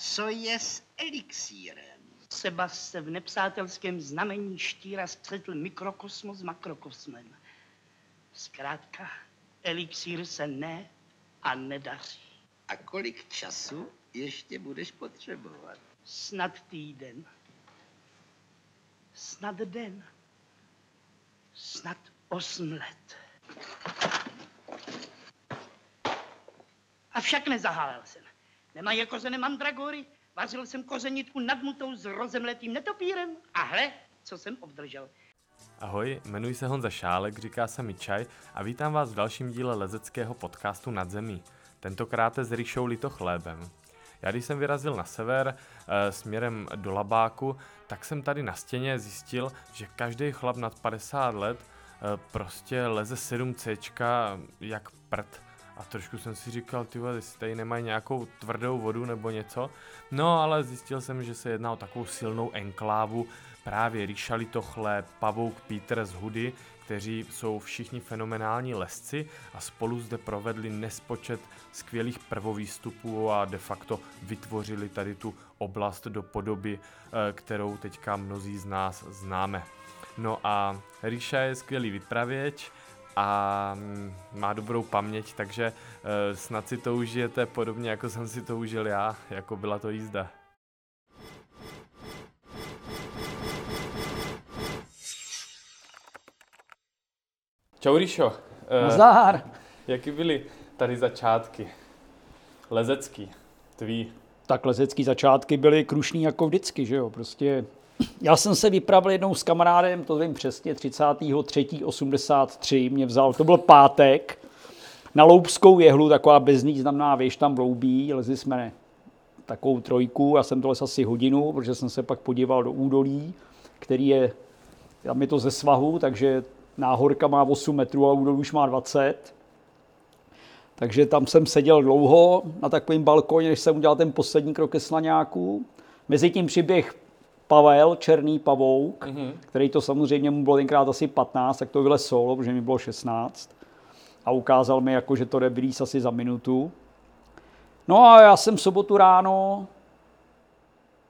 Co je s elixírem? Třeba se v nepřátelském znamení štíra střetl mikrokosmos s makrokosmem. Zkrátka, elixír se ne a nedaří. A kolik času ještě budeš potřebovat? Snad týden. Snad den. Snad osm let. Avšak nezahálel jsem. Nemají kořeny mandragory, vařil jsem kořenitku nadmutou s rozemletým netopírem a hle, co jsem obdržel. Ahoj, jmenuji se Honza Šálek, říká se mi Čaj a vítám vás v dalším díle lezeckého podcastu Nad zemí. Tentokrát s Ríšou Litochlébem. Já když jsem vyrazil na sever e, směrem do Labáku, tak jsem tady na stěně zjistil, že každý chlap nad 50 let e, prostě leze 7C jak prd. A trošku jsem si říkal, ty jestli tady nemají nějakou tvrdou vodu nebo něco. No ale zjistil jsem, že se jedná o takovou silnou enklávu, právě Ríša Litochle, Pavouk Peter z Hudy, kteří jsou všichni fenomenální lesci a spolu zde provedli nespočet skvělých prvovýstupů a de facto vytvořili tady tu oblast do podoby, eh, kterou teďka mnozí z nás známe. No a Ríša je skvělý vypravěč a mm, má dobrou paměť, takže eh, snad si to užijete podobně, jako jsem si to užil já, jako byla to jízda. Čau Ríšo. Nazdar. Jaký byly tady začátky? Lezecký, tvý. Tak lezecký začátky byly krušný jako vždycky, že jo, prostě já jsem se vypravil jednou s kamarádem, to vím přesně, 33.83 mě vzal, to byl pátek, na Loubskou jehlu, taková bezvýznamná věž tam loubí, lezli jsme takovou trojku, já jsem to les asi hodinu, protože jsem se pak podíval do údolí, který je, tam je to ze svahu, takže náhorka má 8 metrů a údolí už má 20. Takže tam jsem seděl dlouho na takovém balkoně, než jsem udělal ten poslední krok ke slaňáku. Mezitím přiběh Pavel, černý pavouk, mm-hmm. který to samozřejmě mu bylo tenkrát asi 15, tak to vylez solo, protože mi bylo 16. A ukázal mi, jako, že to jde asi za minutu. No a já jsem v sobotu ráno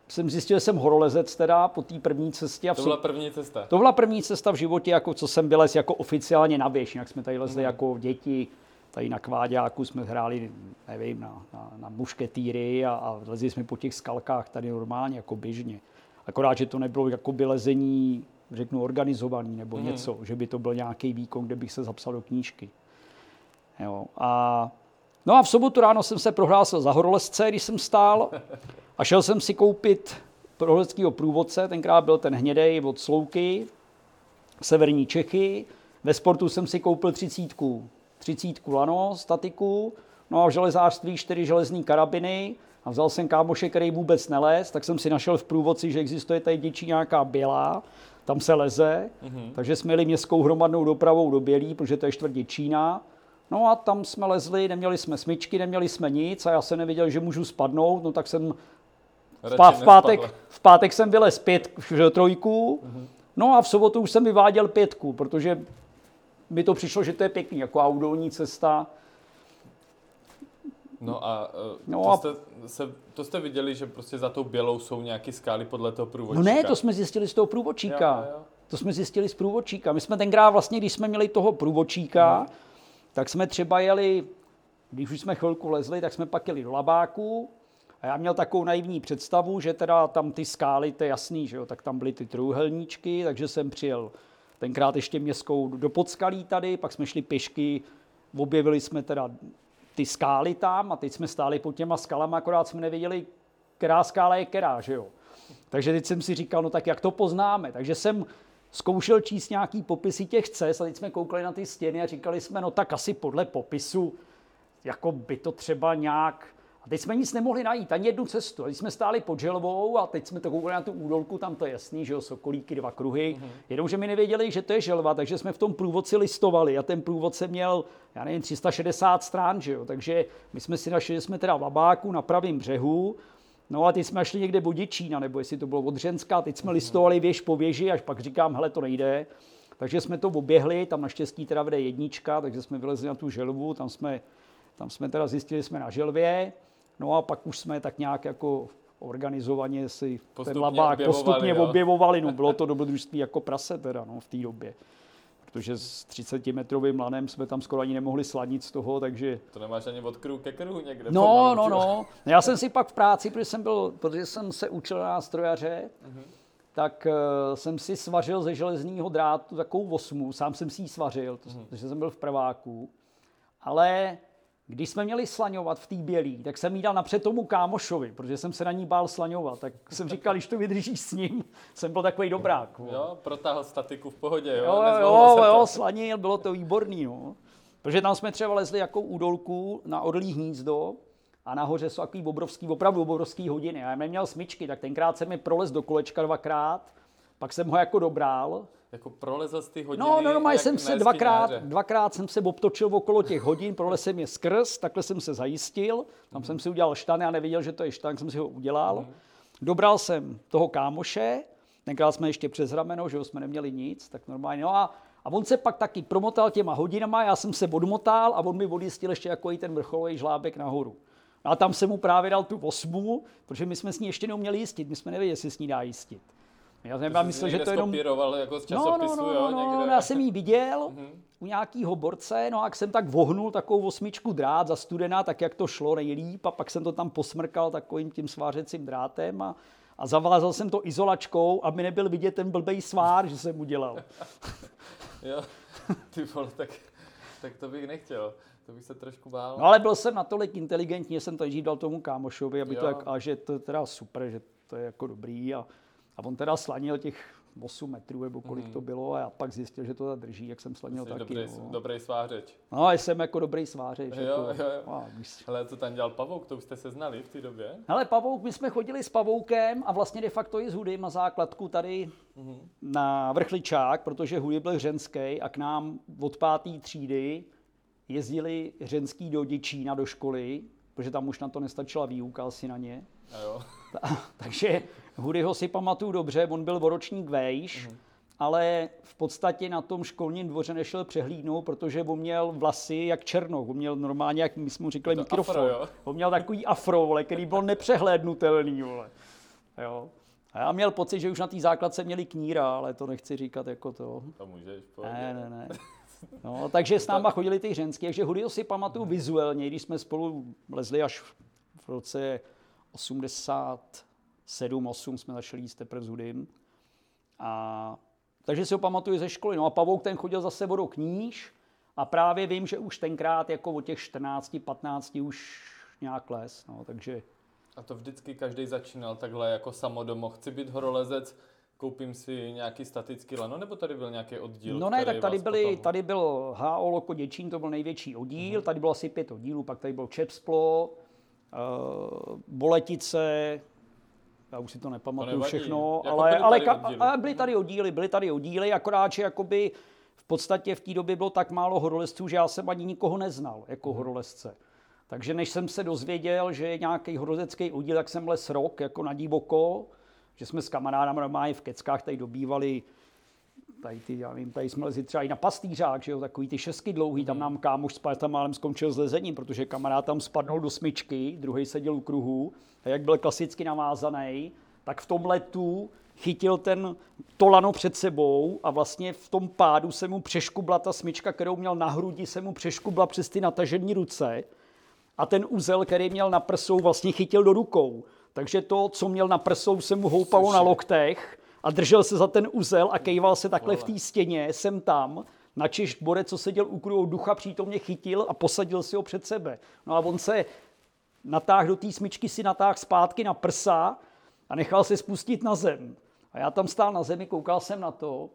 jsem zjistil, že jsem horolezec teda po té první cestě. To byla první cesta? To byla první cesta v životě, jako co jsem vylez jako oficiálně na věž. Jak jsme tady lezli mm. jako děti, tady na kváďáku jsme hráli, nevím, na, na, na mušketýry a, a lezli jsme po těch skalkách tady normálně, jako běžně. Akorát, že to nebylo jako lezení, řeknu, organizovaný nebo mm. něco, že by to byl nějaký výkon, kde bych se zapsal do knížky. Jo. A, no a v sobotu ráno jsem se prohlásil za horolezce, když jsem stál a šel jsem si koupit horolezského průvodce, tenkrát byl ten hnědej od Slouky, severní Čechy. Ve sportu jsem si koupil třicítku, třicítku lano, statiku, no a v železářství čtyři železní karabiny, a vzal jsem kámoše, který vůbec nelez, tak jsem si našel v průvodci, že existuje tady děčí nějaká bělá, tam se leze, mm-hmm. takže jsme jeli městskou hromadnou dopravou do Bělí, protože to je čtvrt Děčína. No a tam jsme lezli, neměli jsme smyčky, neměli jsme nic a já jsem nevěděl, že můžu spadnout, no tak jsem v, pá- v, pátek, v pátek jsem vylez pět, trojku, mm-hmm. no a v sobotu už jsem vyváděl pětku, protože mi to přišlo, že to je pěkný, jako audolní cesta, No a, uh, no to, a... Jste, se, to jste viděli, že prostě za tou bělou jsou nějaké skály podle toho průvodčíka? No ne, to jsme zjistili z toho průvodčíka. Jo, jo. To jsme zjistili z průvodčíka. My jsme tenkrát vlastně, když jsme měli toho průvodčíka, hmm. tak jsme třeba jeli, když už jsme chvilku lezli, tak jsme pak jeli do Labáku a já měl takovou naivní představu, že teda tam ty skály, to je jasný, že jo, tak tam byly ty trůhelníčky, takže jsem přijel tenkrát ještě městskou do Podskalí tady, pak jsme šli pěšky, objevili jsme teda ty skály tam a teď jsme stáli pod těma skalama, akorát jsme nevěděli, která skála je která, že jo. Takže teď jsem si říkal, no tak jak to poznáme. Takže jsem zkoušel číst nějaký popisy těch cest a teď jsme koukali na ty stěny a říkali jsme, no tak asi podle popisu, jako by to třeba nějak a teď jsme nic nemohli najít, ani jednu cestu. Teď jsme stáli pod želvou a teď jsme to koukali na tu údolku, tam to je jasný, že jo, sokolíky, dva kruhy. Mm-hmm. Jenomže my nevěděli, že to je želva, takže jsme v tom průvodci listovali a ten průvodce měl, já nevím, 360 strán, že jo. Takže my jsme si našli, že jsme teda v Labáku na pravém břehu, No a teď jsme šli někde Bodičína, nebo jestli to bylo od Řenska, teď jsme mm-hmm. listovali věž po věži, až pak říkám, hele, to nejde. Takže jsme to oběhli, tam naštěstí teda vede jednička, takže jsme vylezli na tu želvu, tam jsme, tam jsme teda zjistili, že jsme na želvě. No a pak už jsme tak nějak jako organizovaně si Postupně ten labák objevovali, postupně jo. objevovali. No, bylo to dobrodružství jako prase teda no, v té době. Protože s 30-metrovým lanem jsme tam skoro ani nemohli sladit z toho, takže To nemáš ani od kruhu ke kruhu někde. No, no, vole. no. Já jsem si pak v práci, protože jsem, byl, protože jsem se učil na strojaře, tak uh, jsem si svařil ze železného drátu takovou osmu, sám jsem si ji svařil, to, protože jsem byl v prváku. Ale když jsme měli slaňovat v té bělý, tak jsem jí dal napřed tomu kámošovi, protože jsem se na ní bál slaňovat. Tak jsem říkal, když to vydržíš s ním, jsem byl takový dobrák. vole. Jo, protáhl statiku v pohodě, jo. Jo, jo, nezvolil jo, to. jo, slanil, bylo to výborný, no. Protože tam jsme třeba lezli jako údolku na orlí hnízdo a nahoře jsou takový obrovský, opravdu obrovský hodiny. Já jsem neměl smyčky, tak tenkrát jsem mi prolez do kolečka dvakrát, pak jsem ho jako dobral. Jako prolezl z ty hodiny. No, no, normálně jsem se dvakrát, dvakrát jsem se obtočil okolo těch hodin, prolez jsem je skrz, takhle jsem se zajistil, tam jsem si udělal štany a nevěděl, že to je štan, jsem si ho udělal. Dobral jsem toho kámoše, tenkrát jsme ještě přes rameno, že jsme neměli nic, tak normálně. No a, a on se pak taky promotal těma hodinama, já jsem se odmotal a on mi odjistil ještě jako i ten vrcholový žlábek nahoru. A tam jsem mu právě dal tu osmu, protože my jsme s ní ještě neuměli jistit, my jsme nevěděli, jestli s ní dá jistit. Já jsem To jsi myslel, že to jenom... jako z No, časopisu, no, no, jo, no, no, někde. já jsem ji viděl u nějakého borce, no a jak jsem tak vohnul takovou osmičku drát za studena, tak jak to šlo nejlíp a pak jsem to tam posmrkal takovým tím svářecím drátem a, a zavázal jsem to izolačkou, aby nebyl vidět ten blbej svár, že jsem udělal. Jo, ty vole, tak, tak to bych nechtěl. To bych se trošku bál. No ale byl jsem natolik inteligentní, že jsem to dal tomu kámošovi, aby to Jo. jak, a že to je teda super, že to je jako dobrý a, a on teda slanil těch 8 metrů, nebo kolik to bylo a já pak zjistil, že to drží, jak jsem slanil Jsi taky. dobrý, no. dobrý svářeč. No, a jsem jako dobrý svářeč. Jo, jako, jo, jo. A, víš. Ale co tam dělal Pavouk, to už jste se znali v té době? Hele, Pavouk, my jsme chodili s Pavoukem a vlastně de facto i s Hudym na základku tady na Vrchličák, protože Hudy byl hřenský a k nám od páté třídy jezdili hřenský do Děčína do školy, protože tam už na to nestačila výuka asi na ně. A jo. Takže Hudyho si pamatuju dobře, on byl o ročník vejš, ale v podstatě na tom školním dvoře nešel přehlídnout, protože on měl vlasy jak černoch, on měl normálně, jak my jsme mu říkali, To mikrofon. afro, jo? On měl takový afro, vole, který byl nepřehlédnutelný. Vole. Jo. A já měl pocit, že už na té základce měli kníra, ale to nechci říkat jako to. To můžeš, pohodě. Ne, ne, ne. No, takže s náma chodili ty ženský, takže Hudyho si pamatuju vizuálně, když jsme spolu lezli až v roce 87, 8 jsme začali jíst teprve s Hudym. A, takže si ho pamatuju ze školy. No a Pavouk ten chodil zase vodou kníž a právě vím, že už tenkrát jako od těch 14, 15 už nějak les. No, takže A to vždycky každý začínal takhle jako samodomo. Chci být horolezec, koupím si nějaký statický lano, nebo tady byl nějaký oddíl? No ne, tak tady, byly, potom- tady byl HO Loko Děčín, to byl největší oddíl, Mhm. tady bylo asi pět oddílů, pak tady byl Čepsplo, uh, Boletice, já už si to nepamatuju nevadí. všechno, Jako ale, byly ale tady ka, oddíly. a byly tady oddíly, byly tady oddíly, akorát, že jakoby v podstatě v té době bylo tak málo horolezců, že já jsem ani nikoho neznal jako Mhm. horolezce. Takže než jsem se dozvěděl, že je nějaký horolezecký oddíl, tak jsem les rok jako na divoko, že jsme s normálně v keckách tady dobývali tady ty, já vím, tady jsme lezli třeba i na pastýřák, že jo, takový ty šesky dlouhý, tam nám kámoš s tam málem skončil s lezením, protože kamarád tam spadnul do smyčky, druhý seděl u kruhu a jak byl klasicky navázaný, tak v tom letu chytil ten to lano před sebou a vlastně v tom pádu se mu přeškubla ta smyčka, kterou měl na hrudi, se mu přeškubla přes ty natažené ruce a ten uzel, který měl na prsou, vlastně chytil do rukou. Takže to, co měl na prsou, se mu houpalo na loktech a držel se za ten uzel a kejval se takhle v té stěně, sem tam. Načež Borec, co seděl u kruhu ducha, přítomně chytil a posadil si ho před sebe. No a on se natáhl do té smyčky, si natáhl zpátky na prsa a nechal se spustit na zem. A já tam stál na zemi, koukal jsem na to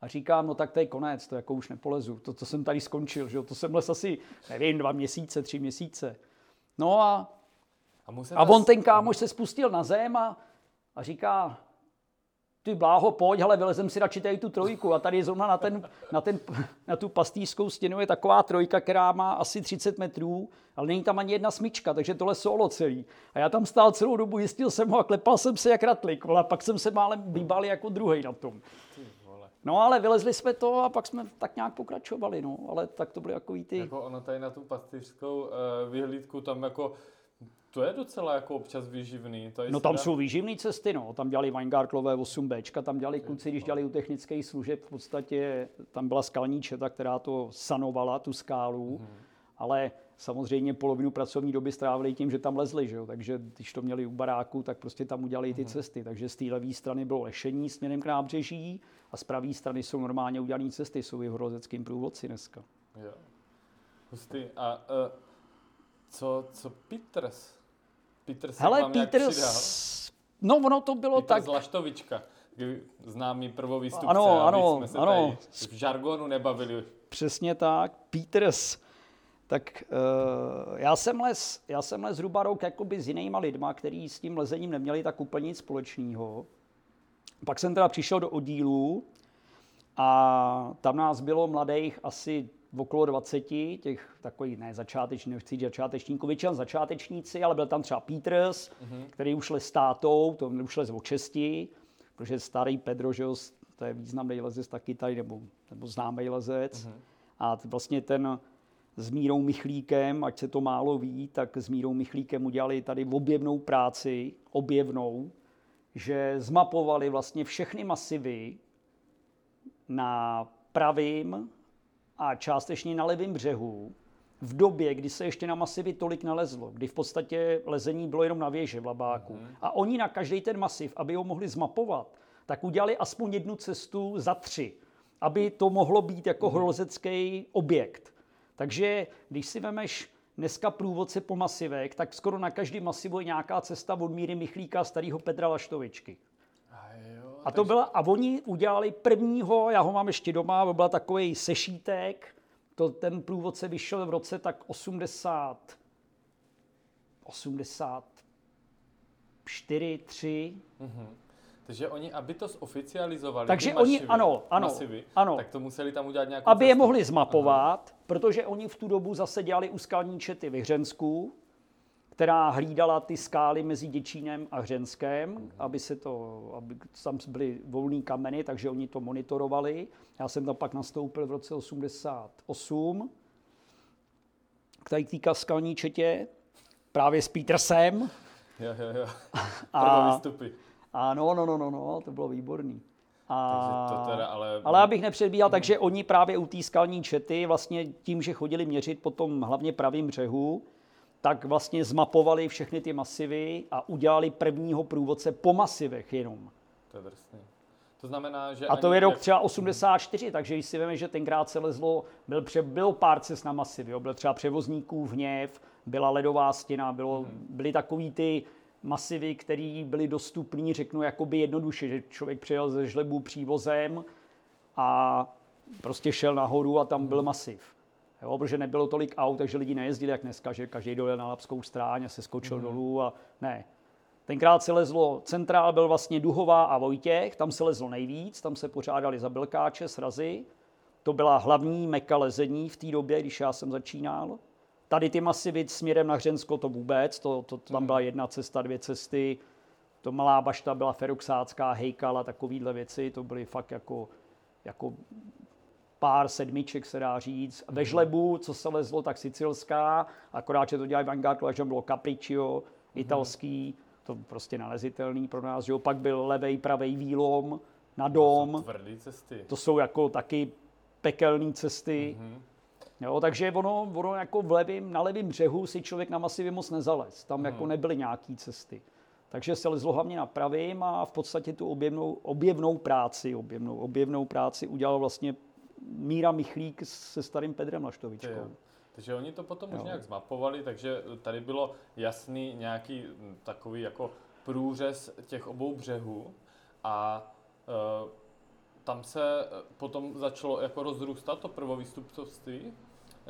a říkám, no tak to je konec, to jako už nepolezu. To, to jsem tady skončil, že jo? to jsem les asi, nevím, dva měsíce, tři měsíce. No a, A, a on ten kámoš se spustil na zem a, a říká, ty bláho, pojď, ale vylezem si radši tady tu trojku. A tady zrovna na, ten, na, ten, na tu pastýřskou stěnu je taková trojka, která má asi 30 metrů, ale není tam ani jedna smyčka, takže tohle solo celý. A já tam stál celou dobu, jistil jsem ho a klepal jsem se jak ratlik, vole, a pak jsem se málem vybal jako druhý na tom. No ale vylezli jsme to a pak jsme tak nějak pokračovali, no. Ale tak to byly takový ty... Jako ono tady na tu pastýřskou uh, vyhlídku tam jako to je docela jako občas výživný. To je No tam teda- jsou výživné cesty, no. Tam dělali Weingartlové 8B, tam dělali kluci, když dělali u technických služeb, v podstatě tam byla skalní četa, která to sanovala, tu skálu, Mhm. ale samozřejmě polovinu pracovní doby strávili tím, že tam lezli, že jo? takže když to měli u baráku, tak prostě tam udělali Mhm. ty cesty. Takže z té levé strany bylo lešení směrem k nábřeží a z pravé strany jsou normálně udělané cesty, jsou i v horozeckým průvodci dneska. Jo. Hustý. A uh, co, co Peters? Peters se Hele, přidal? Peters, no ono to bylo Peters tak, Laštovička, známý prvovýstupce, Ano, ano, jsme se ano. tady v žargonu nebavili. Přesně tak. Peters. Tak uh, já jsem les, já jsem les zhruba rok jakoby s jinýma lidma, kteří s tím lezením neměli tak úplně nic společného. Pak jsem teda přišel do oddílu a tam nás bylo mladých asi okolo 20, těch takových ne začátečníků, nechci začátečníků, většina začátečníci, ale byl tam třeba Peters, mm-hmm. který už les s tátou, to už les o česti, protože starý Pedro, že jo, to je významný lezec taky tady, nebo, nebo známý lezec. Mm-hmm. A vlastně ten s Mírou Michlíkem, ať se to málo ví, tak s Mírou Michlíkem udělali tady objevnou práci, objevnou, že zmapovali vlastně všechny masivy na pravým a částečně na levém břehu v době, kdy se ještě na masivy tolik nalezlo, kdy v podstatě lezení bylo jenom na věže v Labáku. A oni na každý ten masiv, aby ho mohli zmapovat, tak udělali aspoň jednu cestu za tři, aby to mohlo být jako horolezecký objekt. Takže když si vemeš dneska průvodce po masivech, tak skoro na každý masivu je nějaká cesta od Míry Michlíka a starého Petra Laštovičky. A to byla, a oni udělali prvního, já ho mám ještě doma, byl takový sešítek, to, ten průvodce vyšel v roce tak 80, 84, 3, Takže oni, aby to zoficializovali, Takže ty oni- masivy, ano, ano, masivy, ano. tak to museli tam udělat nějakou aby je cestu. mohli zmapovat, protože oni v tu dobu zase dělali u skalní čety ve Hřensku, která hlídala ty skály mezi Děčínem a Hřenskem, aby, se to, aby tam byly volné kameny, takže oni to monitorovali. Já jsem tam pak nastoupil v roce 88 k tady té skalní četě, právě s Petersem. Jo, jo, jo. A-. A no, no, no, no, no, to bylo výborný. A, Takže to teda ale- ale abych nepředbíhal, takže oni právě u té skalní čety vlastně tím, že chodili měřit po tom hlavně pravým břehu, tak vlastně zmapovali všechny ty masivy a udělali prvního průvodce po masivech jenom. To je drsný. To znamená, že A to je rok třeba 84, takže když si veme, že tenkrát se lezlo, byl, pře, bylo pár cest na masivy, jo, byl třeba převozníků hněv, byla ledová stěna, bylo, Mhm. byly takový ty masivy, které byly dostupné, řeknu, jakoby jednoduše, že člověk přijel ze žlebu přívozem a prostě šel nahoru a tam byl Mhm. masiv. Jo, protože nebylo tolik aut, takže lidi nejezdili jak dneska, že každý dojel na Lapskou stráň a se skočil Mhm. dolů a ne. Tenkrát se lezlo, centrál byl vlastně Duhová a Vojtěch, tam se lezlo nejvíc, tam se pořádali zabelkáče, srazy. To byla hlavní meka lezení v té době, když já jsem začínal. Tady ty masivy směrem na Hřensko to vůbec, to, to, to tam byla jedna cesta, dvě cesty. To malá bašta byla feroxácká, hejkal a takovýhle věci, to byly fakt jako, jako pár sedmiček, se dá říct. Ve žlebu, co se lezlo, tak sicilská, akorát, že to dělají Vanguard, že tam bylo Capriccio, italský, to prostě nalezitelný pro nás. Že jo. Pak byl levej, pravej výlom na dom, Tvrdý cesty. to jsou jako taky pekelné cesty. Jo, takže ono, ono jako v levým, na levém břehu si člověk na masivě moc nezalez. Tam jako nebyly nějaký cesty. Takže se lezlo hlavně na pravým a v podstatě tu objevnou, objevnou práci, objevnou, objevnou práci udělal vlastně Míra Michlík se starým Pedrem Laštovičkou. jo. Takže oni to potom už nějak zmapovali, takže tady bylo jasný nějaký mm, takový jako průřez těch obou břehů a e, tam se e, potom začalo jako rozrůstat to prvovýstupcovství.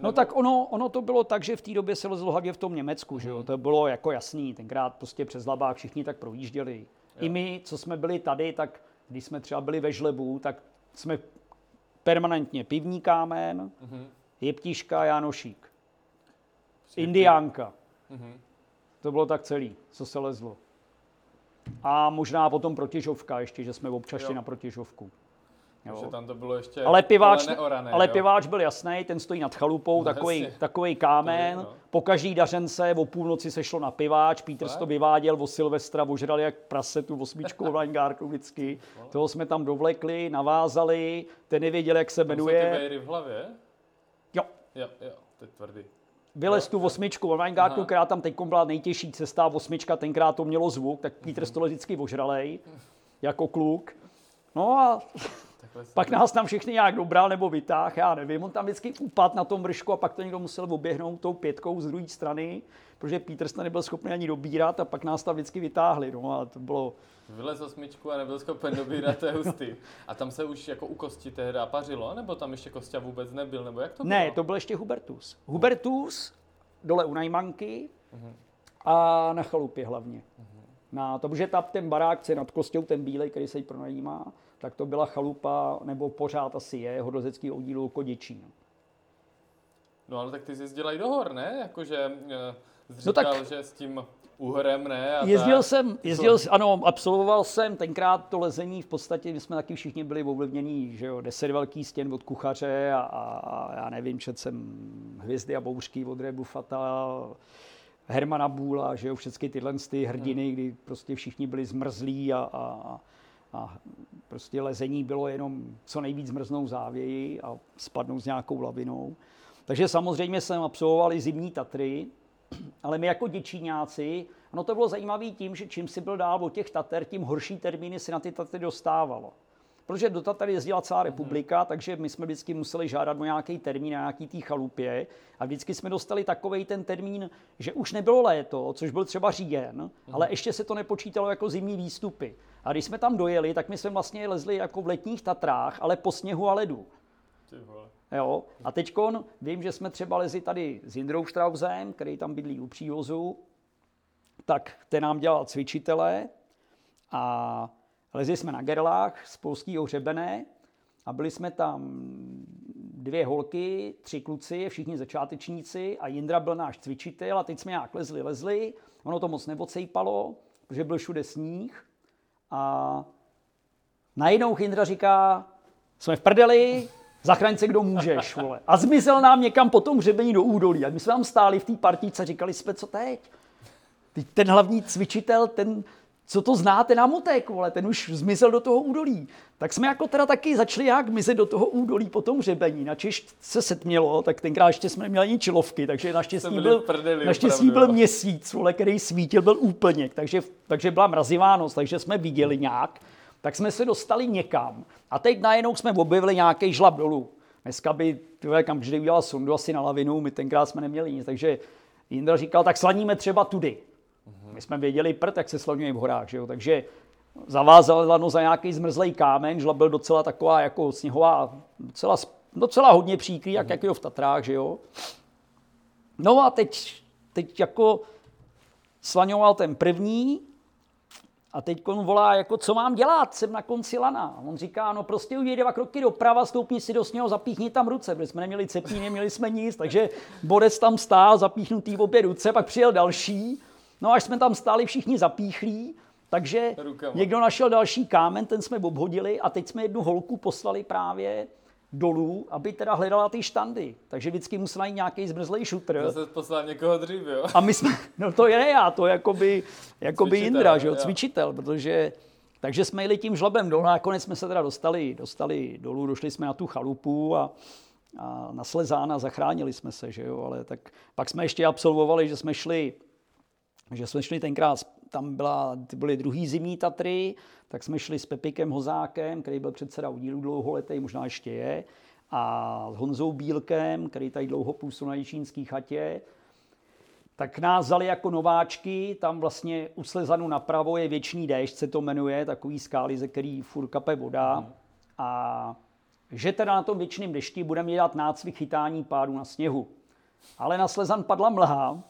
No tak ono, ono to bylo tak, že v té době se lezlo hlavně v tom Německu, že jo? Mhm. To bylo jako jasný, tenkrát prostě přes Labák všichni tak projížděli. I my, co jsme byli tady, tak když jsme třeba byli ve Žlebu, tak jsme permanentně pivní kámen, Mhm. jeptiška, Jánošík, Indiánka. Mhm. To bylo tak celý, co se lezlo. A možná potom protěžovka ještě, že jsme občas šli na protěžovku. Takže tam to bylo ještě ale piváč, neorané, ale jo? piváč byl jasný, ten stojí nad chalupou, No, takový, jasně. takový kámen. No. Po každý dařence o půlnoci se šlo na piváč, Tak? to vyváděl o Silvestra, ožrali jak prase tu osmičku Weingartu vždycky. Toho jsme tam dovlekli, navázali, ten nevěděl, jak se ty jmenuje. vejry v hlavě? Jo, Jo, jo, to je tvrdý. vylez tu osmičku od Weingartu, která tam teď byla nejtěžší cesta, osmička, tenkrát to mělo zvuk, tak Peters to vždycky ožralej, jako kluk. No a. Pak nás tam všichni nějak dobral nebo vytáh, já nevím. On tam vždycky upad na tom vršku a pak to někdo musel oběhnout tou pětkou z druhé strany, protože Peters to nebyl schopný ani dobírat a pak nás tam vždycky vytáhli. No a to bylo, Vylez osmičku a nebyl schopen dobírat, to je hustý. A tam se už jako u kosti tehdy pařilo, nebo tam ještě Kostia vůbec nebyl, nebo jak to ne, bylo? to byl ještě Hubertus. Hubertus dole u Najmanky a na chalupě hlavně. Na to, protože tam ten barák, je nad kostou, ten bílej, který se jí pronajímá, tak to byla chalupa, nebo pořád asi je, hodozecký oddíl Kodičín. No ale tak ty jsi jezdil i do hor, ne? Jakože eh, jsi No tak- že s tím uhrem, ne? A Jezdil tak. jsem, jezdil, s- ano, absolvoval jsem tenkrát to lezení, v podstatě my jsme taky všichni byli ovlivnění, že jo, deset velký stěn od kuchaře a, a, a já nevím, četl jsem Hvězdy a bouřky od Rebufata, Hermana Bůla, že jo, všechny tyhle ty hrdiny, kdy prostě všichni byli zmrzlí a, a, a prostě lezení bylo jenom co nejvíc zmrznou závěji a spadnout s nějakou lavinou. Takže samozřejmě jsem absolvoval i zimní Tatry, ale my jako děčíňáci, no to bylo zajímavé tím, že čím si byl dál od těch Tater, tím horší termíny si na ty Tatry dostávalo. Protože do Tatar jezdila celá republika, takže my jsme vždycky museli žádat o nějaký termín na nějaký té chalupě a vždycky jsme dostali takový ten termín, že už nebylo léto, což byl třeba říjen, ale ještě se to nepočítalo jako zimní výstupy. A když jsme tam dojeli, tak my jsme vlastně lezli jako v letních Tatrách, ale po sněhu a ledu. Jo? A teď vím, že jsme třeba lezli tady s Jindrou Štrausem, který tam bydlí u přívozu, tak ten nám dělal cvičitele a lezli jsme na Gerlách z polského hřebene a byli jsme tam dvě holky, tři kluci, všichni začátečníci a Jindra byl náš cvičitel a teď jsme nějak lezli, lezli. Ono to moc neocejpalo, protože byl všude sníh a najednou Jindra říká, jsme v prdeli, zachraň se, kdo můžeš, vole. A zmizel nám někam po tom hřebení do údolí. A my jsme tam stáli v té partice a říkali jsme, co? Teď ten hlavní cvičitel, ten, co to zná, ten amotek, vole, ten už zmizel do toho údolí. Tak jsme jako teda taky začali jak mizet do toho údolí po tom hřebení. Načež se setmělo, tak tenkrát ještě jsme neměli ani čilovky, takže naštěstí byl, prdeli, naštěstí opravdu, byl měsíc, vole, který svítil, byl úplně, takže, takže byla mrazivá noc, takže jsme viděli nějak, tak jsme se dostali někam. A teď najednou jsme objevili nějaký žlab dolů. Dneska by, tyhle, kam vždy udělal sondu asi na lavinu, my tenkrát jsme neměli nic, takže Jindra říkal, tak slaníme třeba tudy. My jsme věděli prd, jak se slaňuje v horách, že jo? takže zavázal lano za nějaký zmrzlej kámen, žlab byl docela taková jako sněhová, docela, docela hodně příkrý, jak, jak v Tatrách, že jo. No a teď, teď jako slaňoval ten první a teď on volá, jako co mám dělat, jsem na konci lana. On říká, no prostě udělej dva kroky doprava, stoupni si do sněhu, zapíchni tam ruce, protože jsme neměli cepí, neměli jsme nic, takže Borec tam stál, zapíchnutý v obě ruce, pak přijel další, no až jsme tam stáli všichni zapíchlí, takže Rukama. někdo našel další kámen, ten jsme obhodili a teď jsme jednu holku poslali právě dolů, aby teda hledala ty štandy. Takže vždycky musela jít nějaký zmrzlej šutr. Zase poslal někoho dřív, jo? A my jsme, no to je ne já, to jakoby, jakoby Cvičitel, Jindra, že jo, cvičitel, protože, takže jsme jeli tím žlobem dolů, a nakonec jsme se teda dostali, dostali dolů, došli jsme na tu chalupu a, a na Slezána zachránili jsme se, že jo, ale tak pak jsme ještě absolvovali, že jsme šli, že jsme šli tenkrát, tam byla, ty byly druhý zimní Tatry, tak jsme šli s Pepikem Hozákem, který byl předseda udílu dlouholetý, možná ještě je, a s Honzou Bílkem, který tady dlouho působil na Jičínský chatě, tak nás vzali jako nováčky, tam vlastně u Slezanu napravo je věčný déšť, se to jmenuje, takový skály, ze který furt kape voda. A že teda na tom věčném dešti budeme dělat nácvik chytání pádů na sněhu. Ale na Slezan padla mlha,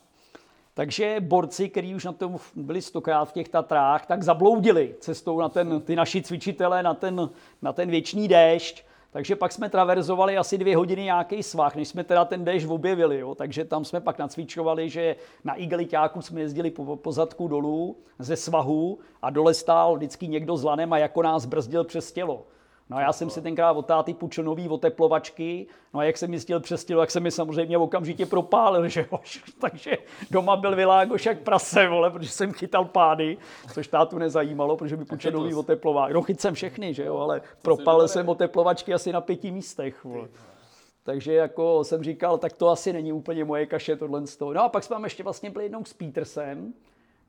takže borci, kteří už na tom byli stokrát v těch Tatrách, tak zabloudili cestou na ten, ty naši cvičitele na ten, na ten věčný déšť. Takže pak jsme traverzovali asi dvě hodiny nějaký svah, než jsme teda ten déšť objevili. Jo. Takže tam jsme pak nacvičovali, že na igeliťáku jsme jezdili po, po zadku dolů ze svahu a dole stál vždycky někdo s lanem a jako nás brzdil přes tělo. No a já jsem si tenkrát od táty půjčil nový oteplovačky, no a jak jsem jistil přes tělo, jak jsem mi samozřejmě okamžitě propálil, že jo. Takže doma byl vylágoš jak prase, vole, protože jsem chytal pády, což tátu nezajímalo, protože mi půjčil nový oteplovák. No chyt jsem všechny, že jo, ale propálil jsem oteplovačky asi na pěti místech, vole. Takže jako jsem říkal, tak to asi není úplně moje kaše tohle z toho. No a pak jsme ještě vlastně byli jednou s Petersem,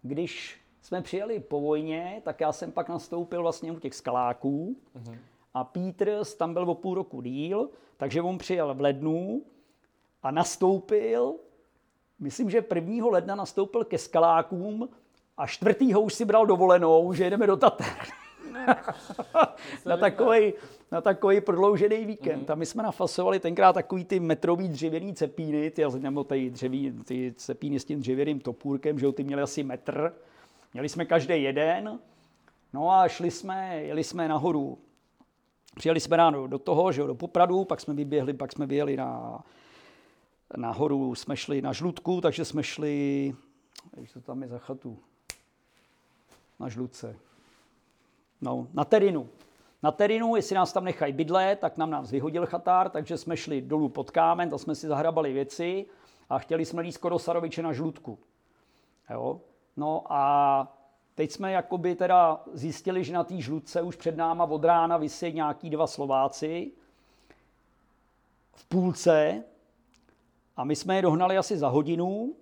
když jsme přijeli po vojně, tak já jsem pak nastoupil vlastně u těch skaláků. Uh-huh. A Peters tam byl o půl roku díl, takže on přijel v lednu a nastoupil, myslím, že 1. ledna nastoupil ke skalákům a čtvrtýho už si bral dovolenou, že jedeme do Tater. na, takový, na takový prodloužený víkend. Mm-hmm. A my jsme nafasovali tenkrát takový ty metrový dřevěný cepíny, ty, nebo ty, dřeví, ty cepíny s tím dřevěným topůrkem, že ty měly asi metr. Měli jsme každý jeden. No a šli jsme, jeli jsme nahoru Přijeli jsme ráno do toho, že jo, do Popradu, pak jsme vyběhli, pak jsme vyjeli na, nahoru, jsme šli na Žlutku, takže jsme šli, jak to tam je za chatu, na Žlutce, no, na Terinu. Na Terinu, jestli nás tam nechají bydlet, tak nám nás vyhodil chatár, takže jsme šli dolů pod kámen, tam jsme si zahrabali věci a chtěli jsme jít skoro Saroviče na Žlutku. Jo? No a Teď jsme jakoby teda zjistili, že na té žlutce už před náma od rána vysí nějaký dva Slováci v půlce a my jsme je dohnali asi za hodinu,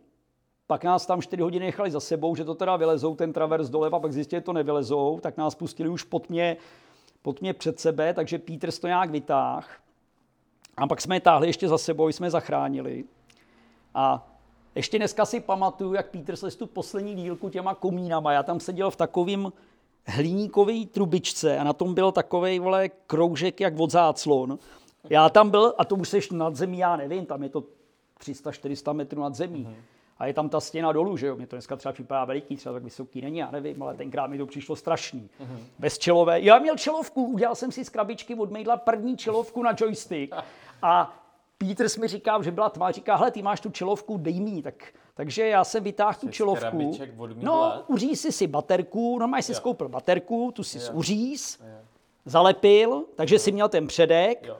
pak nás tam 4 hodiny nechali za sebou, že to teda vylezou ten travers doleva, pak zjistili, že to nevylezou, tak nás pustili už pod mě, pod mě před sebe, takže Peter to nějak vytáh. A pak jsme je táhli ještě za sebou, jsme je zachránili. A ještě dneska si pamatuju, jak Peter se tu poslední dílku těma komínama. Já tam seděl v takovým hliníkový trubičce a na tom byl takový vole kroužek jak od záclon. Já tam byl, a to už seš nad zemí, já nevím, tam je to 300-400 metrů nad zemí. Mm-hmm. A je tam ta stěna dolů, že jo? Mě to dneska třeba připadá veliký, třeba tak vysoký není, já nevím, ale tenkrát mi to přišlo strašný. Mm-hmm. Bez čelové. Já měl čelovku, udělal jsem si z krabičky od Mejdla první čelovku na joystick. A Peters mi říká, že byla tma, říká, hele, ty máš tu čelovku, dej mi. Tak, takže já jsem vytáhl tu čelovku. No, uříz si si baterku, normálně si skoupil baterku, tu si uříz, zalepil, takže si měl ten předek. Jo.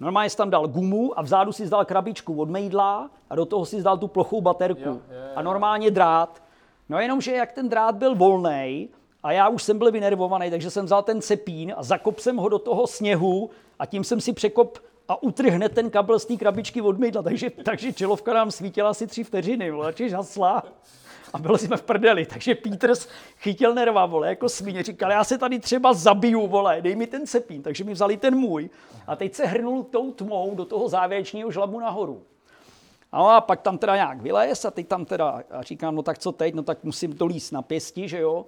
Normálně jsi tam dal gumu a vzadu si dal krabičku od mejdla a do toho si dal tu plochou baterku. Jo, jo, jo. A normálně drát. No jenomže jak ten drát byl volný a já už jsem byl vynervovaný, takže jsem vzal ten cepín a zakop jsem ho do toho sněhu a tím jsem si překop a utrhne ten kabel z té krabičky od mydla. Takže, takže čelovka nám svítila asi tři vteřiny, vole, žasla. A byli jsme v prdeli, takže Peters chytil nerva, vole, jako svině, říkal, já se tady třeba zabiju, vole, dej mi ten cepín, takže mi vzali ten můj. A teď se hrnul tou tmou do toho závěrečného žlabu nahoru. No a pak tam teda nějak vylez a teď tam teda, a říkám, no tak co teď, no tak musím to líst na pěsti, že jo.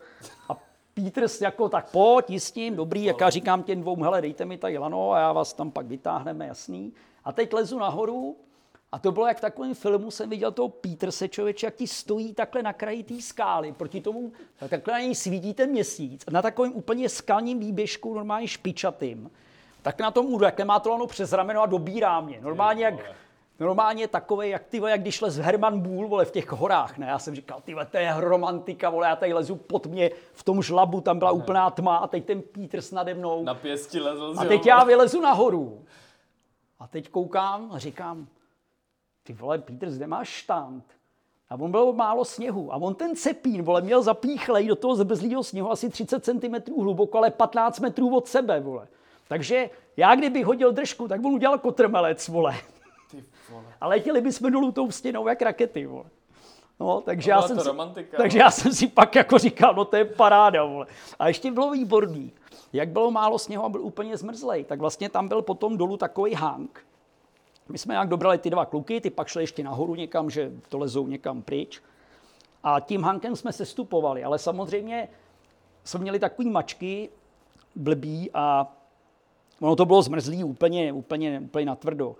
A Peters jako tak pojď, jistím, dobrý, jak já říkám těm dvou, hele, dejte mi tady lano a já vás tam pak vytáhneme, jasný. A teď lezu nahoru a to bylo jak v takovém filmu, jsem viděl toho Peterse člověče, jak ti stojí takhle na kraji té skály, proti tomu takhle na něj svítí ten měsíc, na takovém úplně skalním výběžku, normálně špičatým. Tak na tom údu, jak má to lano přes rameno a dobírá mě. Normálně jak normálně takový, jak ty jak když les Herman Bull, vole, v těch horách, ne? Já jsem říkal, ty to je romantika, vole, já tady lezu pod mě v tom žlabu, tam byla úplná tma a teď ten Peters nade mnou. Na pěsti lezl. A teď já vylezu nahoru. A teď koukám a říkám, ty vole, Peters, kde máš štant? A on byl málo sněhu. A on ten cepín, vole, měl zapíchlej do toho zbrzlého sněhu asi 30 cm hluboko, ale 15 metrů od sebe, vole. Takže já, kdybych hodil držku, tak on udělal kotrmelec, vole. A letěli bychom dolů tou stěnou jak rakety, vole. No, takže, já jsem si, romantika, takže já jsem si pak jako říkal, no to je paráda, vole. A ještě bylo výborný. Jak bylo málo sněhu a byl úplně zmrzlej, tak vlastně tam byl potom dolů takový hang. My jsme jak dobrali ty dva kluky, ty pak šli ještě nahoru někam, že to lezou někam pryč. A tím hankem jsme se stupovali, ale samozřejmě jsme měli takový mačky blbý a ono to bylo zmrzlý úplně, úplně, úplně natvrdo.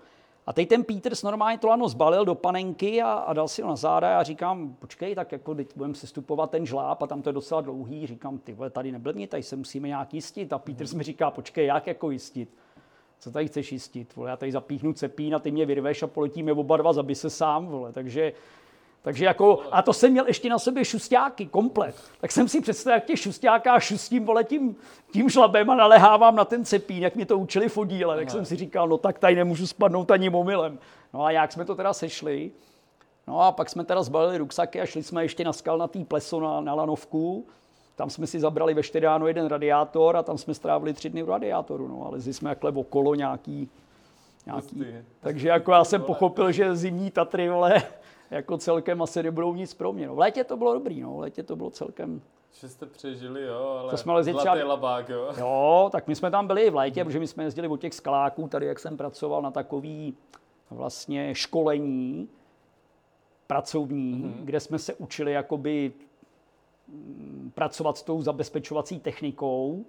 A teď ten Peters normálně to lano zbalil do panenky a, a dal si ho na záda a říkám, počkej, tak jako teď budeme sestupovat ten žláb a tam to je docela dlouhý. Říkám, ty vole, tady neblbni, tady se musíme nějak jistit. A Peters mi říká, počkej, jak jako jistit? Co tady chceš jistit? Vole, já tady zapíchnu cepín a ty mě vyrveš a poletíme oba dva, zabi se sám. Vole. Takže Takže jako, a to jsem měl ještě na sobě šustáky, komplet. Tak jsem si představil, jak těch šustáká šustím vole tím, tím žlabem a nalehávám na ten cepín, jak mě to učili v oddíle. Tak jsem si říkal, no tak tady nemůžu spadnout ani momilem. No a jak jsme to teda sešli, No a pak jsme teda zbalili ruksaky a šli jsme ještě na skalnatý pleso na, na lanovku. Tam jsme si zabrali ve 4 ráno jeden radiátor a tam jsme strávili tři dny v radiátoru. No, ale jsme jakhle okolo nějaký, nějaký. Hustý. Takže jako já jsem pochopil, že zimní Tatry, vole, jako celkem asi nebudou nic pro mě. No, v létě to bylo dobrý, no, v létě to bylo celkem, Že jste přežili, jo, ale To jsme lezli zlatý třeba- labák, jo. Jo, tak my jsme tam byli v létě, protože my jsme jezdili od těch skaláků, tady jak jsem pracoval na takový vlastně školení pracovní, mm-hmm. kde jsme se učili jakoby mm, pracovat s tou zabezpečovací technikou,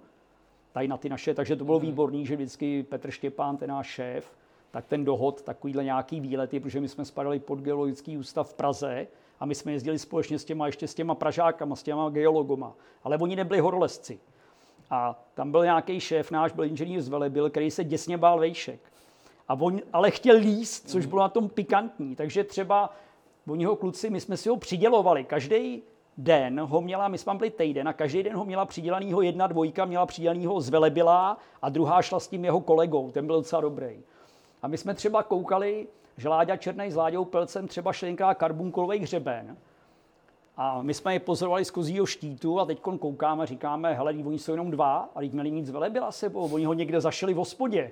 tady na ty naše, takže to bylo mm-hmm. výborný, že vždycky Petr Štěpán, ten náš šéf, tak ten dohod, takovýhle nějaký výlety, protože my jsme spadali pod geologický ústav v Praze a my jsme jezdili společně s těma, ještě s těma Pražákama, s těma geologoma, ale oni nebyli horolezci. A tam byl nějaký šéf, náš byl inženýr z Velebil, který se děsně bál vejšek. A on ale chtěl líst, což bylo na tom pikantní. Takže třeba oni ho kluci, my jsme si ho přidělovali. Každý den ho měla, my jsme tam byli týden a každý den ho měla přidělanýho jedna dvojka, měla přidělanýho z Velebila a druhá šla s tím jeho kolegou, ten byl docela dobrý. A my jsme třeba koukali, že Láďa Černej s Láďou Pelcem třeba šli tenkrát karbunkulový hřeben. A my jsme je pozorovali z kozího štítu a teď koukáme a říkáme, hele, oni jsou jenom dva, a teď měli z Velebila sebou, oni ho někde zašili v hospodě.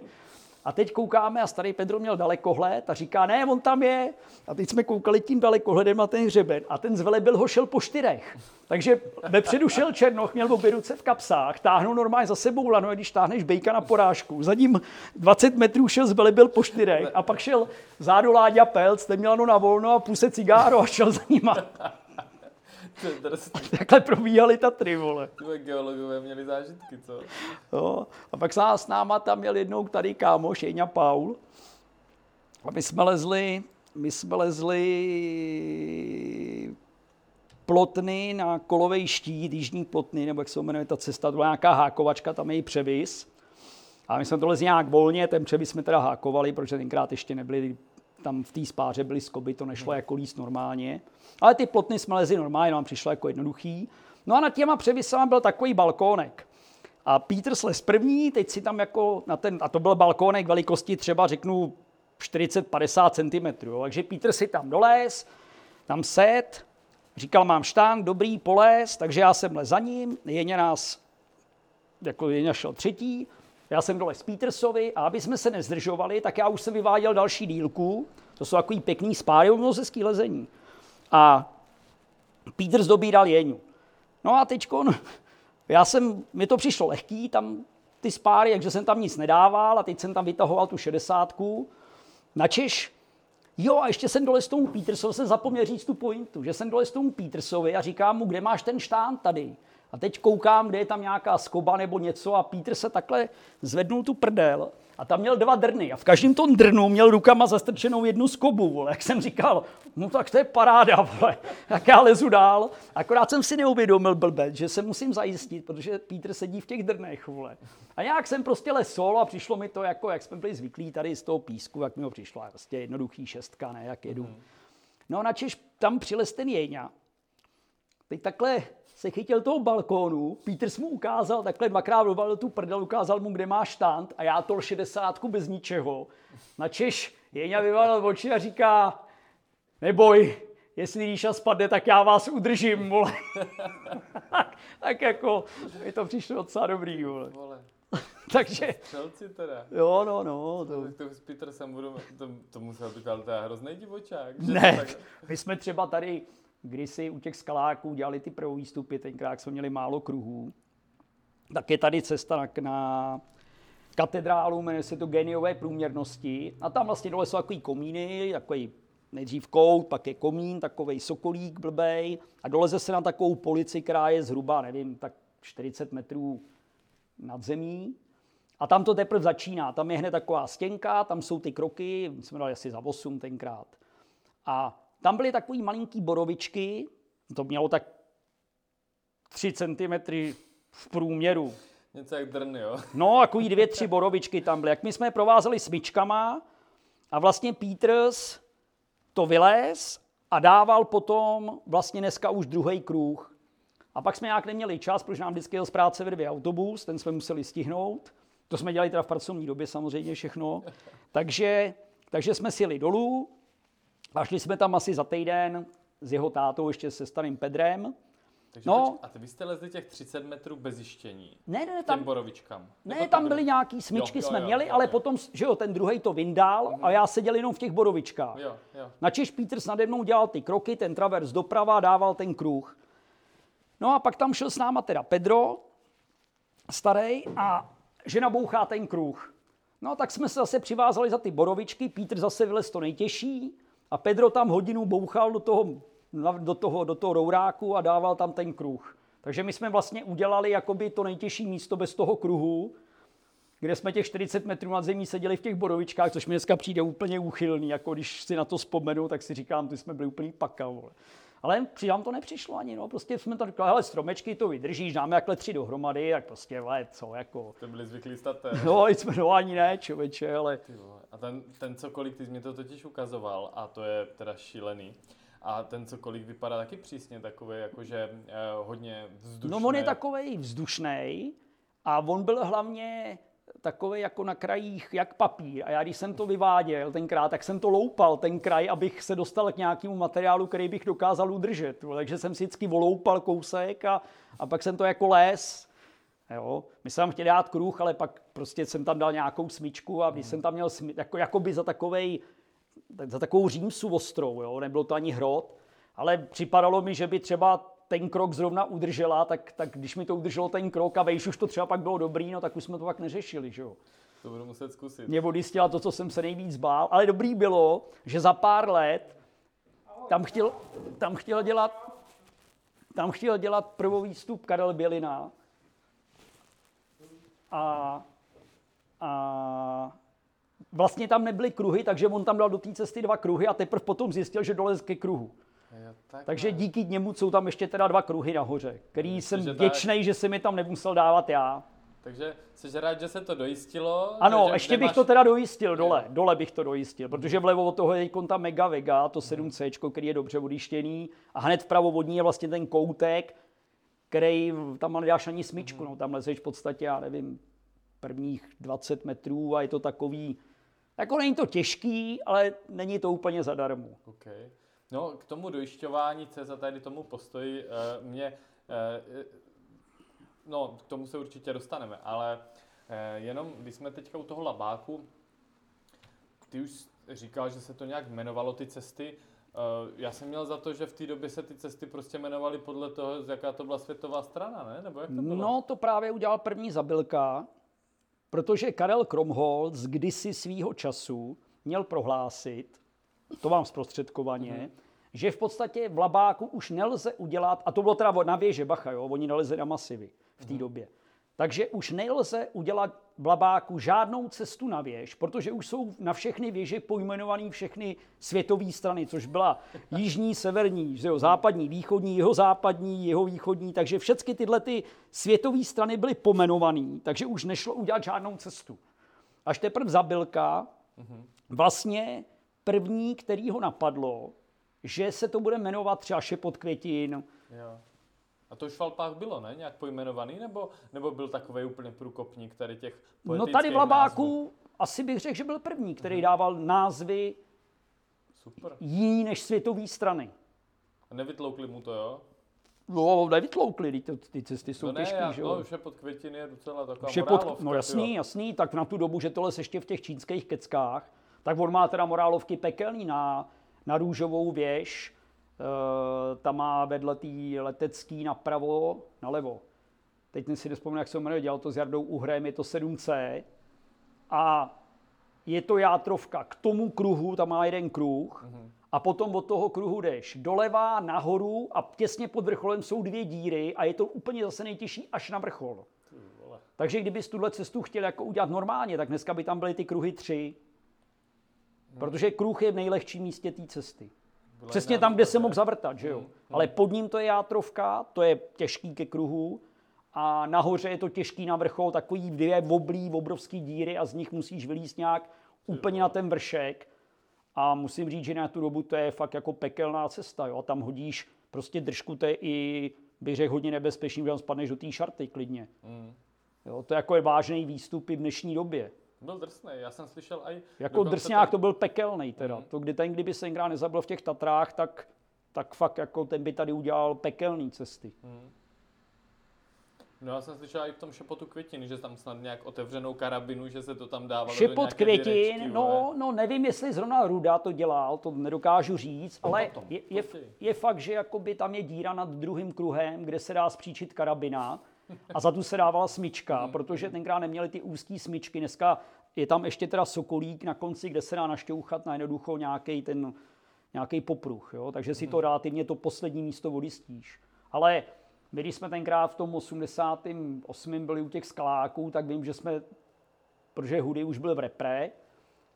A teď koukáme a starý Pedro měl dalekohled a říká, ne, on tam je. A teď jsme koukali tím dalekohledem na ten hřeben a ten z Velebil ho šel po čtyřech. Takže vepředu šel Černoch, měl obě ruce v kapsách, táhnul normálně za sebou lano, když táhneš bejka na porážku. Za ním 20 metrů šel z Velebil po čtyřech a pak šel zádu Láďa Pelc, ten měl ano na volno a puse cigáro a šel za nima. Takhle probíhaly Tatry, vole. Tyhle geologové měli zážitky, co? Jo. A pak s nás- s náma tam měl jednou tady kámoš, Jeňa Paul. A my jsme lezli, my jsme lezli plotny na kolovej štít, jižní plotny, nebo jak se jmenuje ta cesta, to byla nějaká hákovačka, tam je i převis. A my jsme to lezli nějak volně, ten převis jsme teda hákovali, protože tenkrát ještě nebyli tam v té spáře byly skoby, to nešlo jako líst normálně. Ale ty plotny jsme lezli normálně, nám přišlo jako jednoduchý. No a nad těma převisama byl takový balkónek. A Peter slez první, teď si tam jako na ten, a to byl balkónek velikosti třeba řeknu 40-50 cm. Jo. Takže Peter si tam dolez, tam set, říkal, mám štán, dobrý, polez, takže já jsem lez za ním, Jeně nás, jako Jeně šel třetí, já jsem dole z Petersovi a aby jsme se nezdržovali, tak já už jsem vyváděl další dílku, to jsou takový pěkný spáry, ono ze lezení. A Peters dobíral Jeňu. No a teď já jsem, mi to přišlo lehký, tam ty spáry, takže jsem tam nic nedával a teď jsem tam vytahoval tu šedesátku. Načeš, jo a ještě jsem dole s tomu Petersovi, jsem zapomněl říct tu pointu, že jsem dole s tomu Petersovi a říkám mu, kde máš ten štán tady. A teď koukám, kde je tam nějaká skoba nebo něco a Peter se takhle zvednul tu prdel a tam měl dva drny a v každém tom drnu měl rukama zastrčenou jednu skobu, vole. Jak jsem říkal, no tak to je paráda, vole. Tak já lezu dál. Akorát jsem si neuvědomil blbec, že se musím zajistit, protože Peter sedí v těch drnech, vole. A nějak jsem prostě lesol a přišlo mi to jako, jak jsme byli zvyklí tady z toho písku, jak mi ho přišlo, prostě jednoduchý šestka, ne, jak jedu. No načež tam přilez ten Jeňa. Teď takhle se chytil toho balkónu, Peters mu ukázal, takhle dvakrát dovalil tu prdel, ukázal mu, kde má štant a já tol 60 bez ničeho. Načež Jeňa vyvalil oči a říká, neboj, jestli Ríša spadne, tak já vás udržím, vole. tak, tak jako, mi to přišlo docela dobrý, vole. Vole, Takže, střelci teda. jo, no, no, to, to s Petersem budu, to, to musel být ale teda hrozný divočák. Ne, Tak, my jsme třeba tady kdysi u těch skaláků dělali ty prvovýstupy, tenkrát jsme měli málo kruhů. Tak je tady cesta na, na katedrálu, jmenuje se to Geniové průměrnosti. A tam vlastně dole jsou takový komíny, takový nejdřív kout, pak je komín, takový sokolík blbej a doleze se na takovou polici, která je zhruba, nevím, tak 40 metrů nad zemí. A tam to teprve začíná. Tam je hned taková stěnka, tam jsou ty kroky, jsme dali asi za 8 tenkrát. A tam byly takový malinký borovičky, to mělo tak 3 cm v průměru. něco jak drn, jo. No, takový dvě, tři borovičky tam byly. Jak my jsme je provázeli smyčkama a vlastně Peters to vylez a dával potom vlastně dneska už druhý kruh. A pak jsme nějak neměli čas, protože nám vždycky jel z práce ve dvě autobus, ten jsme museli stihnout. To jsme dělali teda v pracovní době samozřejmě všechno. Takže, takže jsme sjeli dolů a šli jsme tam asi za týden s jeho tátou, ještě se starým Pedrem. Takže No. A ty vy jste lezli těch 30 metrů bez jištění. Ne, ne, ne, tam, borovičkám. ne, Nebo to tam byly nějaký smyčky, Jo, jo, jsme jo, měli, jo, ale jo. potom, že jo, ten druhý to vyndal a já seděl jenom v těch borovičkách. Jo, jo. Načež Peters nade mnou dělal ty kroky, ten travers doprava dával ten kruh. No a pak tam šel s náma teda Pedro, starý, a že nabouchá ten kruh. No tak jsme se zase přivázali za ty borovičky, Petr zase vylez to nejtěžší a Pedro tam hodinu bouchal do toho, do toho, do toho rouráku a dával tam ten kruh. Takže my jsme vlastně udělali jakoby to nejtěžší místo bez toho kruhu, kde jsme těch 40 metrů nad zemí seděli v těch borovičkách, což mi dneska přijde úplně úchylný, jako když si na to vzpomenu, tak si říkám, ty jsme byli úplný paka. Ale přidám to nepřišlo ani, no, prostě jsme to říkali, hele, stromečky to vydržíš, dáme jakhle tři dohromady, jak prostě, vole, co, jako. To byli zvyklí staté. No, jsme, no, ani ne, člověče, ale Ty vole. A ten, ten cokolik, ty jsi mi to totiž ukazoval a to je teda šílený. A ten cokolik vypadá taky přísně takový, jakože eh, hodně vzdušný. No on je takový vzdušný a on byl hlavně takový jako na krajích, jak papír. A já když jsem to vyváděl tenkrát, tak jsem to loupal, ten kraj, abych se dostal k nějakému materiálu, který bych dokázal udržet. jo. Takže jsem si vždycky voloupal kousek a, a pak jsem to jako les. Jo. My jsme tam chtěli dát kruh, ale pak prostě jsem tam dal nějakou smyčku a když jsem tam měl smi, jako, jakoby za takovej, za takovou římsu ostrou, jo. nebylo to ani hrot, ale připadalo mi, že by třeba ten krok zrovna udržela, tak, tak když mi to udrželo ten krok a vejš už to třeba pak bylo dobrý, no tak už jsme to pak neřešili, že jo. To budu muset zkusit. Mě odjistila to, co jsem se nejvíc bál, ale dobrý bylo, že za pár let tam chtěl, tam chtěl dělat tam chtěl dělat prvový výstup Karel Bělina a, a vlastně tam nebyly kruhy, takže on tam dal do té cesty dva kruhy a teprve potom zjistil, že dolez ke kruhu. Tak Takže díky němu jsou tam ještě teda dva kruhy nahoře, který jsem Takže tak- vděčný, že jsem mi tam nemusel dávat já. Takže jsi rád, že se to dojistilo? Ano, ještě bych máš- to teda dojistil dole, dole bych to dojistil, protože vlevo od toho je teďkon ta Mega Vega, to 7C, který je dobře odjištěný a hned vpravo od ní je vlastně ten koutek, který tam nedáš ani smyčku, no, tam lezeš v podstatě, já nevím, prvních 20 metrů a je to takový, jako není to těžký, ale není to úplně zadarmo. OK. No, k tomu dojišťování CZ tady tomu postoji eh, mě, eh, no, k tomu se určitě dostaneme, ale eh, jenom, když jsme teďka u toho labáku, ty už říkal, že se to nějak jmenovalo ty cesty. Já jsem měl za to, že v té době se ty cesty prostě jmenovaly podle toho, z jaká to byla světová strana, ne? Nebo jak to bylo? No, to právě udělal první zabilka, protože Karel Kromholz kdysi svýho času měl prohlásit, to vám zprostředkovaně, Mhm. že v podstatě v Labáku už nelze udělat, a to bylo teda na věže Bacha, jo, oni nalezli na masivy v Mhm. té době, takže už nelze udělat v Labáku žádnou cestu na věž, protože už jsou na všechny věže pojmenované všechny světové strany, což byla jižní, severní, že jo, západní, východní, jihozápadní, jihovýchodní, takže všechny tyhle ty světové strany byly pomenované, takže už nešlo udělat žádnou cestu. Až teprve zabilka, vlastně první, který ho napadlo, že se to bude jmenovat třeba Šepot květin, Jo. A to už v Alpách bylo, ne? Nějak pojmenovaný? Nebo, nebo byl takový úplně průkopník tady těch No tady v názvů? Labáku asi bych řekl, že byl první, který dával názvy Super. jiný než světové strany. A nevytloukli mu to, jo? No, nevytloukli, ty, ty cesty jsou No ne, těžký, já, že no, jo. už je pod květiny je docela taková morálovka, no jasný, jo. jasný, tak na tu dobu, že to les ještě v těch čínských keckách, tak on má teda morálovky pekelný na, na růžovou věž, e, tam má vedle té letecký napravo, nalevo. Teď si nespomínám, jak se to jmenuje, dělal to s Jardou Uhrem, je to 7C. A je to játrovka k tomu kruhu, tam má jeden kruh, a potom od toho kruhu jdeš doleva, nahoru a těsně pod vrcholem jsou dvě díry a je to úplně zase nejtěžší až na vrchol. Takže kdybys tuhle cestu chtěl jako udělat normálně, tak dneska by tam byly ty kruhy tři. Protože kruh je v nejlehčím místě té cesty. Přesně tam, kde se mohl zavrtat, že jo? Ale pod ním to je játrovka, to je těžký ke kruhu. A nahoře je to těžký na vrchol, takový dvě oblí, obrovský díry a z nich musíš vylízt nějak úplně na ten vršek. A musím říct, že na tu dobu to je fakt jako pekelná cesta. Jo? A tam hodíš prostě držku, to je i, bych řekl, hodně nebezpečný, že tam spadneš do té šarty klidně. Mm. Jo? To je jako je vážný výstup i v dnešní době. Byl drsný, já jsem slyšel i... Jako drsňák ten- to byl pekelný teda. Mhm. To, kdy ten, kdyby se tenkrát nezabil v těch Tatrách, tak, tak fakt jako ten by tady udělal pekelný cesty. No já jsem slyšel i v tom šepotu květin, že tam snad nějak otevřenou karabinu, že se to tam dávalo do Šepot dyrečky, květin, no, vole. no nevím, jestli zrovna Ruda to dělal, to nedokážu říct, ale potom, je, je, je fakt, že jakoby tam je díra nad druhým kruhem, kde se dá spříčit karabina a za tu se dávala smyčka, protože tenkrát neměli ty úzké smyčky, dneska je tam ještě teda sokolík na konci, kde se dá našťouchat na jednoducho nějaký ten nějaký popruh, jo? takže si to relativně to poslední místo odjistíš. Ale my, když jsme tenkrát v tom 88. byli u těch skaláků, tak vím, že jsme protože Hudy už byl v repre,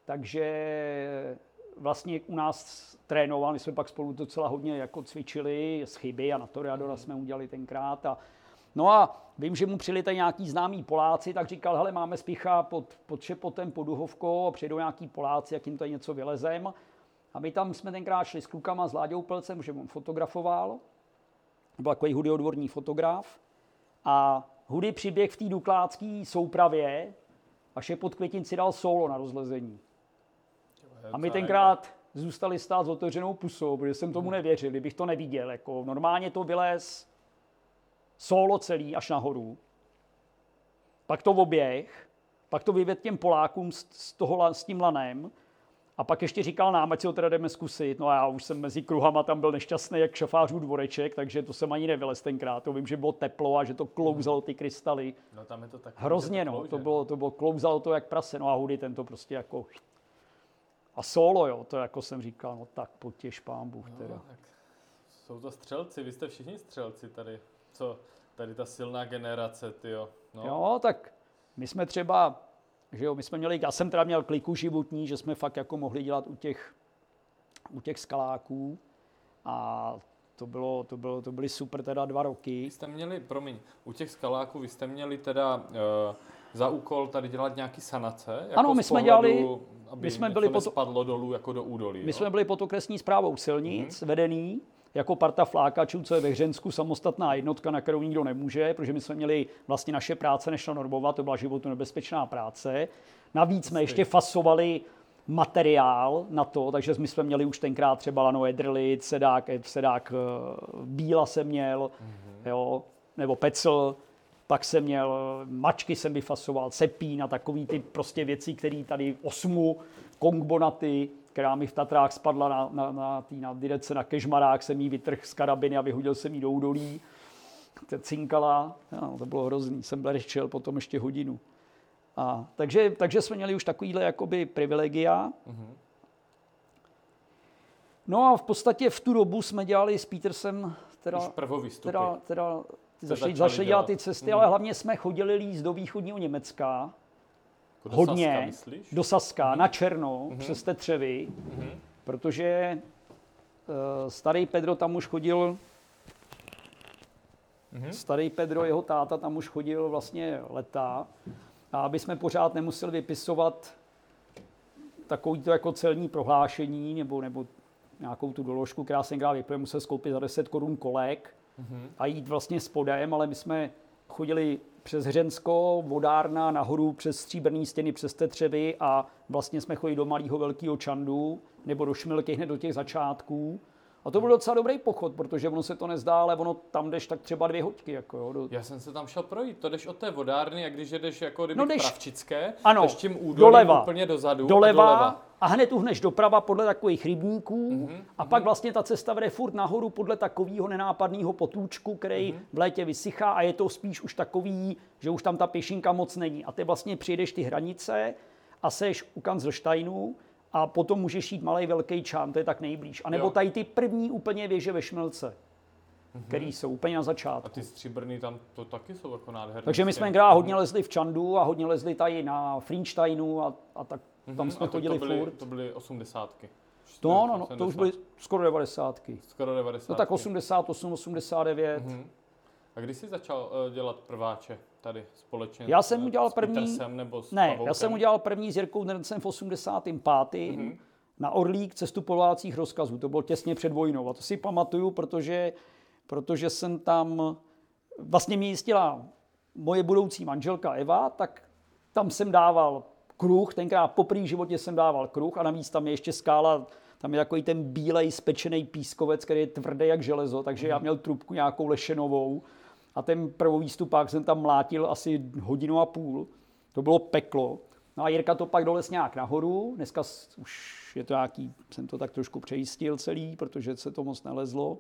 takže vlastně u nás trénoval, my jsme pak spolu docela hodně jako cvičili z chyby a na Toreadora jsme udělali tenkrát. A, no a vím, že mu přilitají nějaký známí Poláci, tak říkal, hele, máme spícha pod, pod Šepotem, pod Duhovkou a přijdou nějaký Poláci, jak jim tady něco vylezem. A my tam jsme tenkrát šli s klukama, s Láďou Pelcem, že on fotografoval. Byl takový Hudy odborný fotograf. A Hudy přiběh v té dukládské soupravě a Šepot Květin si dal solo na rozlezení. A my tenkrát zůstali stát s otevřenou pusou, protože jsem tomu nevěřil, kdybych to neviděl. Jako normálně to vylez solo celý až nahoru, pak to oběh, pak to vyvedl těm Polákům s, toho, s tím lanem a pak ještě říkal nám, ať si ho teda jdeme zkusit. No a já už jsem mezi kruhama tam byl nešťastný jak šafářů dvoreček, takže to jsem ani nevylez tenkrát. To vím, že bylo teplo a že to klouzalo ty krystaly. No tam je to tak... Hrozně, že no. To bylo, to bylo, klouzalo to jak prase. No a Hudy ten to prostě jako... A solo, jo, to jako jsem říkal, no tak potěž pán Bůh teda. No, tak jsou to střelci, vy jste všichni střelci tady. Co? Tady ta silná generace, tyjo. No. Jo, tak my jsme třeba, že jo, my jsme měli, já jsem teda měl kliku životní, že jsme fakt jako mohli dělat u těch, u těch skaláků a to bylo, to bylo, to byly super teda dva roky. Vy jste měli, promiň, u těch skaláků vy jste měli teda uh, za úkol tady dělat nějaký sanace? Jako Ano, my jsme pohledu, dělali- aby my jsme něco byli potom- nespadlo dolů jako do údolí. My jo? jsme byli pod okresní zprávou silnic, mm-hmm. vedený jako parta flákačů, co je ve Hřensku samostatná jednotka, na kterou nikdo nemůže, protože my jsme měli vlastně naše práce nešla normovat, to byla životu nebezpečná práce. Navíc jsme ještě fasovali materiál na to, takže my jsme měli už tenkrát třeba lano edrlit, sedák, sedák eh, bíla jsem měl, mm-hmm. jo, nebo pecl, pak jsem měl, mačky jsem vyfasoval, cepín a takový ty prostě věci, které tady osmu, kongbonaty, která mi v Tatrách spadla na, na, na, tý, na direce na kežmarák, jsem jí vytrh z karabiny a vyhodil jsem jí do údolí. To cinkala, no, to bylo hrozný, jsem brečel potom ještě hodinu. A, takže, takže jsme měli už takovýhle jakoby privilegia. No a v podstatě v tu dobu jsme dělali s Petersem teda, Už prvovýstupy. teda, teda začali začali dělat. dělat ty cesty, Mhm. ale hlavně jsme chodili líst do východního Německa, Jako do hodně, Saska, myslíš? do Saska, na černo, přes Tetřevy, protože uh, starý Pedro tam už chodil, starý Pedro, jeho táta tam už chodil vlastně leta a aby jsme pořád nemuseli vypisovat takový to jako celní prohlášení nebo, nebo nějakou tu doložku, která se tenkrát vypije, musel skoupit za 10 korun kolek a jít vlastně spodem, ale my jsme chodili přes Hřensko, vodárna, nahoru přes stříbrný stěny, přes Tetřevy a vlastně jsme chodili do malého velkého čandu nebo do Šmilky hned do těch začátků. A to byl docela dobrý pochod, protože ono se to nezdá, ale ono tam jdeš tak třeba dvě hoďky. Jako jo, do, Já jsem se tam šel projít, to jdeš od té vodárny a když jedeš jako kdyby No jdeš- pravčické, ano, jdeš tím údolím doleva. úplně dozadu. doleva, A doleva. a hned uhneš doprava podle takových rybníků mm-hmm, a pak vlastně ta cesta vede furt nahoru podle takového nenápadného potůčku, který mm-hmm. v létě vysychá a je to spíš už takový, že už tam ta pěšinka moc není. A ty vlastně přijedeš ty hranice a seš u Kanzelsteinu a potom můžeš jít malý velký čán, to je tak nejblíž. A nebo Jo. tady ty první úplně věže ve Šmilce, mm-hmm. který jsou úplně na začátku. A ty stříbrný tam to taky jsou jako nádherné. Takže my jsme tenkrát hodně lezli v Čandu a hodně lezli tady na Frinsteinu a, a tak tam jsme Mhm, A to, chodili to byly, furt. To byly osmdesátky. No, no, no, to už byly skoro 90. Skoro 90. No tak 88, 89. Mhm. A kdy jsi začal uh, dělat prváče tady společně? Já jsem udělal s první- Petersem nebo s Ne, Pavoukem? já jsem udělal první s Jirkou Drncem v 85. Mhm. na Orlík cestu polovacích rozkazů. To bylo těsně před vojnou. A to si pamatuju, protože, protože jsem tam, vlastně mě jistila moje budoucí manželka Eva, tak tam jsem dával kruh, tenkrát po první životě jsem dával kruh a navíc tam je ještě skála, tam je takový ten bílej spečený pískovec, který je tvrdý jak železo, takže já měl trubku nějakou lešenovou a ten první výstupák jsem tam mlátil asi hodinu a půl. To bylo peklo. No a Jirka to pak doles nějak nahoru, dneska už je to nějaký, jsem to tak trošku přejistil celý, protože se to moc nelezlo.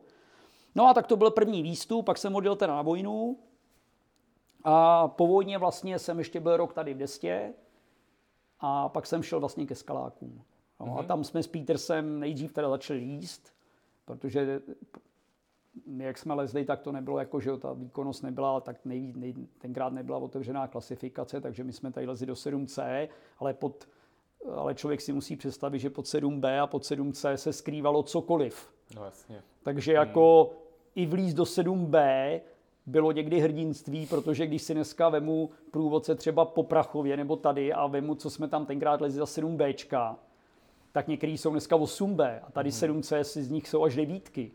No a tak to byl první výstup, pak jsem odjel teda na vojnu a po vojně vlastně jsem ještě byl rok tady v Destě a pak jsem šel vlastně ke skalákům. No, mm-hmm. A tam jsme s Petersem nejdřív teda začali jíst, protože jak jsme lezli, tak to nebylo jako, že ta výkonnost nebyla, tak nej, nej, tenkrát nebyla otevřená klasifikace, takže my jsme tady lezli do 7C, ale, pod, ale člověk si musí představit, že pod 7B a pod 7C se skrývalo cokoliv. No jasně. Takže jako hmm. i vlíz do 7B bylo někdy hrdinství, protože když si dneska vemu průvodce třeba po Prachově nebo tady a vemu, co jsme tam tenkrát lezli za 7Bčka, tak některý jsou dneska 8B a tady hmm. 7C z nich jsou až devítky.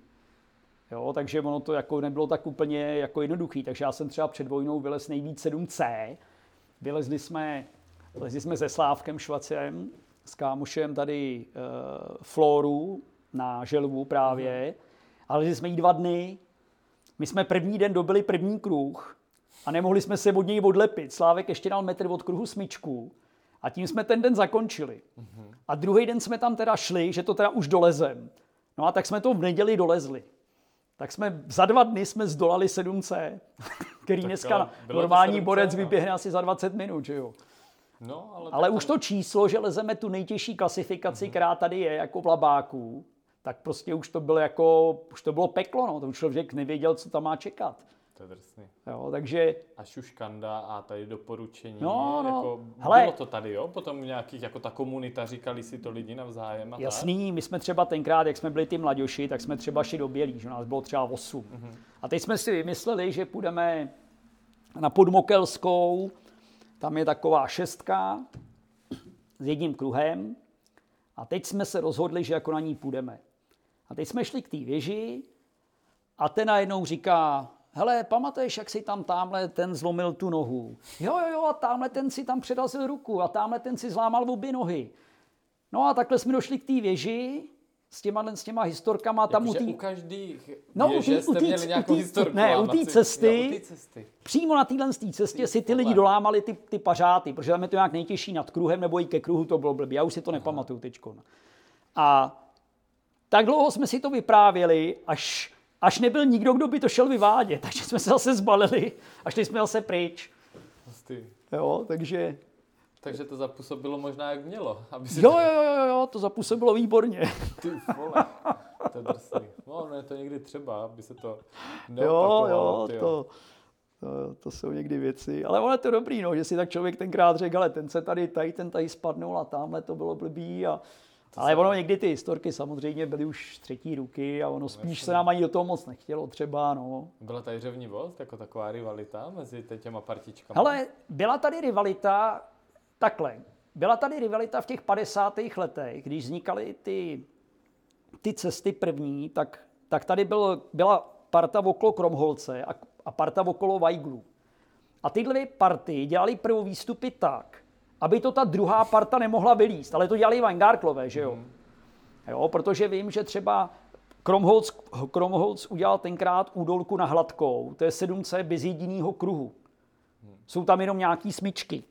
Jo, takže ono to jako nebylo tak úplně jako jednoduchý. Takže já jsem třeba před vojnou vylez nejvíc 7C. Vylezli jsme, vylezli jsme se Slávkem Švacem, s kámošem tady e, Floru na Želvu právě. Mm. Ale jsme jí dva dny. My jsme první den dobili první kruh a nemohli jsme se od něj odlepit. Slávek ještě dal metr od kruhu smyčku a tím jsme ten den zakončili. Mm. A druhý den jsme tam teda šli, že to teda už dolezem. No a tak jsme to v neděli dolezli tak jsme za dva dny jsme zdolali 7C, který tak dneska normální borec no. vyběhne asi za 20 minut, že jo. No, ale ale už to číslo, že lezeme tu nejtěžší klasifikaci, mm-hmm. která tady je, jako v labáku, tak prostě už to bylo jako, už to bylo peklo, no. To už člověk nevěděl, co tam má čekat. To je drsný. Jo, takže... A šuškanda a tady doporučení. No, no. Jako, Hele, bylo to tady, jo? Potom nějakých, jako ta komunita, říkali si to lidi navzájem a Jasný, tak? my jsme třeba tenkrát, jak jsme byli ty mladěši, tak jsme třeba šli do Bělí, že nás bylo třeba 8. Mm-hmm. A teď jsme si vymysleli, že půjdeme na Podmokelskou, tam je taková šestka s jedním kruhem a teď jsme se rozhodli, že jako na ní půjdeme. A teď jsme šli k té věži a ten najednou říká, hele, pamatuješ, jak si tam tamhle ten zlomil tu nohu? Jo, jo, jo, a tamhle ten si tam předazil ruku a tamhle ten si zlámal obě nohy. No a takhle jsme došli k té věži s těma, s těma historkama. Tam u, tý... u každý no, u tý, jste u tý, měli nějakou historku. Ne, u té cesty, cesty, přímo na téhle cestě si ty lidi dolámali ty, ty pařáty, protože tam je to nějak nejtěžší nad kruhem nebo i ke kruhu, to bylo blbý. Já už si to nepamatuju teď. A tak dlouho jsme si to vyprávěli, až až nebyl nikdo, kdo by to šel vyvádět. Takže jsme se zase zbalili a šli jsme zase pryč. Hustý. Jo, takže... Takže to zapůsobilo možná jak mělo. Aby si jo, jo, jo, jo, to zapůsobilo výborně. Ty vole, to je drsný. No, no, je to někdy třeba, aby se to Jo, jo, to, to, to, jsou někdy věci. Ale ono je to dobrý, no, že si tak člověk tenkrát řekl, ale ten se tady, tady, ten tady spadnul a tamhle to bylo blbý a to Ale ono někdy ty historky samozřejmě byly už třetí ruky a ono spíš se nám ani do toho moc nechtělo třeba, no. Byla tady řevní vost, jako taková rivalita mezi těma partičkami? Ale byla tady rivalita takhle. Byla tady rivalita v těch 50. letech, když vznikaly ty, ty cesty první, tak, tak tady byl, byla parta okolo Kromholce a, a parta okolo Weiglu. A tyhle dvě party dělali první výstupy tak, aby to ta druhá parta nemohla vylíst. Ale to dělali Weingartlové, že jo? Mm. jo? Protože vím, že třeba Kromholz, Kromholz udělal tenkrát údolku na hladkou, to je 7C bez jediného kruhu. Mm. Jsou tam jenom nějaký smyčky.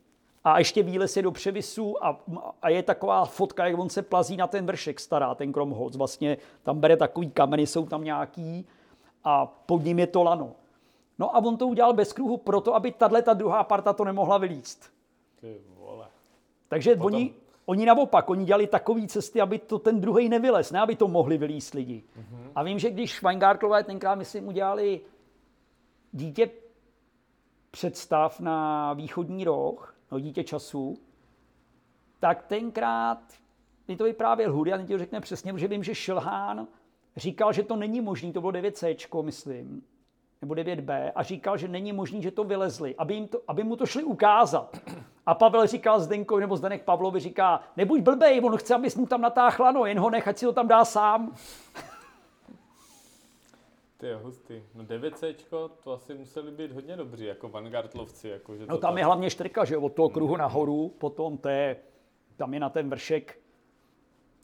A ještě výlez je do převisu a, a, je taková fotka, jak on se plazí na ten vršek stará, ten Kromholz. Vlastně tam bere takový kameny, jsou tam nějaký a pod ním je to lano. No a on to udělal bez kruhu proto, aby tahle ta druhá parta to nemohla vylíst. Takže Potom... oni, oni naopak, oni dělali takové cesty, aby to ten druhý nevylez, ne aby to mohli vylíst lidi. Mm-hmm. A vím, že když Weingartlové tenkrát, myslím, udělali dítě představ na východní roh, no dítě času, tak tenkrát mi to vyprávěl Hudy, a teď to řekne přesně, že vím, že Šilhán říkal, že to není možné, to bylo 9C, myslím, nebo 9B, a říkal, že není možné, že to vylezli, aby, jim to, aby mu to šli ukázat A Pavel říkal Zdenkovi, nebo Zdenek Pavlovi říká, nebuď blbej, on chce, abys mu tam natáhl lano, jen ho nech, ať si ho tam dá sám. Ty jo, hustý. No 9 to asi museli být hodně dobří, jako vanguardlovci. Jako, že No to tam tak- je hlavně štrka, že jo, od toho kruhu nahoru, potom to je, tam je na ten vršek,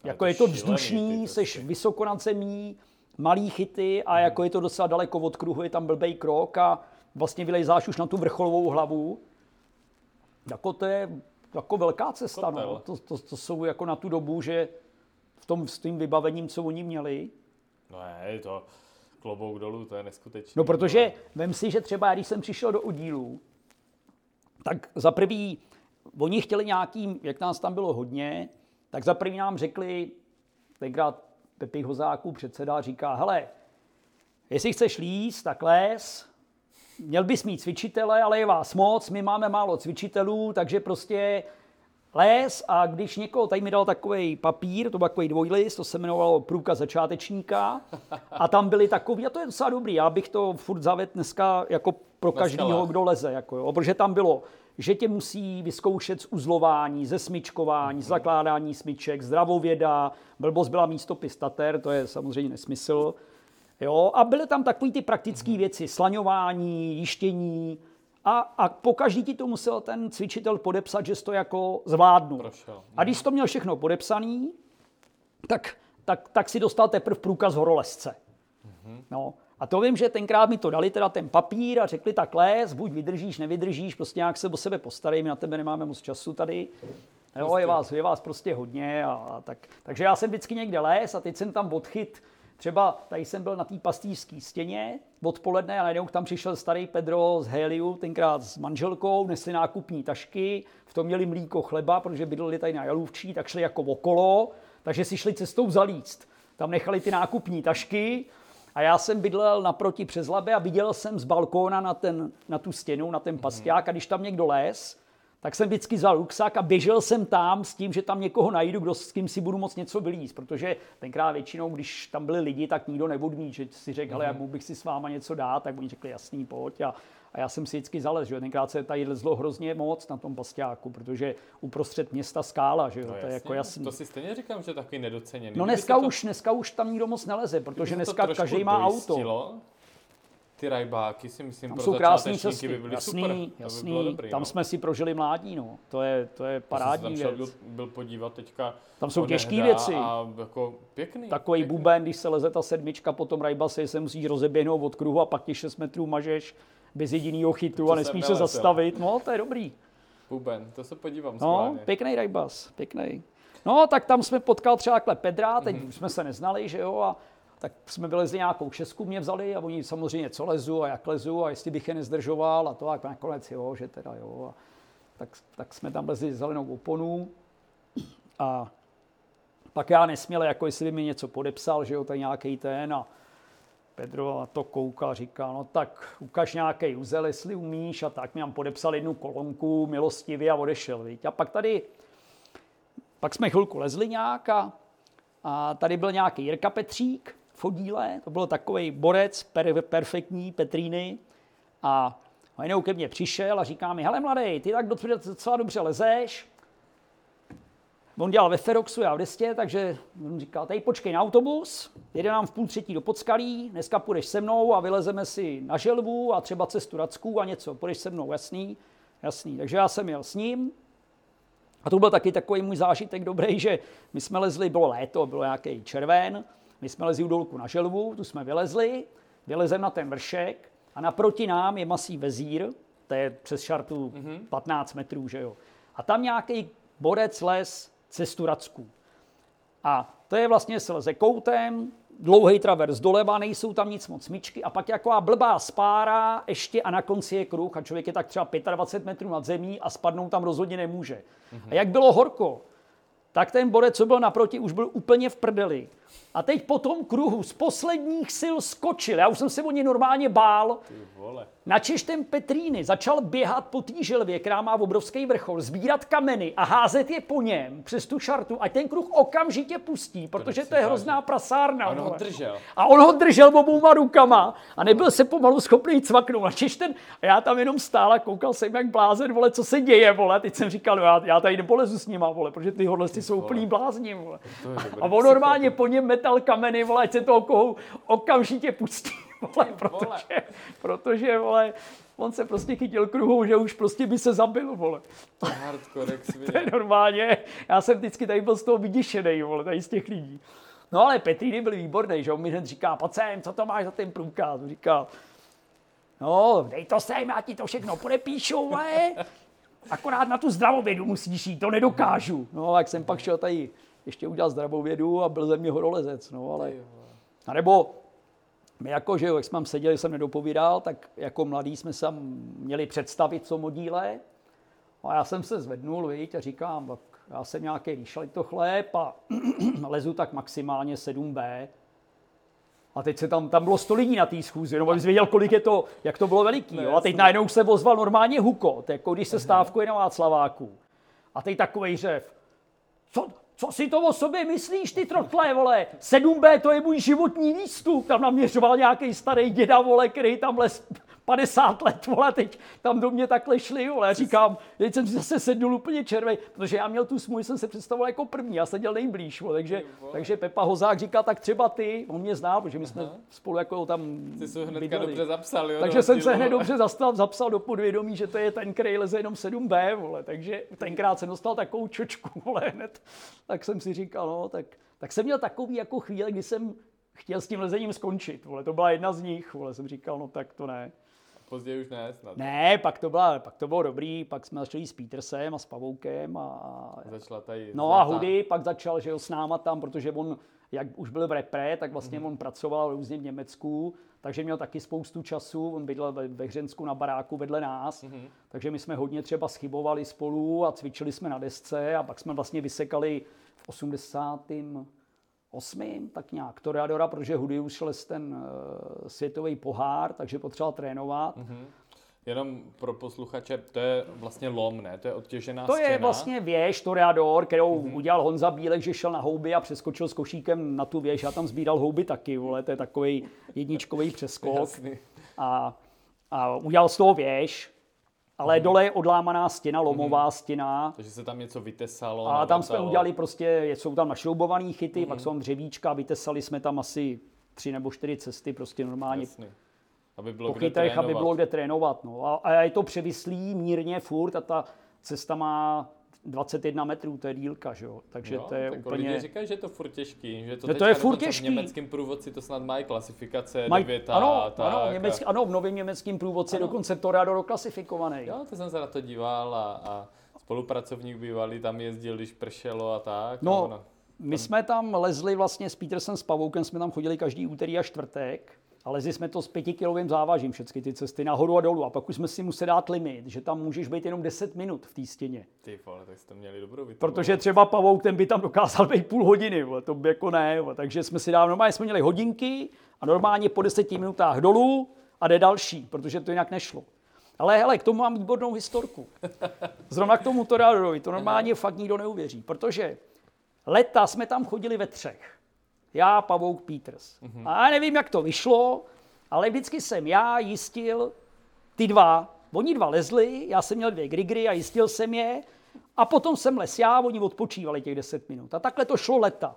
jako to je to vzdušný, ty seš prostě. vysoko nad zemí, malý chyty a jako je to docela daleko od kruhu, je tam blbej krok a vlastně vylejzáš už na tu vrcholovou hlavu. Jako to je jako velká cesta, no. To, to, to, jsou jako na tu dobu, že v tom s tím vybavením, co oni měli. No ne, to klobouk dolů, to je neskutečné. No protože vem si, že třeba když jsem přišel do oddílu, tak za prvý, oni chtěli nějaký, jak nás tam bylo hodně, tak za prvý nám řekli, tenkrát Pepi Hozáků předseda říká, hele, jestli chceš líst, tak les, měl bys mít cvičitele, ale je vás moc, my máme málo cvičitelů, takže prostě les. A když někoho, tady mi dal takový papír, to byl takový dvojlist, to se jmenovalo průkaz začátečníka a tam byly takový, a to je docela dobrý, já bych to furt zavedl dneska jako pro každého, kdo leze, jako jo, protože tam bylo, že tě musí vyzkoušet z uzlování, ze smyčkování, z zakládání smyček, zdravověda, blbost byla místopis tater, to je samozřejmě nesmysl. Jo, a byly tam takové ty praktické věci, slaňování, jištění a, a po každý ti to musel ten cvičitel podepsat, že jsi to jako zvládnul. Prošel. A když to měl všechno podepsaný, tak, tak, tak si dostal teprve průkaz horolezce. No. A to vím, že tenkrát mi to dali teda ten papír a řekli tak les, buď vydržíš, nevydržíš, prostě nějak se o sebe postarej, my na tebe nemáme moc času tady. Jo, je vás, je vás prostě hodně. A, tak, takže já jsem vždycky někde les a teď jsem tam odchyt, třeba tady jsem byl na té pastýřské stěně odpoledne a najednou tam přišel starý Pedro z Heliu, tenkrát s manželkou, nesli nákupní tašky, v tom měli mlíko chleba, protože bydleli tady na Jalůvčí, tak šli jako okolo, takže si šli cestou zalíct. Tam nechali ty nákupní tašky a já jsem bydlel naproti přes Labe a viděl jsem z balkóna na, ten, na tu stěnu, na ten pasták a když tam někdo les, tak jsem vždycky vzal ruksak a běžel jsem tam s tím, že tam někoho najdu, kdo, s kým si budu moc něco vylíst, protože tenkrát většinou, když tam byli lidi, tak nikdo neodmít, že si řekl, hele, jak bych si s váma něco dát, tak oni řekli, jasný, pojď. A, a já jsem si vždycky zalez, že tenkrát se tady lezlo hrozně moc na tom pastáku, protože uprostřed města skála, že jo, No to je jako jasný. To si stejně říkám, že je takový nedoceněný. No dneska to- už, dneska už tam nikdo moc neleze, protože dneska každý má auto. Ty rajbáky si myslím Tam pro jsou krásné začátečníky cesty, by byly jasný, super. To by jasný. bylo dobrý, tam no. jsme si prožili mládí, no. To je, to je se parádní tam šel, věc. byl, byl podívat teďka. Tam jsou těžké věci. A jako pěkný. Takový pěkný. buben, když se leze ta sedmička po tom rajbase, se musíš rozeběhnout od kruhu a pak těch 6 metrů mažeš bez jediného chytu To a nesmíš se zastavit. No, to je dobrý. Buben, to se podívám No, schválně. pěkný rajbas, pěkný. No, tak tam jsme potkal třeba takhle Pedra, teď Mhm. už jsme se neznali, že jo, a tak jsme vylezli nějakou šesku, mě vzali a oni samozřejmě co lezu a jak lezu a jestli bych je nezdržoval a to a nakonec jo, že teda jo. A tak, tak jsme tam lezli zelenou oponu a pak já nesměl, jako jestli by mi něco podepsal, že jo, tady nějaký ten a Pedro na to koukal, říkal, no tak ukaž nějaký uzel, jestli umíš a tak mi tam podepsal jednu kolonku milostivě a odešel. Viď? A pak tady, pak jsme chvilku lezli nějak a, a tady byl nějaký Jirka Petřík v oddíle, to byl takový borec, per, perfektní Petríny. A najednou ke mně přišel a říká mi, hele mladý, ty tak docela, dobře lezeš, On dělal ve Feroxu, já v Destě, takže on říkal, tady počkej na autobus, jede nám v půl třetí do Podskalí, dneska půjdeš se mnou a vylezeme si na želvu a třeba cestu Racku a něco, půjdeš se mnou, jasný, jasný. Takže já jsem jel s ním. A to byl taky takový můj zážitek dobrý, že my jsme lezli, bylo léto, bylo nějaký červen, my jsme lezli u dolku na želvu, tu jsme vylezli, vylezem na ten vršek a naproti nám je masí vezír, to je přes šartu 15 metrů, že jo. A tam nějaký borec les cestu Racku. A to je vlastně se leze koutem, dlouhý travers doleva, nejsou tam nic moc smyčky a pak taková blbá spára ještě a na konci je kruh a člověk je tak třeba 25 metrů nad zemí a spadnout tam rozhodně nemůže. A jak bylo horko, tak ten borec, co byl naproti, už byl úplně v prdeli. A teď po tom kruhu z posledních sil skočil. Já už jsem se o ně normálně bál. Ty. Načež ten Petríny začal běhat po té želvě, která má obrovský vrchol, sbírat kameny a házet je po něm přes tu šartu, ať ten kruh okamžitě pustí, protože to je hrozná prasárna. A on ho držel. A on ho držel obouma rukama a nebyl se pomalu schopný cvaknout. Načež ten, a já tam jenom stál a koukal jsem jak blázen, vole, co se děje, vole. Teď jsem říkal, no já, já tady nepolezu s nima, vole, protože ty hodle jsou úplný blázni, vole. A on normálně po něm metal kameny, vole, ať se toho kohu okamžitě pustí, vole, protože, protože, vole, on se prostě chytil kruhou, že už prostě by se zabil, vole. Hardcore, To je normálně, já jsem vždycky tady byl z toho vyděšený, vole, tady z těch lidí. No ale Petrini byl výborný, že on mi hned říká, pojď sem, co to máš za ten průkaz? Říká, no, dej to sem, já ti to všechno podepíšu, vole. Akorát na tu zdravovědu musíš jít, to nedokážu. No, jak jsem pak šel tady ještě udělat zdravovědu a byl ze mě horolezec, no, ale... A nebo my jako, že jo, jak jsme tam seděli, jsem nedopovídal, tak jako mladí jsme se měli představit, co modíle. A já jsem se zvednul, viď, a říkám, tak já jsem nějaký výšel to chléb a lezu tak maximálně 7B. A teď se tam, tam bylo 100 lidí na té schůzi, no, abys věděl, kolik je to, jak to bylo veliký. Jo? A teď najednou se ozval normálně hukot, jako když se stávkuje na Václaváku. A teď takovej řev. Co, co si to o sobě myslíš, ty trotle, vole? 7B, to je můj životní výstup. Tam naměřoval nějaký starý děda, vole, který tam les 50 let, vole, teď tam do mě takhle šli, vole. Říkám, teď jsem si zase sednul úplně červej, protože já měl tu smůj, jsem se představoval jako první, já seděl nejblíž, vole, takže, takže Pepa Hozák říkal, tak třeba ty, on mě zná, protože my jsme spolu jako tam Ty jsi hnedka dobře zapsal, jo? Takže jsem se hned dobře zastal, zapsal do podvědomí, že to je ten, který leze jenom 7B, vole. Takže tenkrát jsem dostal takovou čočku, vole, hned. Tak jsem si říkal, no, tak, tak jsem měl takový jako chvíle, kdy jsem chtěl s tím lezením skončit, vole. To byla jedna z nich, vole. Jsem říkal, no tak to ne. Později už ne, snad. Ne, pak to, byla, pak to bylo dobrý, pak jsme začali s Petersem a s Pavoukem a, Začala tady No a Hudy pak začal, že jo, s náma tam, protože on, jak už byl v repre, tak vlastně Mhm. on pracoval různě v Německu, takže měl taky spoustu času, on bydlel ve, ve Hřensku na baráku vedle nás, Mhm. takže my jsme hodně třeba schybovali spolu a cvičili jsme na desce a pak jsme vlastně vysekali v 88. tak nějak Toreadora, protože Hudy už les ten uh, světový pohár, takže potřeboval trénovat. Mhm. Jenom pro posluchače, to je vlastně lom, ne? To je odtěžená To stěna. je vlastně věž Toreador, kterou Mhm. mm-hmm. udělal Honza Bílek, že šel na houby a přeskočil s košíkem na tu věž. Já tam sbíral houby taky, vole, to je takový jedničkový přeskok. Jasný. A, a udělal z toho věž, ale mm-hmm. dole je odlámaná stěna, lomová mm-hmm. stěna. Takže se tam něco vytesalo. A tam jsme udělali prostě, jsou tam našroubované chyty, mm-hmm. pak jsou tam dřevíčka, vytesali jsme tam asi tři nebo čtyři cesty, prostě normálně Jasný. Aby bylo po kde chytrech, aby bylo kde trénovat. No. A, a je to převislý mírně furt a ta cesta má 21 metrů, to je dílka, že jo? takže Jo, to je tak úplně... Lidi říkají, že je to furt těžký. Že to No to je furt těžký. V německém průvodci to snad mají klasifikace Maj, 9 ano, a tak. ano, a- německý, ano, v novém německém průvodci je dokonce Toreador klasifikovaný. Jo, to jsem se na to díval a, a spolupracovník bývalý tam jezdil, když pršelo a tak. a No, ono- my jsme tam lezli vlastně s Petersem, s Pavoukem, jsme tam chodili každý úterý a čtvrtek a lezli jsme to s pětikilovým závažím, všechny ty cesty nahoru a dolů. A pak už jsme si museli dát limit, že tam můžeš být jenom 10 minut v té stěně. Ty vole, tak jste měli dobrou vytrvalost. Protože třeba Pavouk, ten by tam dokázal být půl hodiny, vole, to by jako ne. Vole. Takže jsme si dávali, normálně jsme měli hodinky a normálně po deseti minutách dolů a jde další, protože to jinak nešlo. Ale hele, k tomu mám výbornou historku. Zrovna k tomu Toreadorovi, to normálně fakt nikdo neuvěří, protože leta jsme tam chodili ve třech. Já, Pavouk, Peters. A já nevím, jak to vyšlo, ale vždycky jsem já jistil ty dva. Oni dva lezli, já jsem měl dvě grigry a jistil jsem je. A potom jsem les já, oni odpočívali těch 10 minut. A takhle to šlo leta.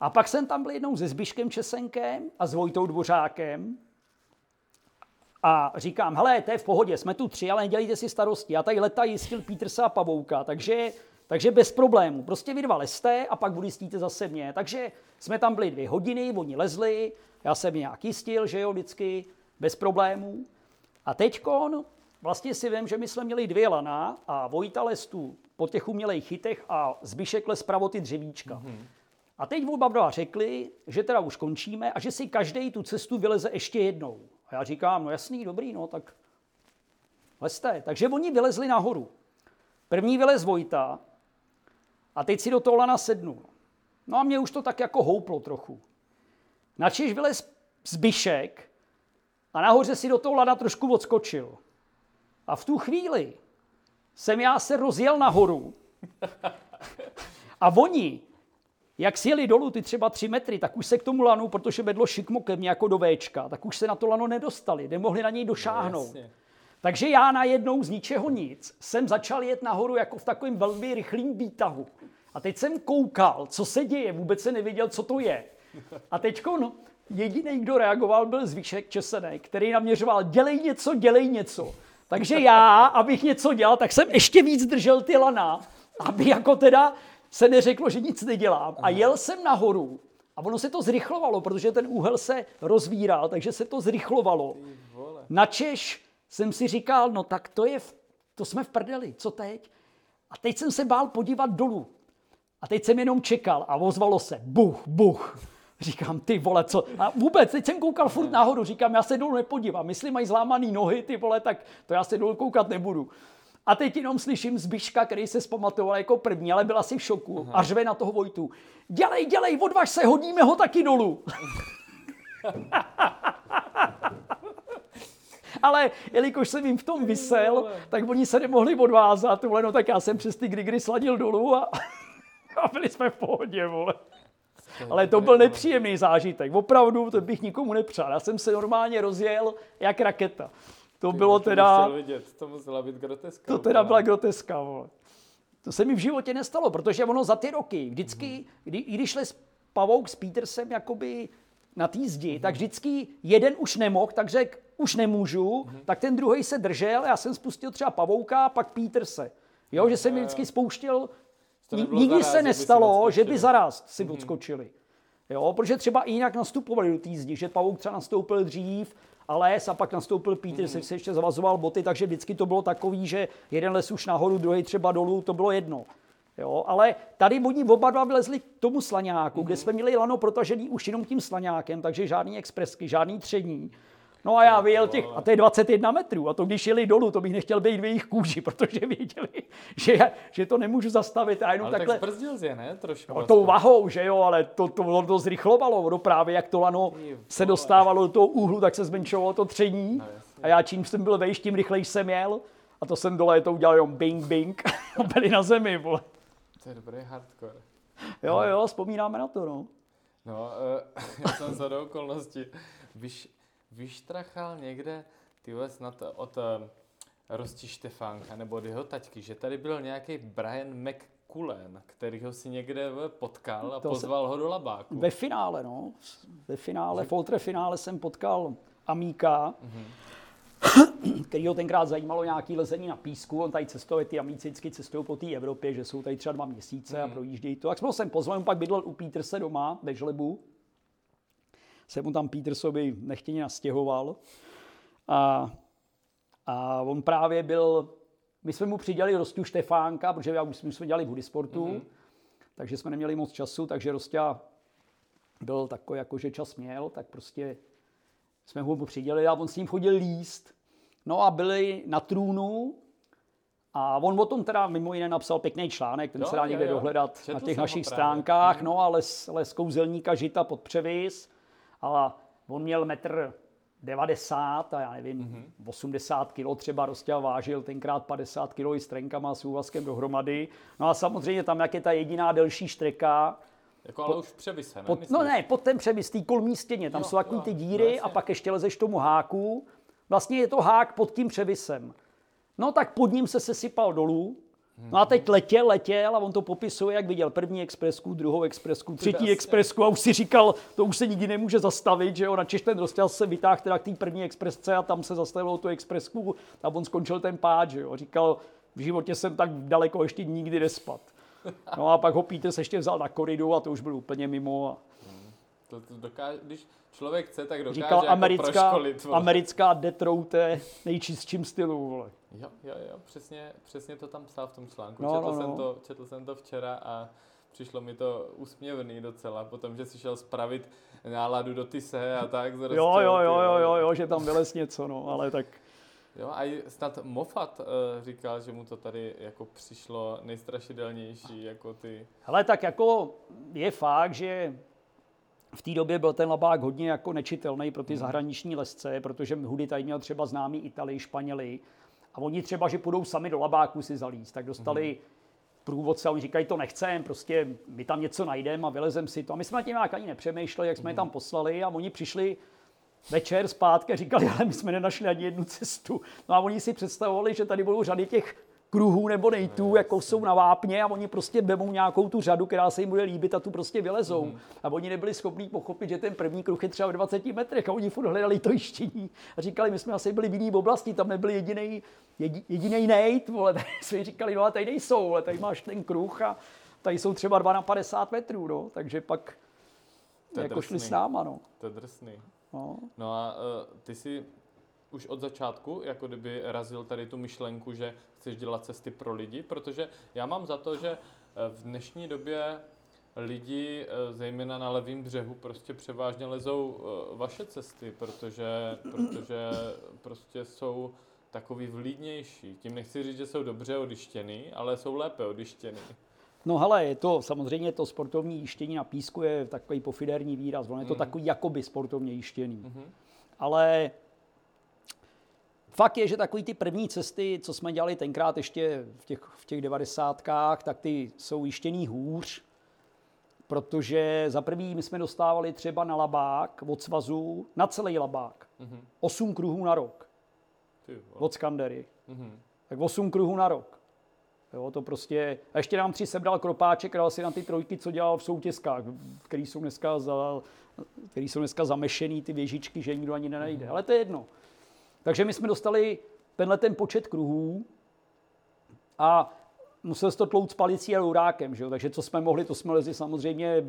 A pak jsem tam byl jednou se Zbyškem Česenkem a s Vojtou Dvořákem. A říkám, hele, to je v pohodě, jsme tu tři, ale nedělejte si starosti. Já tady leta jistil Petersa a Pavouka, takže, takže bez problému. Prostě vy dva lezte a pak budu jistíte zase mě. Takže jsme tam byli dvě hodiny, oni lezli, já jsem nějak jistil, že jo, vždycky, bez problémů. A teďkon, vlastně si vím, že my jsme měli dvě lana a Vojta les tu po těch umělejch chytech a Zbyšek les pravo ty dřevíčka. Mm-hmm. A teď oba dva řekli, že teda už končíme a že si každý tu cestu vyleze ještě jednou. A já říkám, no jasný, dobrý, no tak lezte. Takže oni vylezli nahoru. První vylez Vojta a teď si do toho lana sednul. No a mě už to tak jako houplo trochu. Načež vylez zbyšek a nahoře si do toho lada trošku odskočil. A v tu chvíli jsem já se rozjel nahoru a oni, jak si jeli dolů ty třeba tři metry, tak už se k tomu lanu, protože vedlo šikmo ke mně jako do Včka, tak už se na to lano nedostali, nemohli na něj došáhnout. jasně. Takže já najednou z ničeho nic jsem začal jet nahoru jako v takovém velmi rychlém výtahu. A teď jsem koukal, co se děje, vůbec se nevěděl, co to je. A teď no, jediný, kdo reagoval, byl Zvíšek Česenek, který naměřoval, dělej něco, dělej něco. Takže já, abych něco dělal, tak jsem ještě víc držel ty lana, aby jako teda se neřeklo, že nic nedělám. A jel jsem nahoru a ono se to zrychlovalo, protože ten úhel se rozvíral, takže se to zrychlovalo. Načež jsem si říkal, no tak to je, to jsme v prdeli, co teď? A teď jsem se bál podívat dolů. A teď jsem jenom čekal a ozvalo se buch, buch. Říkám, ty vole, co? A vůbec, teď jsem koukal furt nahoru, říkám, já se dolů nepodívám. Jestli mají zlámaný nohy, ty vole, tak to já se dolů koukat nebudu. A teď jenom slyším Zbiška, který se zpamatoval jako první, ale byl asi v šoku. A řve na toho Vojtu. Dělej, dělej, odvaž se, hodíme ho taky dolů. Ale jelikož jsem jim v tom vysel, tak oni se nemohli odvázat, vole, no tak já jsem přes ty grigry sladil dolů a, a byli jsme v pohodě, vole. Ale to byl nepříjemný zážitek, opravdu, to bych nikomu nepřál. Já jsem se normálně rozjel jak raketa. To bylo teda, vidět, to musela být groteska. to teda byla groteska, vole. To se mi v životě nestalo, protože ono za ty roky, vždycky, kdy, i když les Pavouk s Petersem jakoby na té zdi, tak vždycky jeden už nemohl, tak řekl, už nemůžu, tak ten druhý se držel, já jsem spustil třeba Pavouka, pak Peterse. Jo, že jsem je vždycky spouštěl, nikdy se že by nestalo, že by zaraz si odskočili. Jo, protože třeba i jinak nastupovali do té zdi, že Pavouk třeba nastoupil dřív a les a pak nastoupil Peter, se, se ještě zavazoval boty, takže vždycky to bylo takový, že jeden les už nahoru, druhý třeba dolů, to bylo jedno. Jo, ale tady oni oba dva vlezli k tomu slaňáku, kde jsme měli lano protažený už jenom tím slaňákem, takže žádný expresky, žádný tření. No a já vyjel těch, a to je 21 metrů, a to když jeli dolů, to bych nechtěl být v jejich kůži, protože věděli, že, že to nemůžu zastavit. A jenom Ale takhle, tak zbrzdil je, ne? Trošku. No, tou vahou, že jo, ale to, to, to, zrychlovalo. Ono právě jak to lano se dostávalo do toho úhlu, tak se zmenšovalo to tření. a já čím jsem byl vejš, tím rychleji jsem jel. A to jsem dole to udělal jenom bing, bing. a byli na zemi, vole. To je dobrý hardcore. Jo, jo, vzpomínáme na to, no. No, uh, já jsem za do okolností vyš, vyštrachal někde, ty vole, snad od uh, Rosti Štefánka, nebo od jeho taťky, že tady byl nějaký Brian McCullen, kterýho si někde vole, potkal a To se- pozval ho do labáku. Ve finále, no. Ve finále, v ultra finále jsem potkal Amíka, který ho tenkrát zajímalo nějaký lezení na písku. On tady cestuje, ty Amíci vždycky cestují po té Evropě, že jsou tady třeba dva měsíce a projíždějí to. Tak jsme ho sem pozvali, on pak bydlel u Peterse doma ve Žlebu. Se mu tam Petersovi nechtěně nastěhoval. A, a on právě byl, my jsme mu přidělali Rostu Štefánka, protože já už jsme dělali v Hudisportu, mm-hmm. takže jsme neměli moc času, takže Rostia byl takový, jako že čas měl, tak prostě jsme ho mu přidělili a on s ním chodil líst. No a byli na trůnu a on o tom teda mimo jiné napsal pěkný článek, ten Jo, se dá jo, někde jo. dohledat Četl na těch našich právě. stránkách. No a les, les kouzelníka žita pod převis. Ale on měl metr 90 a já nevím, Mhm. 80 kg třeba Rostěl vážil tenkrát 50 kg i s trenkama a s úvazkem dohromady. No a samozřejmě tam, jak je ta jediná delší štreka, Jako ale už v převise, ne? pod, no ne, pod ten převis, tý kolmí stěně, tam Jo, jsou takový ty no díry jasně. a pak ještě lezeš tomu háku. Vlastně je to hák pod tím převisem. No tak pod ním se sesypal dolů. No a teď letěl, letěl a on to popisuje, jak viděl první expresku, druhou expresku, třetí expresku a už si říkal, to už se nikdy nemůže zastavit, že jo, načež ten roztěl se vytáhl teda k té první expresce a tam se zastavilo tu expresku a on skončil ten pád, že jo, říkal, v životě jsem tak daleko ještě nikdy nespad. No a pak ho Peter se ještě vzal na koridu a to už byl úplně mimo. A To, to dokáže, když člověk chce, tak dokáže říkal jako americká, proškolit. vole. americká Detroute nejčistším stylu. Vole. Jo, jo, jo, přesně, přesně to tam psal v tom článku. No, četl, no, jsem no. to, četl jsem to včera a přišlo mi to úsměvný docela, potom, že si šel spravit náladu do Tise a tak. s Jo, jo, jo, jo, jo, jo, že tam vylez něco, no, ale tak Jo, a i snad Moffat uh, říkal, že mu to tady jako přišlo nejstrašidelnější, jako ty... Hele, tak jako je fakt, že v té době byl ten labák hodně jako nečitelný pro ty zahraniční lesce, protože Hudy tady měl třeba známý Italii, Španěli a oni třeba, že půjdou sami do labáku si zalíst, tak dostali průvodce a oni říkají, to nechcem, prostě my tam něco najdeme a vylezem si to. A my jsme na tím nějak ani nepřemýšleli, jak jsme je tam poslali a oni přišli večer zpátky a říkali, ale my jsme nenašli ani jednu cestu. No a oni si představovali, že tady budou řady těch kruhů nebo nejtů, jako jsou na vápně a oni prostě vemou nějakou tu řadu, která se jim bude líbit a tu prostě vylezou. Mm. A oni nebyli schopni pochopit, že ten první kruh je třeba v 20 metrech a oni furt hledali to jištění a říkali, my jsme asi byli v jiný oblasti, tam nebyl jediný jediný nejt, vole, tady jsme říkali, no a tady nejsou, ale tady máš ten kruh a tady jsou třeba 2 na 50 metrů, no, takže pak To jako šli drsný. s náma, no. To je drsný. no. No a uh, ty si už od začátku jako kdyby razil tady tu myšlenku, že chceš dělat cesty pro lidi, protože já mám za to, že eh, v dnešní době lidi, eh, zejména na levém břehu, prostě převážně lezou eh, vaše cesty, protože, protože prostě jsou takový vlídnější. Tím nechci říct, že jsou dobře odištěný, ale jsou lépe odištěný. No hele, je to samozřejmě to sportovní jištění na písku je takový pofiderní výraz, ono je to Mhm. takový jakoby sportovně jištěný. Ale fakt je, že takový ty první cesty, co jsme dělali tenkrát ještě v těch, v těch devadesátkách, tak ty jsou jištěný hůř, protože za prvý my jsme dostávali třeba na labák od svazu, na celý labák, Mhm. 8 kruhů na rok od Skandery. Mhm. Tak 8 kruhů na rok. Jo, to prostě... A ještě nám tři sebral kropáček dal si na ty trojky, co dělal v soutězkách, který jsou dneska, za, který jsou dneska zamešený, ty věžičky, že nikdo ani nenajde. Ale to je jedno. Takže my jsme dostali tenhle ten počet kruhů a musel se to tlout s palicí a lourákem, že jo? takže co jsme mohli, to jsme lezli samozřejmě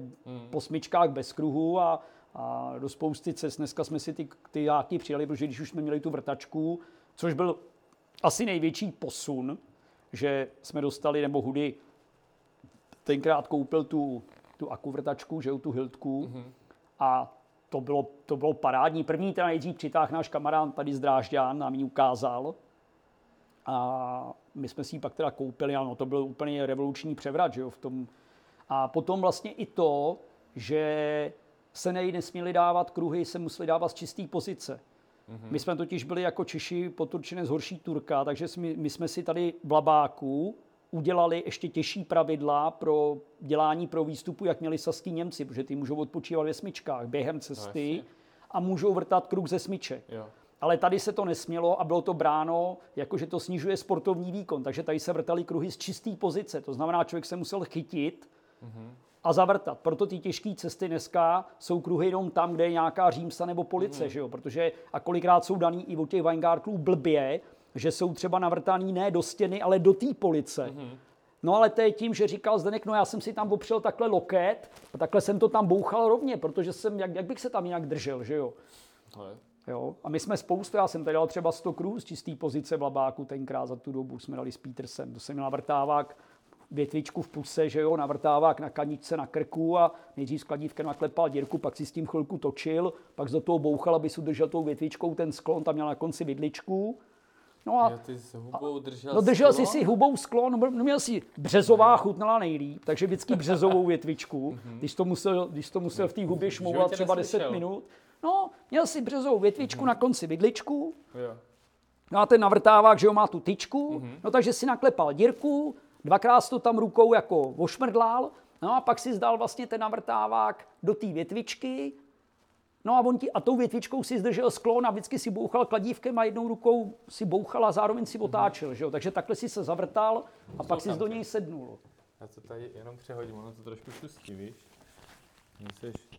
po smyčkách bez kruhu a, a do spousty cest. Dneska jsme si ty, ty jáky přijali, protože když už jsme měli tu vrtačku, což byl asi největší posun, že jsme dostali, nebo Hudy tenkrát koupil tu, tu akuvrtačku, že jo, tu hiltku mm-hmm. a to bylo, to bylo parádní. První teda nejdřív přitáhl náš kamarád tady z Drážďan, nám ji ukázal a my jsme si ji pak teda koupili, ano, to byl úplně revoluční převrat, že jo, v tom. A potom vlastně i to, že se nej nesměli dávat kruhy, se museli dávat z čisté pozice. Mm-hmm. My jsme totiž byli jako Češi poturčené z horší Turka, takže jsme, my jsme si tady v Labáku udělali ještě těžší pravidla pro dělání pro výstupu, jak měli saský Němci, protože ty můžou odpočívat ve smyčkách během cesty jasně. a můžou vrtat kruh ze smyček. Jo. Ale tady se to nesmělo a bylo to bráno, jako že to snižuje sportovní výkon. Takže tady se vrtaly kruhy z čisté pozice. To znamená, člověk se musel chytit a zavrtat. Proto ty těžké cesty dneska jsou kruhy jenom tam, kde je nějaká římsa nebo police, že jo? Protože a kolikrát jsou daný i od těch Weingartlů blbě, že jsou třeba navrtaný ne do stěny, ale do té police. No ale to je tím, že říkal Zdeněk, no já jsem si tam opřel takhle loket a takhle jsem to tam bouchal rovně, protože jsem, jak, jak bych se tam jinak držel, že jo? Ale Jo? A my jsme spoustu, já jsem tady dal třeba 100 kruhů z čisté pozice v Labáku tenkrát za tu dobu, jsme dali s Petersem. To jsem měl navrtávák větvičku v puse, že jo, navrtávák na kaničce na krku a nejdřív s kladívkem naklepal dírku, pak si s tím chvilku točil, pak do toho bouchal, aby si udržel tou větvičkou ten sklon, tam měl na konci vidličku. No a ty s hubou držel No držel si sklo? si hubou sklon, no, měl si březová chutnala nejlíp, takže vždycky březovou větvičku, když to musel, když to musel v té hubě šmouvat třeba 10 neslyšel. minut. No, měl si březovou větvičku na konci vidličku, Jo. no a ten navrtávák, že jo, má tu tyčku, no takže si naklepal dírku, dvakrát jsi to tam rukou jako ošmrdlal, no a pak si zdal vlastně ten navrtávák do té větvičky, No a, on ti, a tou větvičkou si zdržel sklon a vždycky si bouchal kladívkem a jednou rukou si bouchal a zároveň si otáčel. Že jo? Takže takhle si se zavrtal a pak si do něj sednul. Já to tady jenom přehodím, ono to trošku šustí, víš? Myslíš,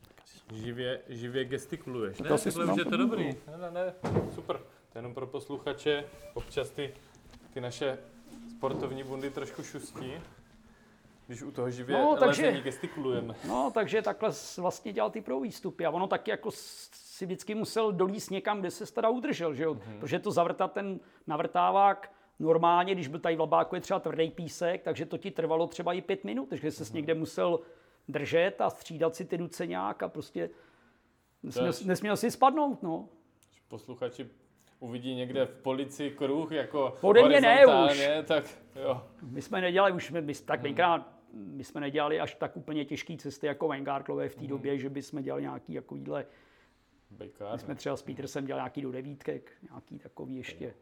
živě, živě gestikuluješ. Ne, To si je to dobrý. Ne, ne, ne, super. To je jenom pro posluchače, občas ty, ty naše sportovní bundy trošku šustí, když u toho živě No, takže- gestikulujeme. No, takže takhle vlastně dělal ty pro výstupy. A ono taky jako si vždycky musel dolíst někam, kde se teda udržel, že jo? Mm-hmm. Protože to zavrtat ten navrtávák normálně, když byl tady v Labáku je třeba tvrdý písek, takže to ti trvalo třeba i pět minut, takže se někde musel držet a střídat si ty ruce nějak a prostě nesměl, je- nesměl si spadnout, no. Posluchači uvidí někde v polici kruh jako Ode mě ne horizontálně, tak jo. My jsme nedělali už, my, my tak venkrát, my jsme nedělali až tak úplně těžké cesty jako Vanguardlové v té době, že bychom dělali nějaký takovýhle, Bejkár, my jsme třeba s Petersem dělali nějaký do devítek, nějaký takový ještě.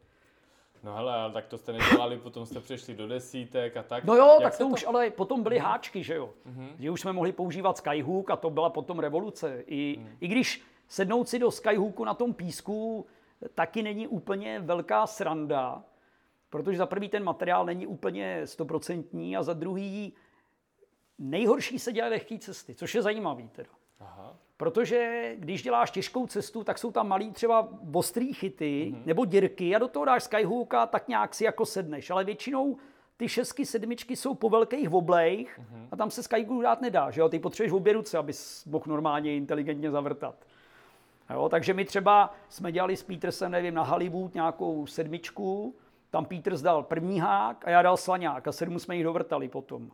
No hele, ale tak to jste nedělali, potom jste přešli do desítek a tak. No jo, Jak tak se to, už, ale potom byly háčky, že jo. Že už jsme mohli používat Skyhook a to byla potom revoluce. I, I když sednout si do Skyhooku na tom písku taky není úplně velká sranda, protože za prvý ten materiál není úplně stoprocentní a za druhý nejhorší se dělají lehké cesty, což je zajímavý teda. Aha. Protože když děláš těžkou cestu, tak jsou tam malý třeba ostrý chyty mm-hmm. nebo dírky a do toho dáš skyhooka, tak nějak si jako sedneš. Ale většinou ty šestky, sedmičky jsou po velkých oblejch mm-hmm. a tam se skyhook dát nedá. Že jo? Ty potřebuješ obě ruce, abys mohl normálně inteligentně zavrtat. Jo? Takže my třeba jsme dělali s Petersem, nevím, na Hollywood nějakou sedmičku, tam Peters dal první hák a já dal slaňák a sedm jsme jich dovrtali potom.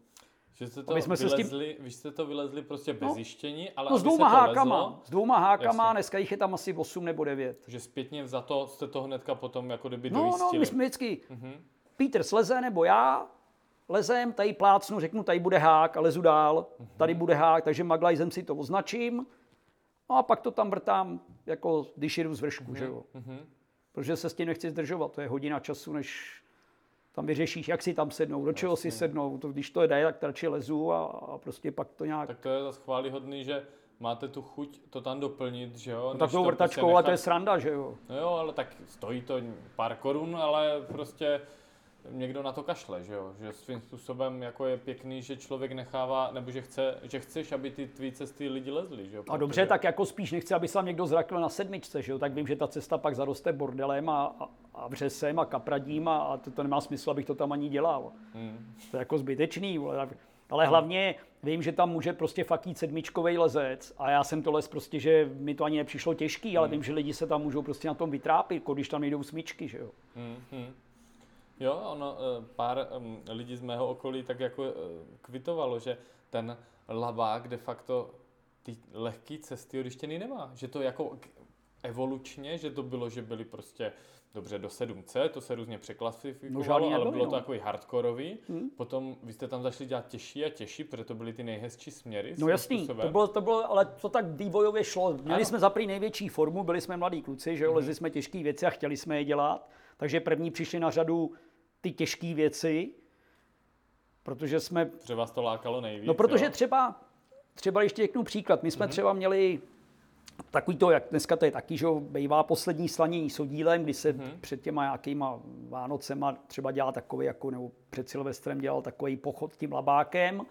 Že jste to my jsme se s tím- vylezli, vy jste to vylezli prostě bez No. zjištění, ale No s dvouma hákama, lezlo, s dvouma hákama, Jasně. dneska jich je tam asi 8 nebo 9. že zpětně za to jste to hnedka potom jako kdyby No, no, dojistili. my jsme vždycky, Peter sleze nebo já, lezem, tady plácnu, řeknu, tady bude hák a lezu dál, tady bude hák, takže maglajzem si to označím no a pak to tam vrtám, jako když jedu z vršku, že jo. Protože se s tím nechci zdržovat, to je hodina času, než tam vyřešíš, jak si tam sednou, do čeho si sednou, to, když to jde, tak radši lezu a, a prostě pak to nějak... Tak to je zase chválihodný, že máte tu chuť to tam doplnit, že jo? no, než takovou to vrtačkou, prostě ale to je nechat- sranda, že jo. No jo, ale tak stojí to pár korun, ale prostě někdo na to kašle, že jo? Že svým způsobem jako je pěkný, že člověk nechává, nebo že, chce, že chceš, aby ty tvý cesty lidi lezli, že jo? A dobře, tak jako spíš nechci, aby se tam někdo zrakl na sedmičce, že jo? tak vím, že ta cesta pak zaroste bordelem a, a, a vřesem a kapradím a, a to, to nemá smysl, abych to tam ani dělal. Hmm. To je jako zbytečný, vole. ale hlavně vím, že tam může prostě fakt jít sedmičkovej lezec a já jsem to les prostě, že mi to ani nepřišlo těžký, ale vím, že lidi se tam můžou prostě na tom vytrápit, jako když tam nejdou smyčky, že jo. Hmm, hmm. Jo, ono, eh, pár em, lidí z mého okolí tak jako eh, kvitovalo, že ten labák de facto ty lehké cesty od nemá. Že to jako evolučně, že to bylo, že byly prostě dobře do 7C, to se různě No, překlasifikovalo, žádný ale bylo to no. takový hardkorový. Potom vy jste tam zašli dělat těžší a těžší, protože to byly ty nejhezčí směry. No jasný, způsobem. to bylo, to bylo, ale to tak vývojově šlo. Měli Ano. jsme za prý největší formu, byli jsme mladí kluci, že jo, lezli jsme těžké věci a chtěli jsme je dělat. Takže první přišli na řadu ty těžké věci, protože jsme Že vás to lákalo nejvíc. No protože jo? třeba, třeba ještě řeknu příklad, my jsme třeba měli takový to, jak dneska to je taky, že bývá poslední slanění s oddílem, kdy se před těma nějakýma Vánocema třeba dělá takový, jako, nebo před Silvestrem dělal takový pochod tím labákem.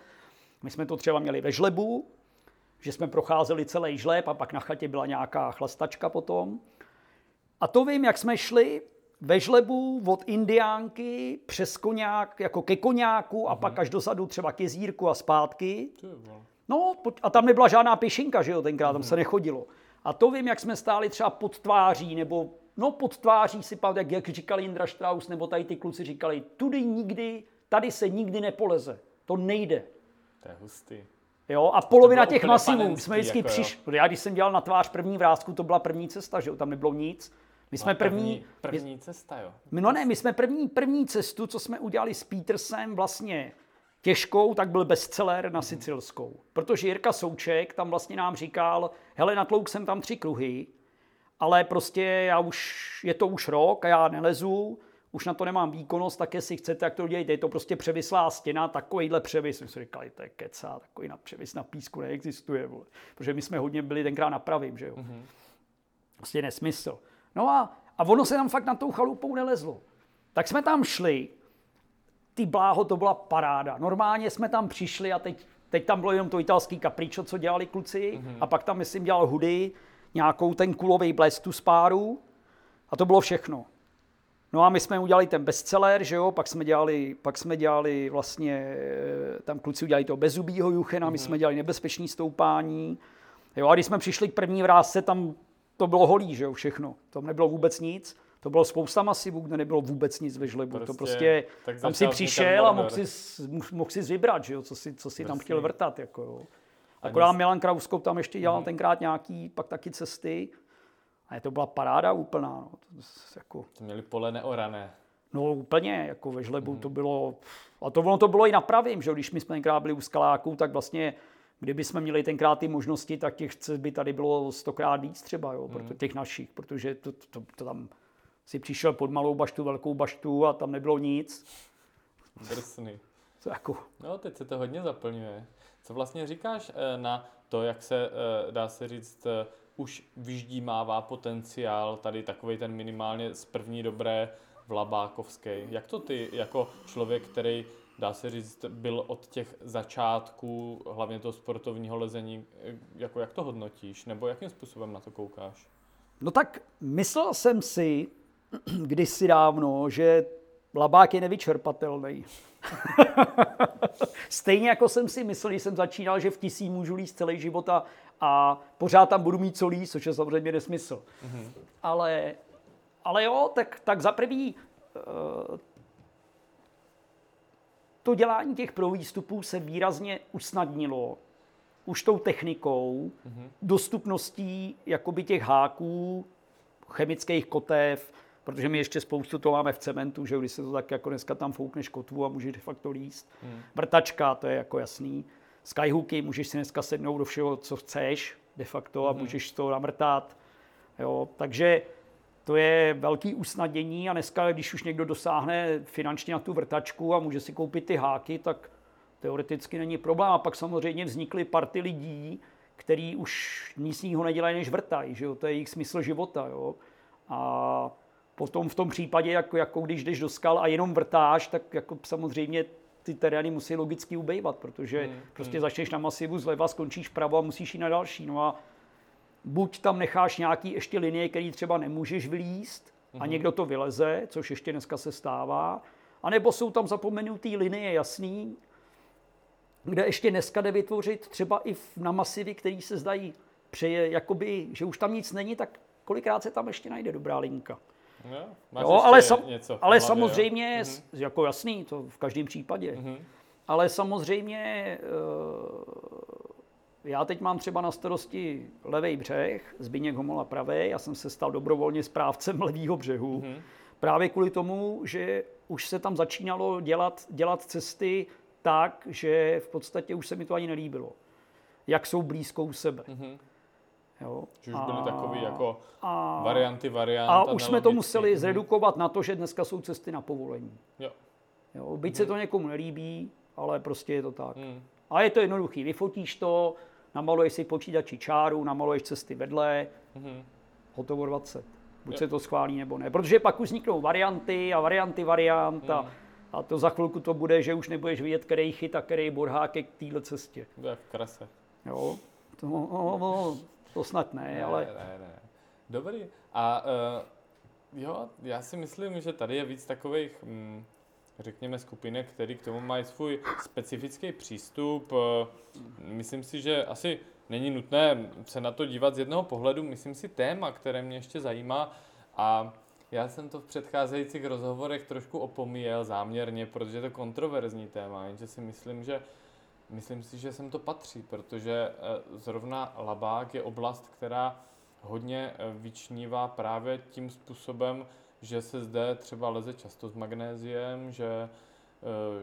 My jsme to třeba měli ve žlebu, že jsme procházeli celý žleb a pak na chatě byla nějaká chlastačka potom. A to vím, jak jsme šli ve žlebu od Indiánky přes koňák, jako ke koňáku a pak až dozadu třeba k jezírku a zpátky. No a tam nebyla žádná pěšinka, že jo, tenkrát tam se nechodilo. A to vím, jak jsme stáli třeba pod tváří, nebo no pod tváří si pamatuju, jak, jak říkali Indra Strauss, nebo tady ty kluci říkali, tudy nikdy, tady se nikdy nepoleze. To nejde. To je hustý. Jo, a polovina těch masivů, jsme vždycky jako přišli. Já když jsem dělal na tvář první vrázku, to byla první cesta, že jo, tam nebylo nic. My jsme první, první, první cesta, jo. No ne, my jsme první, první cestu, co jsme udělali s Petersem vlastně těžkou, tak byl bestseller na Sicilskou. Protože Jirka Souček tam vlastně nám říkal, hele, natlouk jsem tam tři kruhy, ale prostě já už, je to už rok a já nelezu, už na to nemám výkonnost, tak jestli chcete, jak to udělejte. Je to prostě převislá stěna, takovýhle převis. My jsme říkali, to je keca, takový na převis na písku neexistuje. Vole. Protože my jsme hodně byli tenkrát na pravým, že jo. Mm-hmm. Prostě nesmysl. No a, a ono se tam fakt na tou chalupou nelezlo. Tak jsme tam šli, ty bláho, to byla paráda. Normálně jsme tam přišli a teď, teď tam bylo jenom to italský capriccio, co dělali kluci, mm-hmm. a pak tam, myslím, dělal hudy, nějakou ten kulový blesk, tu spáru, a to bylo všechno. No a my jsme udělali ten bestseller, že jo, pak jsme dělali, pak jsme dělali vlastně, eh, tam kluci udělali to bezzubýho Juchena, my jsme dělali nebezpečný stoupání. Jo, a když jsme přišli k první vrázce, tam to bylo holý, že jo, všechno. Tam nebylo vůbec nic. To bylo spousta masivů, kde nebylo vůbec nic ve žlebu. to Prostě, prostě tam si přišel a mohl si, mohl si vybrat, že jo, co si, co si tam chtěl vrtat. Jako, jo. Akorát Milan Krauskop tam ještě Mhm. dělal tenkrát nějaký, pak taky cesty. A to byla paráda úplná. No. To, jako, To měli pole neorané. no úplně, jako ve žlebu to bylo, a to ono to bylo i na pravým, že když my jsme tenkrát byli u skaláků, tak vlastně Kdyby jsme měli tenkrát ty možnosti, tak těch cest by tady bylo stokrát víc třeba, jo, proto těch našich, protože to, to, to, to tam si přišel pod malou baštu, velkou baštu a tam nebylo nic. Drsný. To jako, No, teď se to hodně zaplňuje. Co vlastně říkáš eh, na to, jak se, eh, dá se říct, eh, už vyždímává potenciál tady takový ten minimálně z první dobré Vlabákovský. Jak to ty, jako člověk, který, dá se říct, byl od těch začátků, hlavně toho sportovního lezení, jako jak to hodnotíš? Nebo jakým způsobem na to koukáš? No tak myslel jsem si kdysi dávno, že labák je nevyčerpatelný. Stejně jako jsem si myslel, když jsem začínal, že v tisí můžu líst celý život a, a pořád tam budu mít co líst, což je samozřejmě nesmysl. Mm-hmm. Ale, ale jo, tak, tak za prvý eh, to dělání těch prvýstupů se výrazně usnadnilo už tou technikou, mm-hmm. dostupností jakoby těch háků, chemických kotev, protože my ještě spoustu to máme v cementu, že když se to tak jako dneska tam foukneš kotvu a můžeš de facto líst. Hmm. Vrtačka, to je jako jasný. Skyhooky, můžeš si dneska sednout do všeho, co chceš de facto a můžeš to namrtat. Jo, takže to je velký usnadnění a dneska, když už někdo dosáhne finančně na tu vrtačku a může si koupit ty háky, tak teoreticky není problém. A pak samozřejmě vznikly party lidí, který už nic jiného nedělají, než vrtají. Že jo? To je jejich smysl života. Jo? A potom v tom případě, jako, jako když jdeš do skal a jenom vrtáš, tak jako samozřejmě ty terény musí logicky ubejvat, protože hmm, prostě hmm. začneš na masivu zleva, skončíš pravo a musíš jít na další. No a buď tam necháš nějaký ještě linie, který třeba nemůžeš vylíst a někdo to vyleze, což ještě dneska se stává, anebo jsou tam zapomenutý linie jasný, kde ještě dneska jde vytvořit třeba i na masivy, který se zdají přeje, jakoby, že už tam nic není, tak kolikrát se tam ještě najde dobrá linka. Jo, máš Jo, ale, sam, něco ale hlavě, samozřejmě, jo? s- jako jasný, to v každém případě. Mhm. Ale samozřejmě eh, já teď mám třeba na starosti levý břeh, Zbigněk Homola pravý, já jsem se stal dobrovolně správcem levýho břehu. Mhm. Právě kvůli tomu, že už se tam začínalo dělat, dělat cesty tak, že v podstatě už se mi to ani nelíbilo. Jak jsou blízko u sebe. Mhm. Jo? Že už byly A- takový jako a, varianty, variant. a už jsme to museli zredukovat na to, že dneska jsou cesty na povolení. Jo. Jo, byť se to někomu nelíbí, ale prostě je to tak. Mhm. A je to jednoduchý. Vyfotíš to, namaluješ si počítači čáru, namaluješ cesty vedle, Mhm. hotovo 20. Buď Jo. se to schválí nebo ne. Protože pak už vzniknou varianty a varianty variant Hmm. a, a to za chvilku to bude, že už nebudeš vidět, který chyt a který borháke k téhle cestě. To je v krase. Jo? To, no, no, to snad ne, Ne, ale ne, ne. Dobrý. A uh, jo, já si myslím, že tady je víc takových, mm, řekněme, skupinek, který k tomu mají svůj specifický přístup. Eh, Myslím si, že asi není nutné se na to dívat z jednoho pohledu. Myslím si téma, které mě ještě zajímá a já jsem to v předcházejících rozhovorech trošku opomíjel záměrně, protože je to kontroverzní téma, jenže si myslím, že Myslím si, že sem to patří, protože eh, zrovna Labák je oblast, která hodně eh, vyčnívá právě tím způsobem, že se zde třeba leze často s magnéziem, že,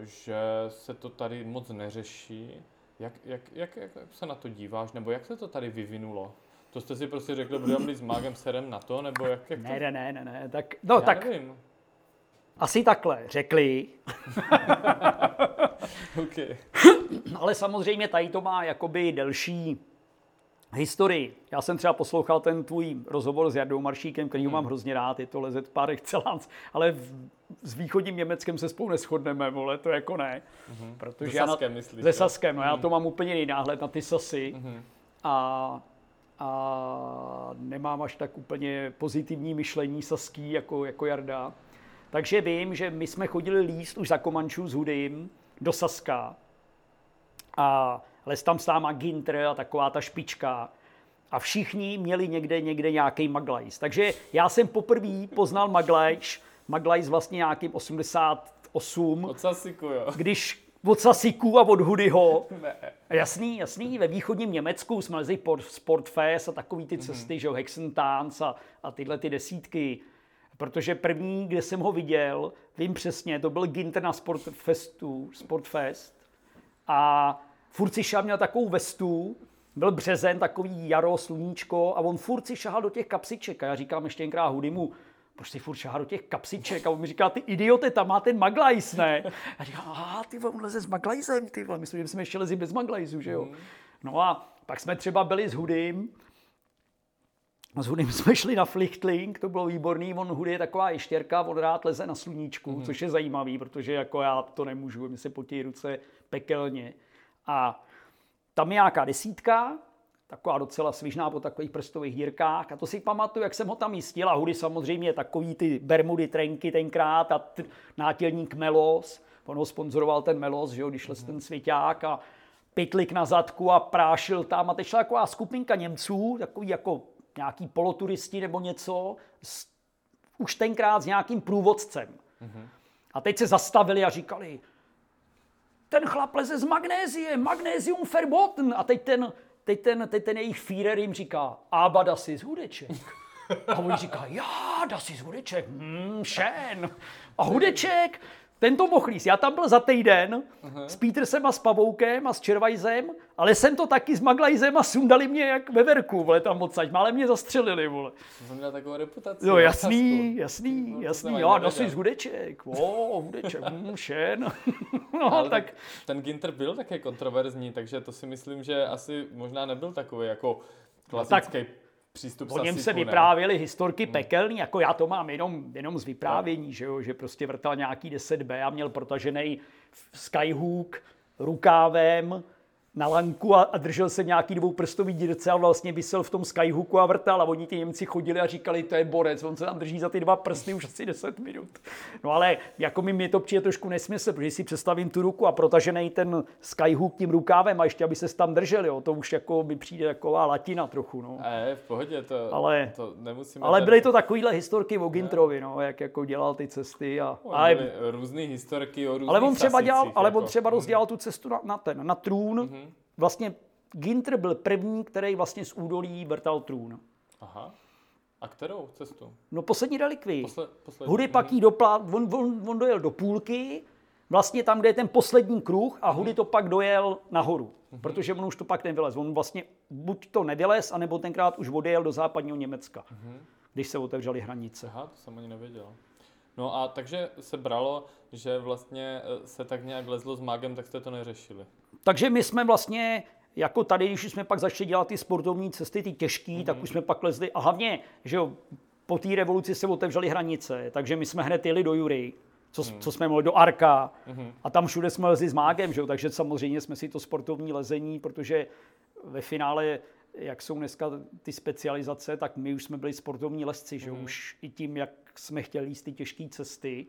eh, že se to tady moc neřeší. Jak, jak, jak, jak se na to díváš, nebo jak se to tady vyvinulo? To jste si prostě řekli, budeme s mágem serem na to, nebo jak, jak to? ne, ne, ne, ne, ne. Tak, no Já tak nevím. Asi takhle řekli, Okay. ale samozřejmě tady to má jakoby delší historii. Já jsem třeba poslouchal ten tvůj rozhovor s Jardou Maršíkem, který ho mám hrozně rád, je to lezet pár excellence, ale v, s východním Německem se spolu neschodneme, vole, to jako ne. Protože Se já na- Saskem myslíš, Se? Saskem, no já to mám úplně jiný náhled na ty sasy Mhm. a, a nemám až tak úplně pozitivní myšlení saský jako, jako Jarda. Takže vím, že my jsme chodili líst už za Komančů s Hudym do Saska a les tam s náma Ginter a taková ta špička. A všichni měli někde, někde nějaký maglajs. Takže já jsem poprvé poznal maglajs, maglajs vlastně nějakým 88, Od Sasiku, jo. když od Sasiku a od Hudyho. Jasný, jasný. Ve východním Německu jsme lezli po Sportfest a takový ty cesty, mm-hmm. že jo, Hexentans a, a tyhle ty desítky. Protože první, kde jsem ho viděl, vím přesně, to byl Ginter na Sportfestu, Sportfest. A furt si šel, měl takovou vestu, byl březen, takový jaro, sluníčko a on furt si šahal do těch kapsiček. A já říkám ještě jenkrát Hudymu, proč si furt šahá do těch kapsiček? A on mi říká, ty idiote, tam má ten maglajs, ne? A říkám, a ty on leze s maglajsem, ty vole. Myslím, že jsme ještě lezli bez maglajzu, že jo? No a pak jsme třeba byli s Hudym, s Hudym jsme šli na flichtling, to bylo výborný, on Hudy je taková ještěrka, on rád leze na sluníčku, mm. což je zajímavý, protože jako já to nemůžu, mi se potí ruce pekelně. A tam je nějaká desítka, taková docela svižná po takových prstových dírkách. A to si pamatuju, jak jsem ho tam jistil. A hudy samozřejmě takový ty bermudy, trenky tenkrát a t- nátělník Melos. On ho sponzoroval ten Melos, že jo, když mm-hmm. ten svěťák a pytlik na zadku a prášil tam. A teď šla taková skupinka Němců, takový jako nějaký poloturisti nebo něco, s, už tenkrát s nějakým průvodcem. Mm-hmm. A teď se zastavili a říkali, ten chlap leze z magnézie, magnézium verboten. A teď ten, teď ten, teď ten jejich Führer jim říká, Aba das ist Hudeček. A oni říká, já, das ist Hudeček, hmm, šen. A Hudeček, ten to mohl jíst. Já tam byl za týden uh-huh. s Petersem a s Pavoukem a s Červajzem, ale jsem to taky s Maglajzem a sundali mě jak ve verku, vole, tam odsaď. Mále mě zastřelili, vole. Jsem měl takovou reputaci. Jo, jasný, jasný, no, jasný. Jo, no z Hudeček. O, Hudeček, mm, šen. no, ale tak. Ten Ginter byl také kontroverzní, takže to si myslím, že asi možná nebyl takový jako klasický no, tak přístup O něm se vyprávěly historky hmm. pekelný, jako já to mám jenom, jenom z vyprávění, že, jo, že prostě vrtal nějaký 10B a měl protažený skyhook rukávem, na lanku a, a držel se nějaký dvouprstový dírce a vlastně vysel v tom skyhooku a vrtal a oni ti Němci chodili a říkali, to je borec, on se tam drží za ty dva prsty už asi 10 minut. No ale jako mi mě to přijde trošku nesmysl, protože si představím tu ruku a protažený ten skyhook tím rukávem a ještě, aby se tam držel, jo, to už jako mi přijde taková latina trochu. No. E, v pohodě, to, ale, to nemusíme... Ale byly to takovýhle historky o Gintrovi, no, jak jako dělal ty cesty. A, ale, různý historky o různých ale on třeba dělal, ale jako. on třeba rozdělal tu cestu na, na ten, na trůn, mm-hmm vlastně Ginter byl první, který vlastně z údolí vrtal trůn. Aha. A kterou cestu? No poslední relikví. Posle, poslední. Hudy pak jí doplá, on, on, on, dojel do půlky, vlastně tam, kde je ten poslední kruh a Hudy to pak dojel nahoru, mm-hmm. protože on už to pak nevylez. On vlastně buď to nevylez, anebo tenkrát už odjel do západního Německa, mm-hmm. když se otevřely hranice. Aha, to jsem ani nevěděl. No a takže se bralo, že vlastně eh, se tak nějak lezlo s mágem, tak jste to neřešili. Takže my jsme vlastně jako tady, když jsme pak začali dělat ty sportovní cesty, ty těžké, mm-hmm. tak už jsme pak lezli. A hlavně, že jo, po té revoluci se otevřely hranice, takže my jsme hned jeli do Jury, co, mm. co jsme mohli do Arka mm-hmm. a tam všude jsme lezli s mágem, že jo, takže samozřejmě jsme si to sportovní lezení, protože ve finále, jak jsou dneska ty specializace, tak my už jsme byli sportovní lesci, že mm. už i tím, jak jsme chtěli jíst ty těžké cesty,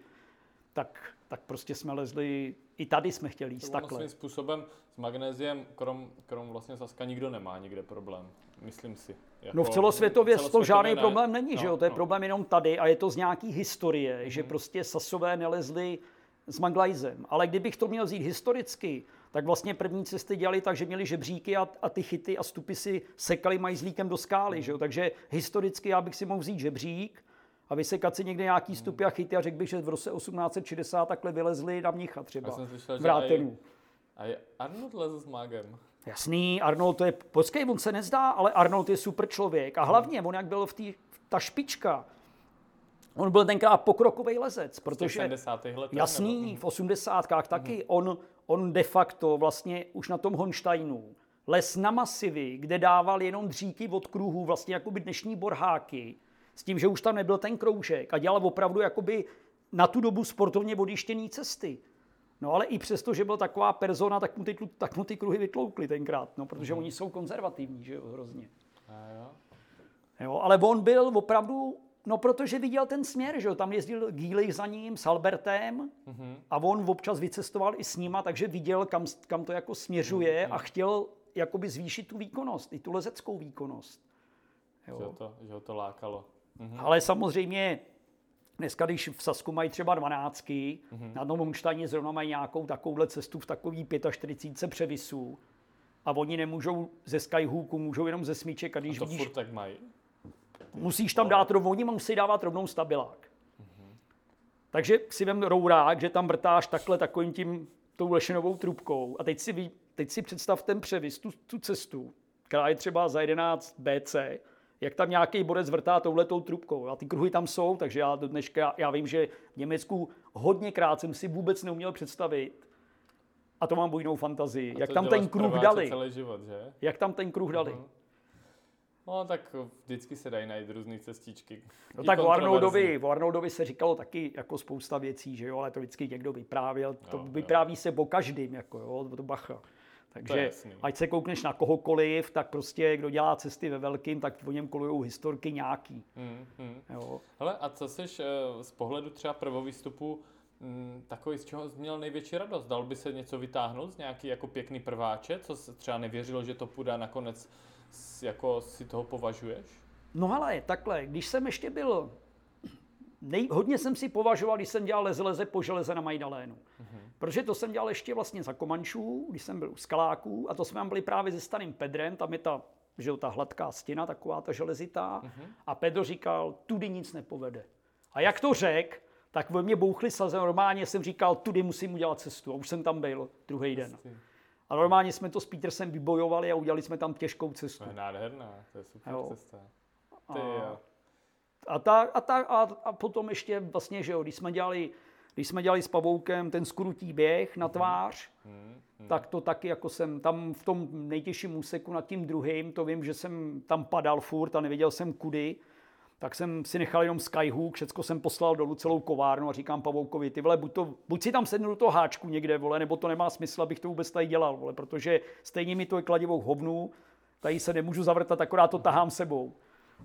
tak, tak prostě jsme lezli, i tady jsme chtěli jíst takhle. Svým způsobem s magnéziem, krom, krom vlastně Saska, nikdo nemá nikde problém, myslím si. Jako, no v celosvětově, celosvětově to žádný ne. problém není, no, že jo? To je no. problém jenom tady a je to z nějaký historie, mm-hmm. že prostě Sasové nelezli s Maglajzem. Ale kdybych to měl vzít historicky, tak vlastně první cesty dělali tak, že měli žebříky a, a ty chyty a stupy si sekali majzlíkem do skály. Že jo? Takže historicky já bych si mohl vzít žebřík a vysekat si někde nějaký stupy a chyty a řekl bych, že v roce 1860 takhle vylezli na mnicha třeba. Já jsem slyšel, v Rátenu. A je Arnold leze s mágem. Jasný, Arnold to je, počkej, on se nezdá, ale Arnold je super člověk. A hlavně, on jak byl v té, ta špička, on byl tenkrát pokrokový lezec, protože... V 70. letech? Jasný, nebo? v 80. taky. Mm. On, on de facto vlastně už na tom Honštajnu les na masivy, kde dával jenom dříky od kruhů, vlastně jako by dnešní borháky, s tím, že už tam nebyl ten kroužek a dělal opravdu jakoby na tu dobu sportovně vodištěný cesty. No ale i přesto, že byl taková persona, tak mu ty, tak mu ty kruhy vytloukly tenkrát, no, protože mm. oni jsou konzervativní, že jo, hrozně. A jo. jo. ale on byl opravdu, no protože viděl ten směr, že jo, tam jezdil Gílich za ním s Albertem mm-hmm. a on občas vycestoval i s nima, takže viděl, kam, kam to jako směřuje mm-hmm. a chtěl jakoby zvýšit tu výkonnost, i tu lezeckou výkonnost. Jo. Že, to, že ho to lákalo. Mm-hmm. Ale samozřejmě Dneska, když v Sasku mají třeba 12, mm-hmm. na tom Honštajně zrovna mají nějakou takovouhle cestu v takový 45 převisů a oni nemůžou ze skyhooku, můžou jenom ze smíček a když To vidíš, furt tak mají. Musíš tam dát rovnou, oni musí dávat rovnou stabilák. Takže si vem rourák, že tam vrtáš takhle takovým tím tou lešenovou trubkou a teď si, ví- teď si představ ten převis, tu, tu cestu, která je třeba za 11 BC, jak tam nějaký borec vrtá touhletou trubkou. A ty kruhy tam jsou, takže já do dneška, já vím, že v Německu hodněkrát jsem si vůbec neuměl představit, a to mám bujnou fantazii, jak tam ten kruh dali. celý život, že? Jak tam ten kruh dali. No tak vždycky se dají najít různé cestičky. No I tak. Arnoldovi, o Arnoldovi se říkalo taky jako spousta věcí, že jo, ale to vždycky někdo vyprávěl. To Jo, jo. vypráví se o každým, jako jo, to bacha. Takže ať se koukneš na kohokoliv, tak prostě kdo dělá cesty ve velkým, tak o něm kolují historky nějaký. Hmm, hmm. Jo. Hele, a co jsi eh, z pohledu třeba prvovýstupu mm, takový, z čeho jsi měl největší radost? Dal by se něco vytáhnout z nějaký jako pěkný prváče, co jsi třeba nevěřilo, že to půjde nakonec jako si toho považuješ? No ale takhle, když jsem ještě byl, nej, hodně jsem si považoval, když jsem dělal leze, po železe na Majdalénu. Mm-hmm. Protože to jsem dělal ještě vlastně za Komančů, když jsem byl u Skaláků a to jsme tam byli právě se starým Pedrem, tam je ta, že ta hladká stěna, taková ta železitá. Mm-hmm. A Pedro říkal, tudy nic nepovede. A jak to řek, tak ve mě bouchly slzy, normálně jsem říkal, tudy musím udělat cestu. A už jsem tam byl druhý den. A normálně jsme to s Petersem vybojovali a udělali jsme tam těžkou cestu. To je nádherná, to je super Jo. cesta. Ty jo. A, ta, a, ta, a, a potom ještě vlastně, že jo, když jsme dělali, když jsme dělali s Pavoukem ten skrutý běh na tvář, tak to taky jako jsem tam v tom nejtěžším úseku nad tím druhým, to vím, že jsem tam padal furt a nevěděl jsem kudy, tak jsem si nechal jenom skyhook, všecko jsem poslal dolů celou kovárnu a říkám Pavoukovi, ty vole, buď, to, buď si tam sednu do toho háčku někde, vole, nebo to nemá smysl, abych to vůbec tady dělal, vole, protože stejně mi to je kladivou hovnu, tady se nemůžu zavrtat, akorát to tahám sebou.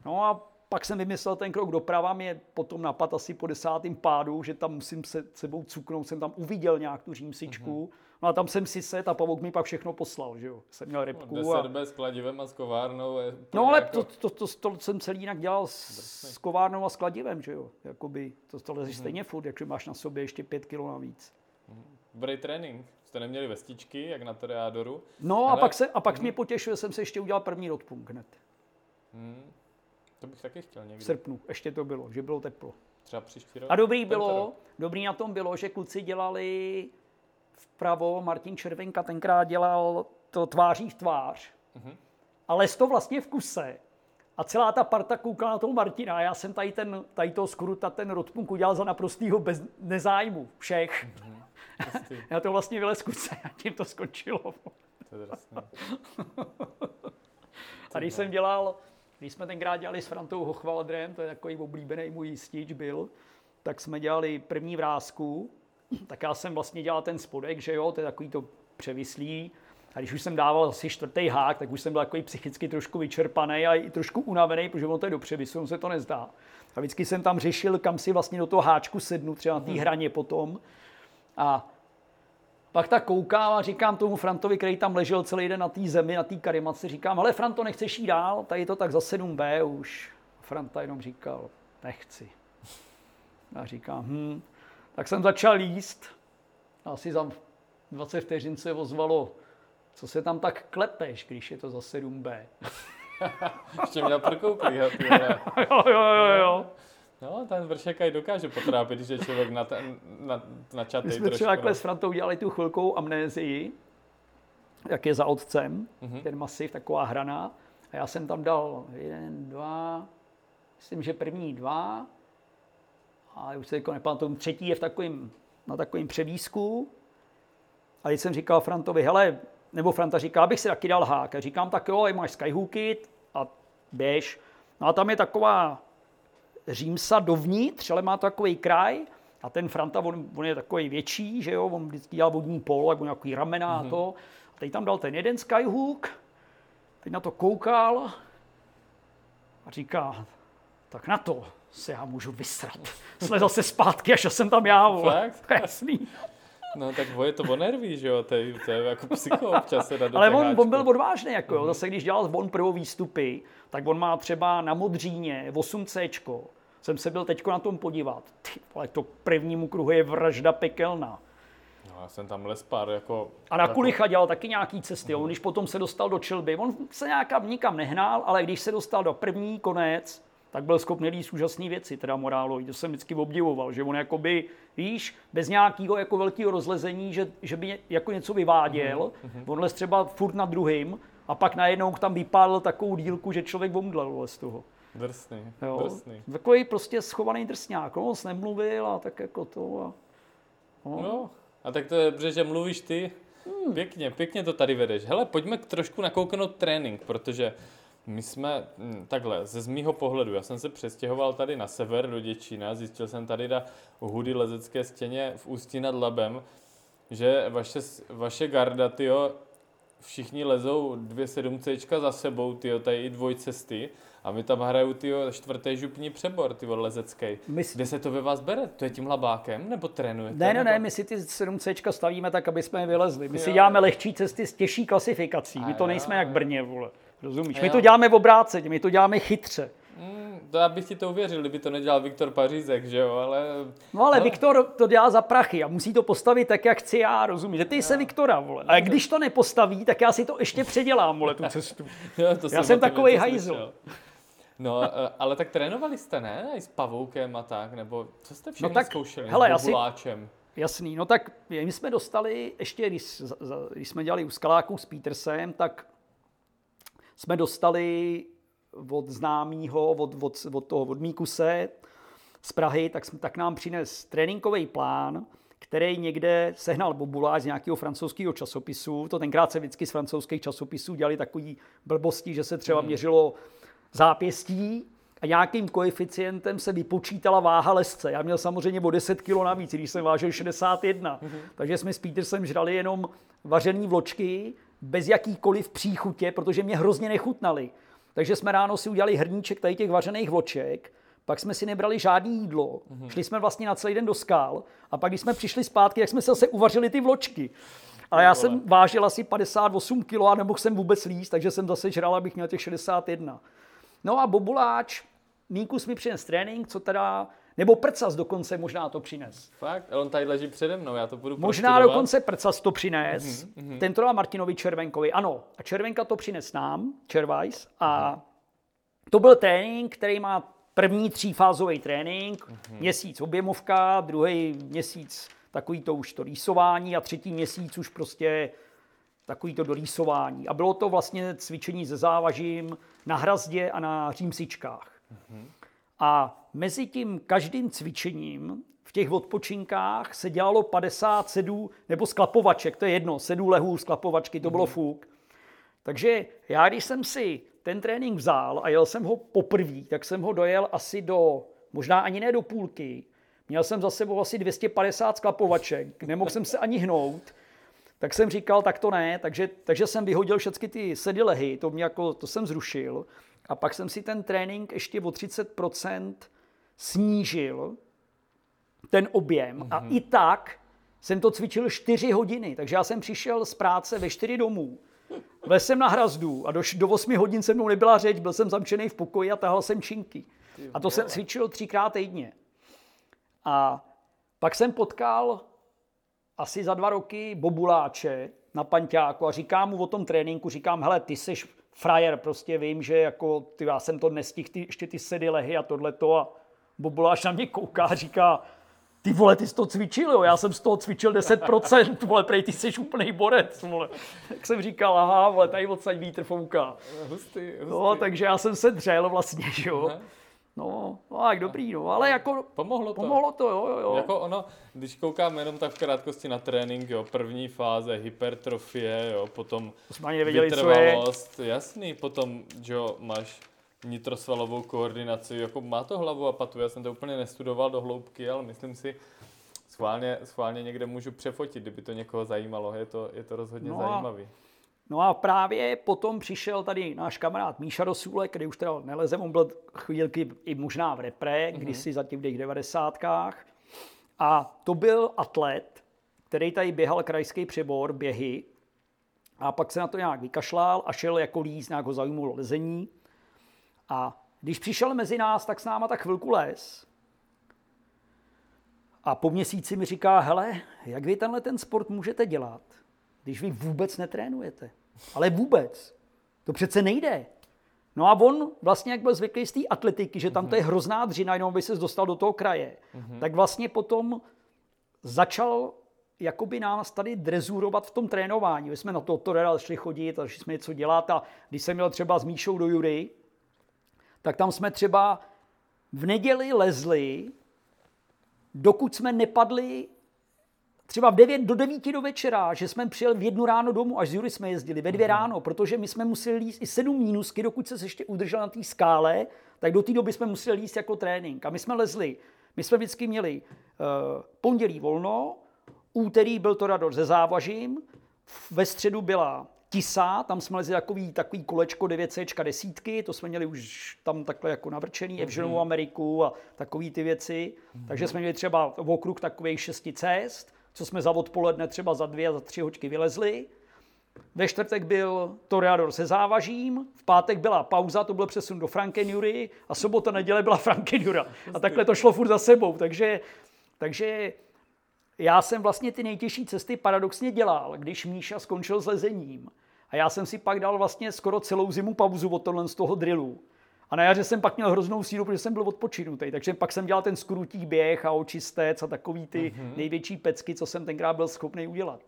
No a pak jsem vymyslel ten krok doprava, mě potom napad asi po desátém pádu, že tam musím se sebou cuknout, jsem tam uviděl nějak tu římsičku, no a tam jsem si set a pavouk mi pak všechno poslal, že jo. Jsem měl repku a... 10 bez kladivem a s kovárnou je No ale jako... to, to, to, to, jsem celý jinak dělal s, s kovárnou a s kladivem, že jo. Jakoby, to, to lezeš stejně furt, jakže máš na sobě ještě pět kilo navíc. Dobrý trénink. Jste neměli vestičky, jak na Toreadoru. No a Ale- pak, se, a pak mě potěšil, jsem se ještě udělal první rodpunk hned. To bych taky chtěl V někdy. srpnu, ještě to bylo, že bylo teplo. Třeba příští rok. A dobrý bylo, dobrý na tom bylo, že kluci dělali vpravo, Martin Červenka tenkrát dělal to tváří v tvář, ale les to vlastně v kuse. A celá ta parta koukala na toho Martina a já jsem tady, ten, tady toho skruta, ten rodpunk udělal za naprostýho bez nezájmu všech. Hustý. já to vlastně vylez kuse a tím to skončilo. To je. A když jsem dělal, když jsme tenkrát dělali s Frantou Hochwaldrem, to je takový oblíbený můj jistič byl, tak jsme dělali první vrázku, tak já jsem vlastně dělal ten spodek, že jo, to je takový to převislý. A když už jsem dával asi čtvrtý hák, tak už jsem byl takový psychicky trošku vyčerpaný a i trošku unavený, protože ono to je do převisu, se to nezdá. A vždycky jsem tam řešil, kam si vlastně do toho háčku sednu, třeba na té hraně potom. A pak tak koukám a říkám tomu Frantovi, který tam ležel celý den na té zemi, na té karimaci, říkám, ale Franto, nechceš jít dál? Tady je to tak za 7B už. Franta jenom říkal, nechci. A říkám, hm. Tak jsem začal jíst. Asi za 20 vteřin se ozvalo, co se tam tak klepeš, když je to za 7B. Ještě měl prkouklý, jo, jo, jo, jo, jo. No, ten vršek aj dokáže potrápit, když je člověk na, ten, na, načatý My jsme trošku. třeba takhle no. s Frantou dělali tu chvilkou amnézii, jak je za otcem, Mhm. ten masiv, taková hrana. A já jsem tam dal jeden, dva, myslím, že první dva, a už se jako nepamatuju, třetí je v takovým, na takovým převízku. A když jsem říkal Frantovi, hele, nebo Franta říká, abych si taky dal hák. A říkám, tak jo, máš skyhooky a běž. No a tam je taková římsa dovnitř, ale má to takový kraj. A ten Franta, on, on je takový větší, že jo, on vždycky dělal vodní polo, jako nějaký ramena a to. A teď tam dal ten jeden skyhook, teď na to koukal a říká, tak na to se já můžu vysrat. Slezal se zpátky a šel jsem tam já, vole. Jasný. No tak je to o nerví, že jo, to je, to je jako psycho občas se Ale on, on byl odvážný, jako jo. Zase když dělal on prvou výstupy, tak on má třeba na Modříně 8C, jsem se byl teďko na tom podívat. Ty vole, to prvnímu kruhu je vražda pekelná. No, já jsem tam les pár jako... A na jako, Kulicha dělal taky nějaký cesty. On když potom se dostal do Čelby, on se nějakam nikam nehnál, ale když se dostal do první konec, tak byl schopný líst úžasné věci, teda morálový. To jsem vždycky obdivoval, že on jakoby, víš, bez nějakého jako velkého rozlezení, že, že by jako něco vyváděl, mm-hmm. on les třeba furt na druhým a pak najednou tam vypálil takovou dílku, že člověk omdlel z toho. Drsný, Jo. drsný. Takový prostě schovaný drsňák, no, moc nemluvil a tak jako to. A, no. No, a tak to je dobře, že mluvíš ty. Hmm. Pěkně, pěkně to tady vedeš. Hele, pojďme trošku nakouknout trénink, protože my jsme, hm, takhle, ze z mýho pohledu, já jsem se přestěhoval tady na sever do Děčína, zjistil jsem tady na hudy lezecké stěně v Ústí nad Labem, že vaše, vaše garda, tyjo, všichni lezou dvě 7C za sebou, tyjo, tady i dvojcesty, a my tam hrajou, tyjo, čtvrtý župní přebor, tyjo, lezecký. My s- Kde se to ve vás bere? To je tím labákem, nebo trénujete? Ne, ne, ne, my si ty 7C stavíme tak, aby jsme je vylezli. My si Jo. děláme lehčí cesty s těžší klasifikací. My A to jo, nejsme jak jo. Brně, vole. Rozumíš? My to děláme v obráceně, my to děláme chytře. Mm, to já bych ti to uvěřil, kdyby to nedělal Viktor Pařízek, že jo, ale... No ale Viktor to dělá za prachy a musí to postavit tak, jak chci já, rozumíš? Ty se Viktora, vole. A když to nepostaví, tak já si to ještě předělám, vole, tu cestu. Jo, to Já jsem něco hajzl. No, a- ale tak trénovali jste, ne? I s pavoukem a tak, nebo co jste všechno tak, zkoušeli? hele, s bobuláčem? Jasný, no tak my jsme dostali, ještě když, když jsme dělali u Skaláků s Petersem, tak jsme dostali od známého, od, od, od toho, od Míkuse z Prahy, tak, jsme, tak nám přines tréninkový plán, který někde sehnal Bobuláč z nějakého francouzského časopisu. To tenkrát se vždycky z francouzských časopisů dělali takový blbosti, že se třeba měřilo zápěstí a nějakým koeficientem se vypočítala váha lesce. Já měl samozřejmě o 10 kg navíc, když jsem vážil 61. Takže jsme s Petersem žrali jenom vařený vločky bez jakýkoliv příchutě, protože mě hrozně nechutnaly. Takže jsme ráno si udělali hrníček tady těch vařených vloček, pak jsme si nebrali žádné jídlo, šli jsme vlastně na celý den do skal a pak, když jsme přišli zpátky, tak jsme se zase uvařili ty vločky. Ale já jsem vážil asi 58 kg a nemohl jsem vůbec líst, takže jsem zase žral, abych měl těch 61. No a Bobuláč, Míkus mi přines trénink, co teda, nebo Prcas dokonce možná to přines. Fakt? On tady leží přede mnou, já to budu Možná prostudovat. dokonce Prcas to přines, mm-hmm. ten to dal Martinovi Červenkovi, ano. A Červenka to přines nám, Červajs, a to byl trénink, který má první třífázový trénink, mm-hmm. měsíc objemovka, druhý měsíc takový to už to rýsování a třetí měsíc už prostě takový to dorýsování. A bylo to vlastně cvičení se závažím na hrazdě a na římsičkách. A mezi tím každým cvičením v těch odpočinkách se dělalo 50 sedů nebo sklapovaček, to je jedno, sedů lehů sklapovačky, to bylo fuk. Takže já, když jsem si ten trénink vzal a jel jsem ho poprvé, tak jsem ho dojel asi do, možná ani ne do půlky. Měl jsem za sebou asi 250 sklapovaček, nemohl jsem se ani hnout. Tak jsem říkal, tak to ne, takže, takže jsem vyhodil všechny ty sedy lehy, to, mě jako, to jsem zrušil. A pak jsem si ten trénink ještě o 30% snížil, ten objem. Mm-hmm. A i tak jsem to cvičil 4 hodiny, takže já jsem přišel z práce ve 4 domů. Vlez jsem na hrazdu a do, do 8 hodin se mnou nebyla řeč, byl jsem zamčený v pokoji a tahal jsem činky. A to jsem cvičil třikrát týdně. A pak jsem potkal asi za dva roky Bobuláče na Panťáku a říkám mu o tom tréninku, říkám, hele, ty seš frajer, prostě vím, že jako, ty, já jsem to nestihl, ty, ještě ty sedy lehy a tohleto a Bobuláš na mě kouká a říká, ty vole, ty jsi to cvičil, jo? já jsem z toho cvičil 10%, vole, prej, ty jsi úplný borec, vole. Tak jsem říkal, aha, vole, tady odsaď vítr fouká. Hustý, hustý. No, takže já jsem se dřel vlastně, že jo. Aha. No, no, tak dobrý, no, ale jako Pomohlo to. pomohlo to, jo, jo, jo. Jako ono, když koukám jenom tak v krátkosti na trénink, jo, první fáze hypertrofie, jo, potom jsme ani nevěděli, co je. vytrvalost, jasný, potom, jo, máš nitrosvalovou koordinaci, jako má to hlavu a patu, já jsem to úplně nestudoval do hloubky, ale myslím si, schválně, schválně někde můžu přefotit, kdyby to někoho zajímalo, je to, je to rozhodně No zajímavý. No a právě potom přišel tady náš kamarád Míša Rosůlek, který už teda neleze, on byl chvílky i možná v repre, Mhm. kdysi za těch v těch devadesátkách. A to byl atlet, který tady běhal krajský přebor, běhy, a pak se na to nějak vykašlal a šel jako líz, nějak ho zajímalo lezení. A Když přišel mezi nás, tak s náma tak chvilku les. A po měsíci mi říká, hele, jak vy tenhle ten sport můžete dělat, když vy vůbec netrénujete? Ale vůbec. To přece nejde. No a on vlastně, jak byl zvyklý z té atletiky, že tam to je hrozná dřina, jenom by se dostal do toho kraje, tak vlastně potom začal jakoby nás tady drezurovat v tom trénování. My jsme na to Torera šli chodit a šli jsme něco dělat a když jsem měl třeba s Míšou do Jury, tak tam jsme třeba v neděli lezli, dokud jsme nepadli třeba v 9 do 9 do večera, že jsme přijeli v jednu ráno domů, až z Jury jsme jezdili, ve dvě ráno, protože my jsme museli líst i 7 mínusky, dokud se ještě udržel na té skále, tak do té doby jsme museli líst jako trénink. A my jsme lezli, my jsme vždycky měli uh, pondělí volno, úterý byl to rador se závažím, ve středu byla Tisa, tam jsme lezli takový, takový kolečko 9C desítky, to jsme měli už tam takhle jako navrčený, Evženou Ameriku a takový ty věci. Takže jsme měli třeba v okruh takových šesti cest, co jsme za odpoledne třeba za dvě a za tři hoďky vylezli. Ve čtvrtek byl Toreador se závažím, v pátek byla pauza, to byl přesun do Frankenjury a sobota, neděle byla Frankenjura. A takhle to šlo furt za sebou, takže, takže já jsem vlastně ty nejtěžší cesty paradoxně dělal, když Míša skončil s lezením. A já jsem si pak dal vlastně skoro celou zimu pauzu od tohle z toho drillu. A na jaře jsem pak měl hroznou sílu, protože jsem byl odpočinutý. Takže pak jsem dělal ten skrutý běh a očistec a takový ty mm-hmm. největší pecky, co jsem tenkrát byl schopný udělat.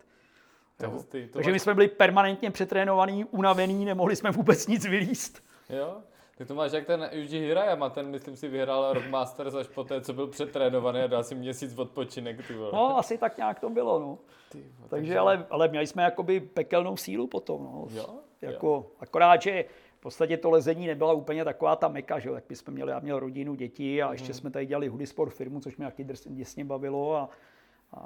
To hustý, to Takže my máš, jsme byli permanentně přetrénovaní, unavený, nemohli jsme vůbec nic vylíst. jo? Ty to máš jak ten Yuji Hirayama, ten myslím si vyhrál Rockmasters až po té, co byl přetrénovaný a dal si měsíc odpočinek, ty vole. No, asi tak nějak to bylo, no. Ty vole, Takže ale, ale měli jsme jakoby pekelnou sílu potom, no. Jo, Jako, akorát, že podstatě to lezení nebyla úplně taková ta meka, že jo, tak my jsme měli, já měl rodinu, děti a ještě jsme tady dělali Hudy Sport firmu, což mě taky děsně bavilo a, a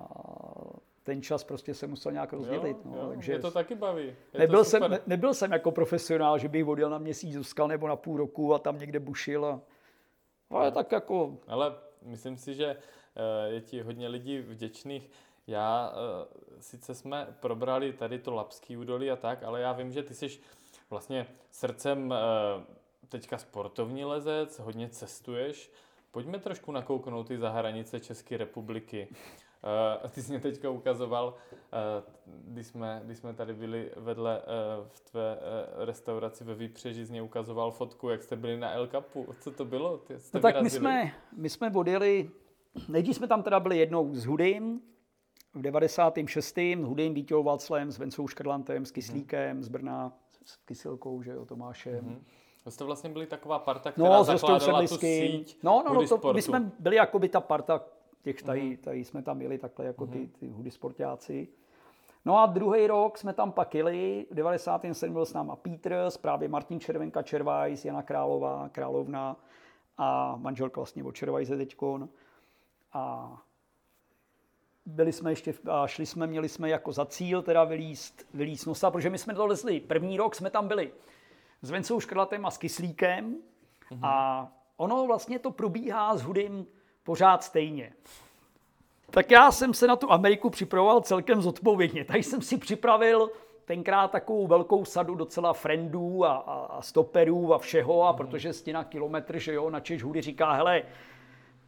ten čas prostě se musel nějak rozdělit. jo, no, jo, takže mě to taky baví. Je nebyl, to jsem, ne, nebyl jsem jako profesionál, že bych odjel na měsíc do skal nebo na půl roku a tam někde bušil. A, ale tak jako, Ale myslím si, že eh, je ti hodně lidí vděčných. Já, eh, sice jsme probrali tady to Lapský údolí a tak, ale já vím, že ty jsi vlastně srdcem eh, teďka sportovní lezec, hodně cestuješ. Pojďme trošku nakouknout ty za hranice České republiky. Eh, Ty jsi mě teďka ukazoval, eh, když jsme, když jsme tady byli vedle v tvé restauraci ve Výpřeží, jsi mě ukazoval fotku, jak jste byli na El Capu. Co to bylo? Ty jste no tak my jsme, my jsme odjeli, nejdřív jsme tam teda byli jednou s Hudym, v 96. Hudym, Vítěl Václem, s Vencou Škrlantem, s Kyslíkem, z Brna, s Kysilkou, že jo, Tomášem. Mhm. To jste vlastně byli taková parta, která No, s Rostou zakládala tu síť No, no, no to, my jsme byli jako by ta parta těch tady, Mhm. tady jsme tam jeli takhle jako ty, ty hudy sportáci. No a druhý rok jsme tam pak jeli, v 97. byl s náma Peters, právě Martin Červenka, Červajs, Jana Králová, Královna a manželka vlastně od Červajse teďkon. A byli jsme ještě, a šli jsme, měli jsme jako za cíl teda vylíst, vylíst nosa, protože my jsme to lezli. První rok jsme tam byli s Vencou Škrlatem a s Kyslíkem a ono vlastně to probíhá s Hudym pořád stejně. Tak já jsem se na tu Ameriku připravoval celkem zodpovědně. Tady jsem si připravil tenkrát takovou velkou sadu docela friendů a, a, a stoperů a všeho, a protože stěna kilometr, že jo, na Češ Hudy říká, hele,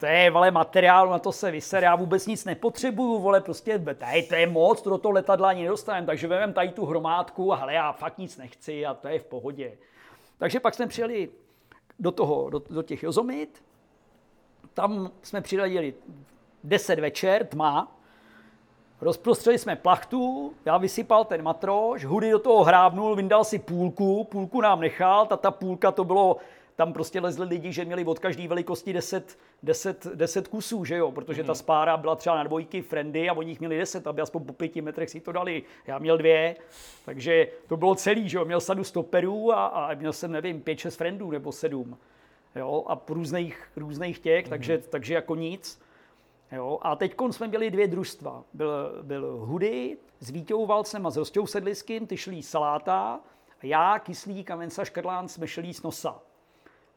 to je, vole, materiál, na to se vyser, já vůbec nic nepotřebuju, vole, prostě, tady to je moc, to do toho letadla ani nedostaneme, takže vemem tady tu hromádku a hele, já fakt nic nechci a to je v pohodě. Takže pak jsme přijeli do toho, do, do těch Jozomit, tam jsme přiletěli 10 večer, tma, rozprostřeli jsme plachtu, já vysypal ten matroš, Hudy do toho hrábnul, vyndal si půlku, půlku nám nechal, ta, ta půlka to bylo, tam prostě lezli lidi, že měli od každé velikosti 10, 10, 10 kusů, že jo, protože ta spára byla třeba na dvojky friendy a oni jich měli 10, aby aspoň po pěti metrech si to dali. Já měl dvě, takže to bylo celý, že jo, měl sadu stoperů a, a měl jsem, nevím, pět, šest friendů nebo sedm. Jo, a různých, různých těch, takže, takže jako nic. Jo, a teď jsme měli dvě družstva. Byl, byl Hudy s Vítěou Valcem a s Rostou Sedliským, ty šli saláta, a já, Kyslík a Venca Škrlán jsme šli z nosa.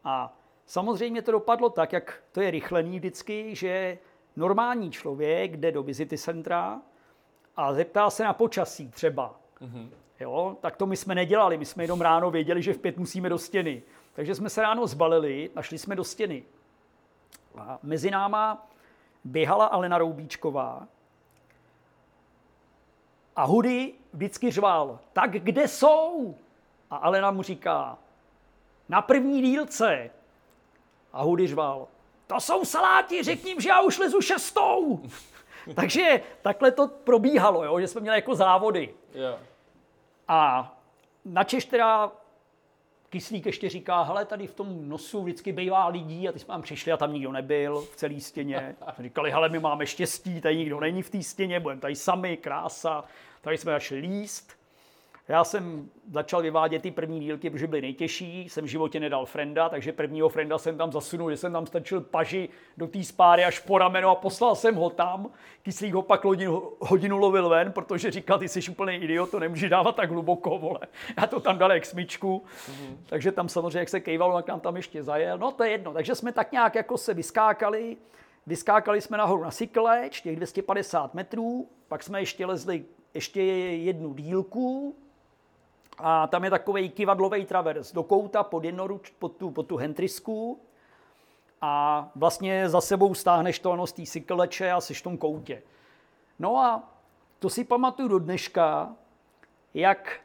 A samozřejmě to dopadlo tak, jak to je rychlený vždycky, že normální člověk jde do visity centra a zeptá se na počasí třeba. Jo, tak to my jsme nedělali, my jsme jenom ráno věděli, že v pět musíme do stěny. Takže jsme se ráno zbalili a šli jsme do stěny. A mezi náma běhala Alena Roubíčková a Hudy vždycky řval, tak kde jsou? A Alena mu říká, na první dílce. A Hudy řval, to jsou saláti, řekni jim, že já už lezu šestou. Takže takhle to probíhalo, jo, že jsme měli jako závody. Jo. A načež teda Kyslík ještě říká, hele, tady v tom nosu vždycky bývá lidí a ty jsme tam přišli a tam nikdo nebyl v celé stěně. Říkali, hele, my máme štěstí, tady nikdo není v té stěně, budeme tady sami, krása. Tady jsme začali líst. Já jsem začal vyvádět ty první dílky, protože byly nejtěžší. Jsem v životě nedal frenda, takže prvního frenda jsem tam zasunul, že jsem tam stačil paži do té spáry až po rameno a poslal jsem ho tam. Kyslík ho pak hodinu, hodinu lovil ven, protože říkal, ty jsi úplný idiot, to nemůžeš dávat tak hluboko, vole. Já to tam dal jak smyčku. Mm-hmm. Takže tam samozřejmě, jak se kejvalo, tak nám tam ještě zajel. No to je jedno. Takže jsme tak nějak jako se vyskákali. Vyskákali jsme nahoru na Sikleč, těch 250 metrů, pak jsme ještě lezli ještě jednu dílku, a tam je takový kivadlový travers do kouta pod, jednoruč, pod, tu, pod tu hentrisku. A vlastně za sebou stáhneš to ano, z té sykleče a jsi v tom koutě. No a to si pamatuju do dneška, jak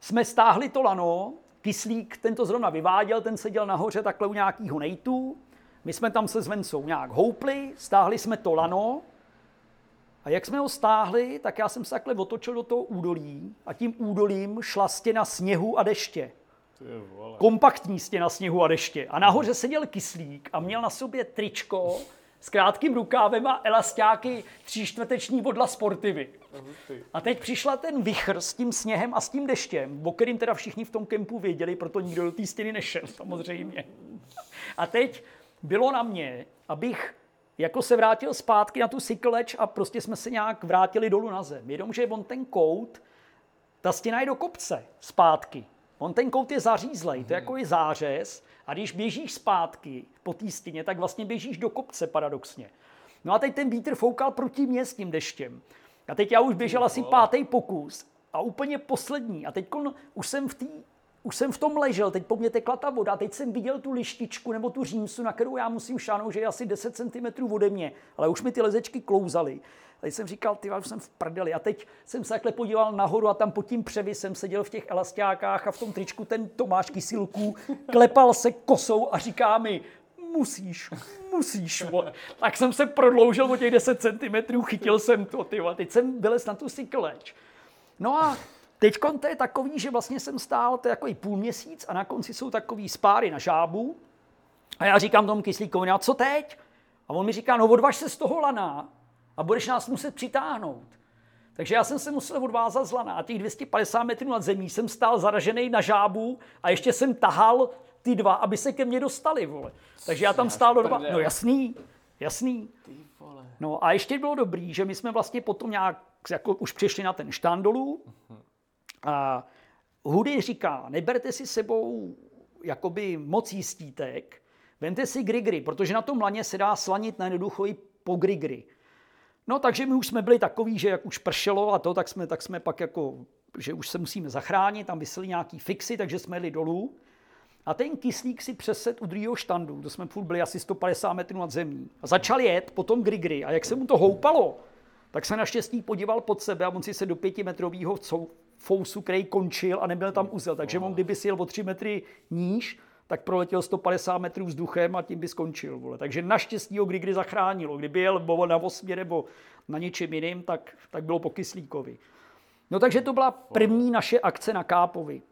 jsme stáhli to lano, kyslík, ten to zrovna vyváděl, ten seděl nahoře takhle u nějakého nejtu, my jsme tam se s Vencou nějak houpli, stáhli jsme to lano a jak jsme ho stáhli, tak já jsem se takhle otočil do toho údolí a tím údolím šla stěna sněhu a deště. Kompaktní stěna sněhu a deště. A nahoře seděl kyslík a měl na sobě tričko s krátkým rukávem a elastáky tříčtvrteční vodla sportivy. A teď přišla ten vichr s tím sněhem a s tím deštěm, o kterým teda všichni v tom kempu věděli, proto nikdo do té stěny nešel samozřejmě. A teď bylo na mě, abych jako se vrátil zpátky na tu cykleč a prostě jsme se nějak vrátili dolů na zem. Jenomže on ten kout, ta stěna je do kopce zpátky. On ten kout je zařízlej, mm-hmm. to je jako je zářez a když běžíš zpátky po té stěně, tak vlastně běžíš do kopce paradoxně. No a teď ten vítr foukal proti mě s tím deštěm. A teď já už běžel asi pátý pokus a úplně poslední. A teď už jsem v té už jsem v tom ležel, teď po mně tekla ta voda, teď jsem viděl tu lištičku nebo tu římsu, na kterou já musím šánout, že je asi 10 cm ode mě, ale už mi ty lezečky klouzaly. A teď jsem říkal, ty už jsem v prdeli. A teď jsem se takhle podíval nahoru a tam pod tím převisem seděl v těch elastákách a v tom tričku ten Tomáš Kysilků klepal se kosou a říká mi, musíš, musíš. Vole. Tak jsem se prodloužil o těch 10 cm, chytil jsem to, ty Teď jsem vylez na tu cykleč. No a Teď to je takový, že vlastně jsem stál, to je takový půl měsíc a na konci jsou takový spáry na žábu. A já říkám tomu kyslíkovi, a co teď? A on mi říká, no odvaž se z toho lana a budeš nás muset přitáhnout. Takže já jsem se musel odvázat z lana a těch 250 metrů nad zemí jsem stál zaražený na žábu a ještě jsem tahal ty dva, aby se ke mně dostali, vole. Takže já tam stál do dva. No jasný, jasný. No a ještě bylo dobrý, že my jsme vlastně potom nějak jako už přišli na ten štandolu, a Hudy říká, neberte si sebou jakoby moc jistítek, vente si grigry, protože na tom laně se dá slanit na jednoducho po grigry. No takže my už jsme byli takový, že jak už pršelo a to, tak jsme, tak jsme pak jako, že už se musíme zachránit, tam vysely nějaký fixy, takže jsme jeli dolů. A ten kyslík si přesed u druhého štandu, to jsme furt byli asi 150 metrů nad zemí. A začal jet potom grigry a jak se mu to houpalo, tak se naštěstí podíval pod sebe a on si se do pětimetrového fousu, který končil a nebyl tam uzel. Takže on, kdyby si jel o tři metry níž, tak proletěl 150 metrů vzduchem a tím by skončil. Vole. Takže naštěstí ho kdy, zachránilo. Kdyby jel na osmě nebo na něčem jiným, tak, tak bylo po kyslíkovi. No takže to byla první naše akce na Kápovi.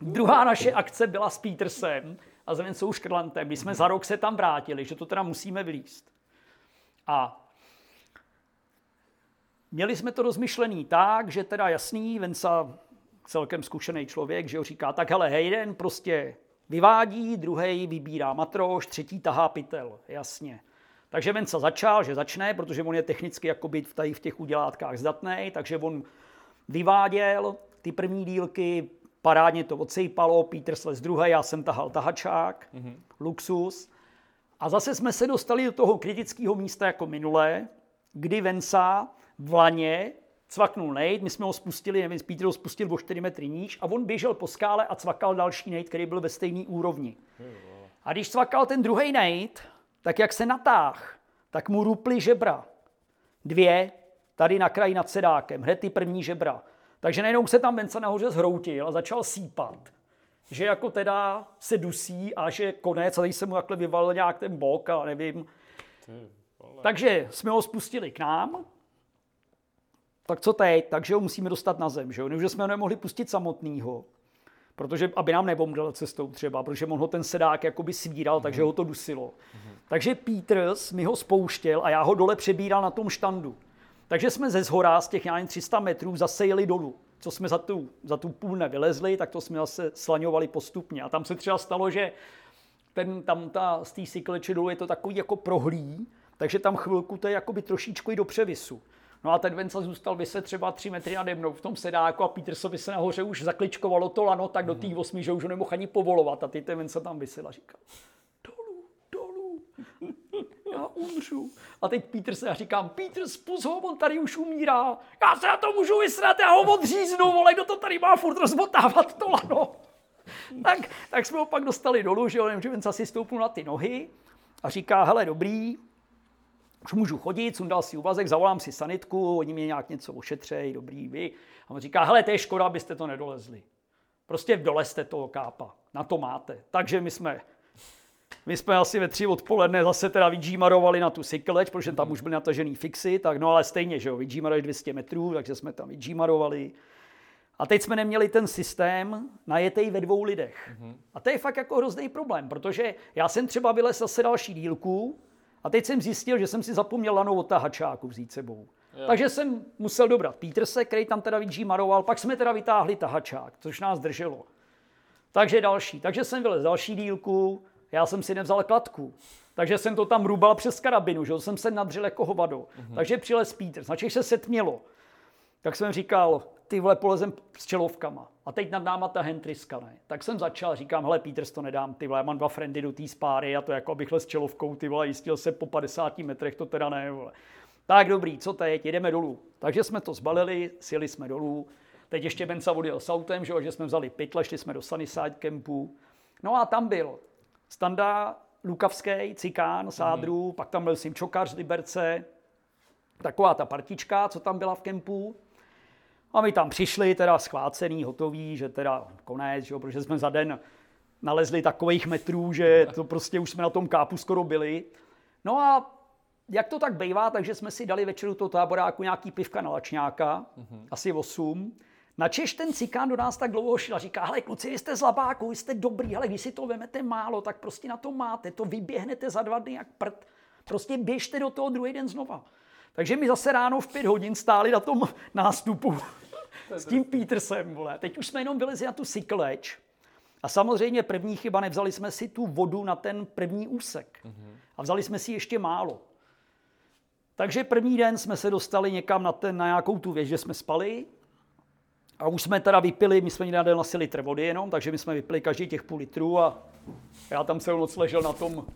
Druhá naše akce byla s Petersem a s Vencou Škrlantem, My jsme za rok se tam vrátili, že to teda musíme vylíst. A Měli jsme to rozmyšlený tak, že teda jasný, Venca celkem zkušený člověk, že ho říká, tak hele, Hayden prostě vyvádí, druhý vybírá matroš, třetí tahá pytel, jasně. Takže Venca začal, že začne, protože on je technicky jako být tady v těch udělátkách zdatný, takže on vyváděl ty první dílky, parádně to odsejpalo, Peter Sles druhý, já jsem tahal tahačák, mm-hmm. luxus. A zase jsme se dostali do toho kritického místa jako minulé, kdy Venca v laně cvaknul nejt, my jsme ho spustili, nevím, Peter ho spustil o 4 metry níž a on běžel po skále a cvakal další nejt, který byl ve stejné úrovni. A když cvakal ten druhý nejt, tak jak se natáh, tak mu ruply žebra. Dvě, tady na kraji nad sedákem, hned ty první žebra. Takže najednou se tam Venca nahoře zhroutil a začal sípat. Že jako teda se dusí a že konec, a tady se mu takhle vyvalil nějak ten bok a nevím. Takže jsme ho spustili k nám. Tak co teď? Takže ho musíme dostat na zem. Že jo? Jsme ho nemohli pustit samotného. Protože, aby nám nebomdal cestou třeba, protože on ho ten sedák jakoby svíral, takže ho to dusilo. Takže Peters mi ho spouštěl a já ho dole přebíral na tom štandu. Takže jsme ze zhora z těch já 300 metrů zase jeli dolů. Co jsme za tu, za tu půl nevylezli, tak to jsme zase slaňovali postupně. A tam se třeba stalo, že ten, tam ta, z té cykleče dolů je to takový jako prohlý, takže tam chvilku to je jakoby trošičku i do převisu. No a ten Venca zůstal vyset třeba 3 metry nade mnou v tom sedáku a Petersovi se nahoře už zakličkovalo to lano tak do té osmi, že už ho nemohl ani povolovat a ty ten Venca tam vysel a říkal, dolů, dolů, já umřu. A teď Peter se, já říkám, Peter, spus ho, on tady už umírá. Já se na to můžu vysrat, já ho odříznu, vole, kdo to tady má furt rozmotávat to lano. tak, tak jsme ho pak dostali dolů, že jo, že Venca si stoupnul na ty nohy a říká, hele, dobrý, už můžu chodit, sundal si uvazek, zavolám si sanitku, oni mě nějak něco ošetřejí, dobrý, vy. A on říká, hele, to je škoda, abyste to nedolezli. Prostě dolezte toho kápa, na to máte. Takže my jsme, my jsme asi ve tři odpoledne zase teda vydžímarovali na tu cykleč, protože tam už byly natažený fixy, tak no ale stejně, že jo, vydžímarovali 200 metrů, takže jsme tam vydžímarovali. A teď jsme neměli ten systém najetej ve dvou lidech. A to je fakt jako hrozný problém, protože já jsem třeba vylez zase další dílku, a teď jsem zjistil, že jsem si zapomněl lanou od tahačáku vzít sebou. Jo. Takže jsem musel dobrat Peterse, který tam teda maroval, pak jsme teda vytáhli tahačák, což nás drželo. Takže další. Takže jsem vylez další dílku, já jsem si nevzal kladku. Takže jsem to tam rubal přes karabinu, že jsem se nadřel jako hovado. Mm-hmm. Takže přilez Peter, znači se setmělo. Tak jsem říkal, ty vole, polezem s čelovkama. A teď nad náma ta hentryska, ne? Tak jsem začal, říkám, hele, Peters, to nedám, ty vole, já mám dva friendy do té spáry a to jako abych s čelovkou, ty vole, jistil se po 50 metrech, to teda ne, vole. Tak dobrý, co teď, jedeme dolů. Takže jsme to zbalili, sjeli jsme dolů. Teď ještě Benca odjel s autem, že, že jsme vzali pytle, šli jsme do Sunnyside campu. No a tam byl Standa, Lukavský, Cikán, Sádru, mm. pak tam byl Simčokař z Liberce, taková ta partička, co tam byla v kempu. A my tam přišli, teda schvácený, hotový, že teda konec, že jo, protože jsme za den nalezli takových metrů, že to prostě už jsme na tom kápu skoro byli. No a jak to tak bývá, takže jsme si dali večeru toho táboráku nějaký pivka na lačňáka, mm-hmm. asi 8. Načež ten cikán do nás tak dlouho šel a říká, hele kluci, vy jste z labáku, vy jste dobrý, ale když si to vemete málo, tak prostě na to máte, to vyběhnete za dva dny jak prd. Prostě běžte do toho druhý den znova. Takže my zase ráno v pět hodin stáli na tom nástupu s tím Petersem, vole. Teď už jsme jenom vylezli na tu cykleč a samozřejmě první chyba, nevzali jsme si tu vodu na ten první úsek. A vzali jsme si ještě málo. Takže první den jsme se dostali někam na, ten, na nějakou tu věž, že jsme spali. A už jsme teda vypili, my jsme měli asi litr vody jenom, takže my jsme vypili každý těch půl litru a já tam celou noc ležel na tom,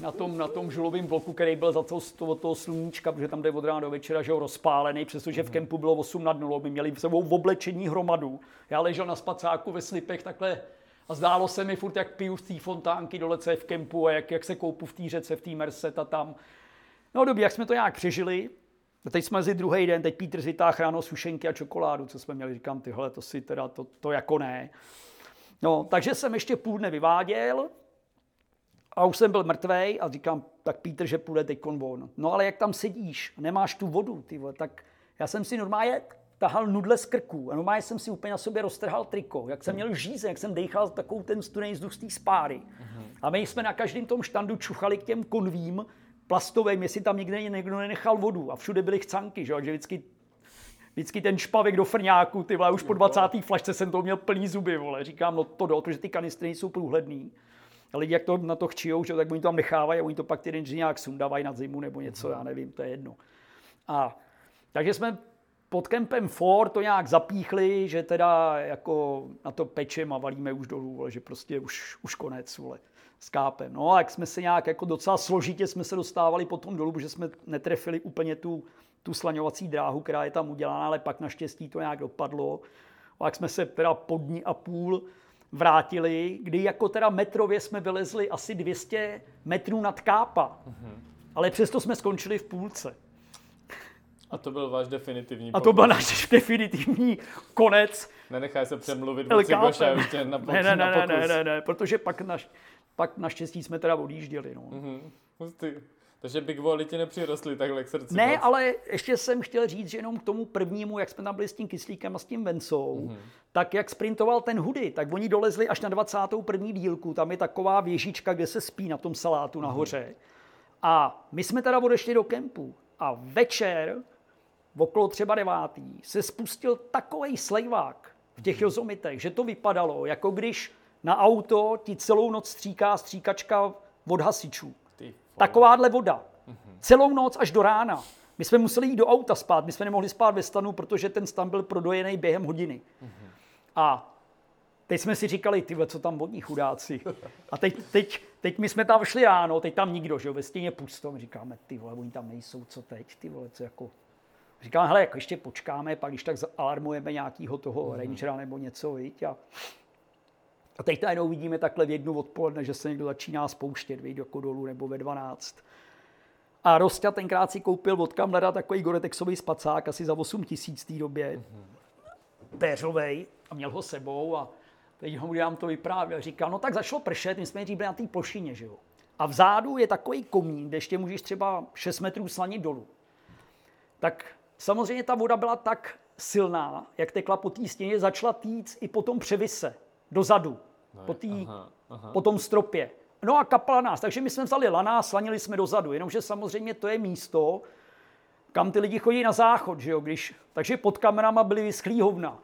na tom, na tom žulovém bloku, který byl za toho, od toho sluníčka, protože tam jde od rána do večera, že ho rozpálený, přestože v kempu bylo 8 nad nulou, my měli v sebou v oblečení hromadu. Já ležel na spacáku ve slipech takhle a zdálo se mi furt, jak piju z té fontánky dole, co je v kempu a jak, jak se koupu v té řece, v té Merset a tam. No dobře, jak jsme to nějak přežili, a teď jsme si druhý den, teď Petr vytáhl ráno sušenky a čokoládu, co jsme měli, říkám, tyhle, to si teda, to, to jako ne. No, takže jsem ještě půl dne vyváděl a už jsem byl mrtvej a říkám, tak Pítr, že půjde teď von. No ale jak tam sedíš, nemáš tu vodu, ty vole, tak já jsem si normálně tahal nudle z krků a normálně jsem si úplně na sobě roztrhal triko, jak jsem měl žíze, jak jsem dechal takovou ten studený vzduch z té spáry. Uh-huh. A my jsme na každém tom štandu čuchali k těm konvím plastovým, jestli tam někde někdo nenechal vodu a všude byly chcanky, že, že vždycky vždycky ten špavek do frňáku, ty vole, už po 20. flašce jsem to měl plný zuby, vole. Říkám, no to do, protože ty kanistry nejsou průhledný. A lidi, jak to na to chčijou, že, tak oni to tam nechávají a oni to pak ty nějak sundávají na zimu nebo něco, já nevím, to je jedno. A takže jsme pod kempem Ford to nějak zapíchli, že teda jako na to pečem a valíme už dolů, vole, že prostě už, už konec, vole, s kápem. No a jak jsme se nějak jako docela složitě jsme se dostávali potom dolů, protože jsme netrefili úplně tu, tu slaňovací dráhu, která je tam udělána, ale pak naštěstí to nějak dopadlo. Pak jsme se teda po dní a půl vrátili, kdy jako teda metrově jsme vylezli asi 200 metrů nad kápa. Ale přesto jsme skončili v půlce. A to byl váš definitivní A to byl náš definitivní konec. Nenechaj se přemluvit od Cigoša ještě na, Ne, ne, na ne, ne, pokus. ne, ne, ne, protože pak, naš, pak naštěstí jsme teda odjížděli. No. Mhm, hustý. Takže Big Wally ti nepřirostly takhle k srdci Ne, moc. ale ještě jsem chtěl říct, že jenom k tomu prvnímu, jak jsme tam byli s tím kyslíkem a s tím Vencou, Mhm. tak jak sprintoval ten Hudy, tak oni dolezli až na 21. dílku, tam je taková věžička, kde se spí na tom salátu Mhm. nahoře. A my jsme teda odešli do kempu a večer, okolo třeba devátý, se spustil takový slejvák v těch jozomitech, že to vypadalo, jako když na auto ti celou noc stříká stříkačka od hasičů. Takováhle voda. Celou noc až do rána. My jsme museli jít do auta spát, my jsme nemohli spát ve stanu, protože ten stan byl prodojený během hodiny. A teď jsme si říkali, ty co tam vodní chudáci. A teď, teď, teď my jsme tam šli ráno, teď tam nikdo, že jo, ve stěně pusto. My říkáme, ty vole, oni tam nejsou, co teď, ty vole, co jako... Říkáme, hele, jako ještě počkáme, pak když tak alarmujeme nějakého toho rangera nebo něco, viď, a a teď najednou vidíme takhle v jednu odpoledne, že se někdo začíná spouštět, viď, jako dolů nebo ve 12. A Rostia tenkrát si koupil od Kamlera takový Goretexový spacák asi za 8 tisíc v té době. Péřovej a měl ho sebou a teď ho nám to vyprávěl. Říkal, no tak začalo pršet, my jsme byli na té plošině, že jo. A vzadu je takový komín, kde ještě můžeš třeba 6 metrů slanit dolů. Tak samozřejmě ta voda byla tak silná, jak tekla po té stěně, začala týc i po tom převise, dozadu, po, tý, aha, aha. po tom stropě. No a kapala nás, takže my jsme vzali lana a slanili jsme dozadu, jenomže samozřejmě to je místo, kam ty lidi chodí na záchod, že jo, když, takže pod kamerama byly vyschlý hovna.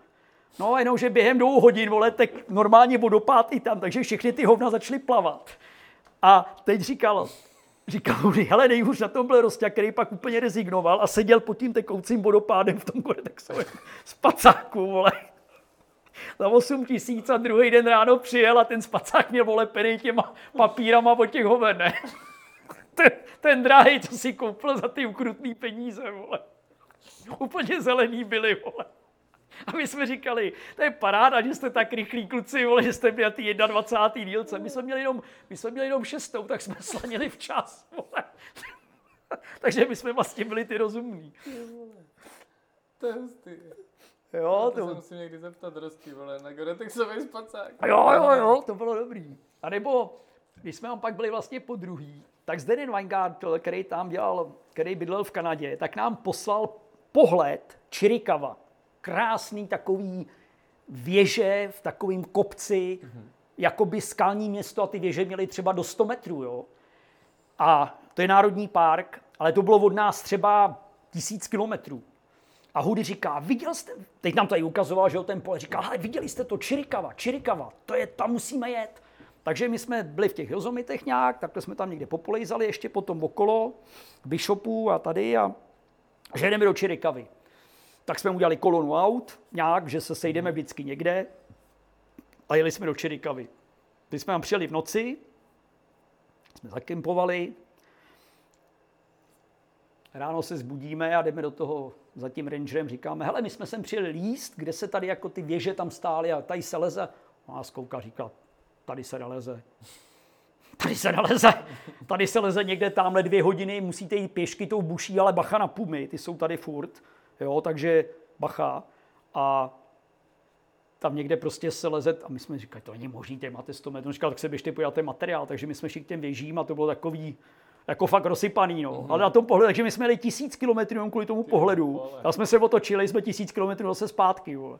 No, jenomže během dvou hodin, vole, tak normálně vodopád i tam, takže všechny ty hovna začaly plavat. A teď říkal, říkal mu, hele, nejhůř na tom byl Rostia, který pak úplně rezignoval a seděl pod tím tekoucím vodopádem v tom Goretexovém spacáku, vole. Za 8 tisíc a druhý den ráno přijel a ten spacák měl volepený těma papírama od těch hoven, ne? Ten, ten drahý, co si koupil za ty ukrutný peníze, vole. Úplně zelený byli, vole. A my jsme říkali, to je paráda, že jste tak rychlí kluci, vole, že jste byli ty 21. dílce. My jsme měli jenom, my jsme měli jenom šestou, tak jsme slanili včas, vole. Takže my jsme vlastně byli ty rozumní. To je hustý. Jo, To se to, musím někdy zeptat Rosty, vole, na Goretexový spacák. jo, jo, jo, to bylo dobrý. A nebo, když jsme tam pak byli vlastně po druhý, tak Zdeněk Weingart, který tam dělal, který bydlel v Kanadě, tak nám poslal pohled Chiricahua. Krásný takový věže v takovém kopci, jakoby skalní město a ty věže měly třeba do 100 metrů, jo. A to je národní park, ale to bylo od nás třeba tisíc kilometrů. A Hudy říká, viděl jste, teď nám tady ukazoval, že jo, ten pole, říká, hele, viděli jste to, Čirikava, Čirikava, to je, tam musíme jet. Takže my jsme byli v těch Jozomitech nějak, takhle jsme tam někde popolejzali, ještě potom okolo, Bishopu a tady a že jdeme do Čirikavy. Tak jsme udělali kolonu aut, nějak, že se sejdeme vždycky někde a jeli jsme do Čirikavy. Když jsme tam přijeli v noci, jsme zakempovali, ráno se zbudíme a jdeme do toho za tím rangerem, říkáme, hele, my jsme sem přijeli líst, kde se tady jako ty věže tam stály a tady se leze. A nás kouká, říká, tady se neleze. Tady se neleze. Tady se leze někde tamhle dvě hodiny, musíte jít pěšky tou buší, ale bacha na pumy, ty jsou tady furt. Jo, takže bacha. A tam někde prostě se leze, a my jsme říkali, to není možný, tady máte 100 metrů. Tak se běžte ten materiál, takže my jsme šli k těm věžím a to bylo takový, jako fakt rozsypaný, no. Mm-hmm. Ale na tom pohledu, takže my jsme jeli tisíc kilometrů jenom kvůli tomu pohledu. vole. A jsme se otočili, jsme tisíc kilometrů zase zpátky, vole.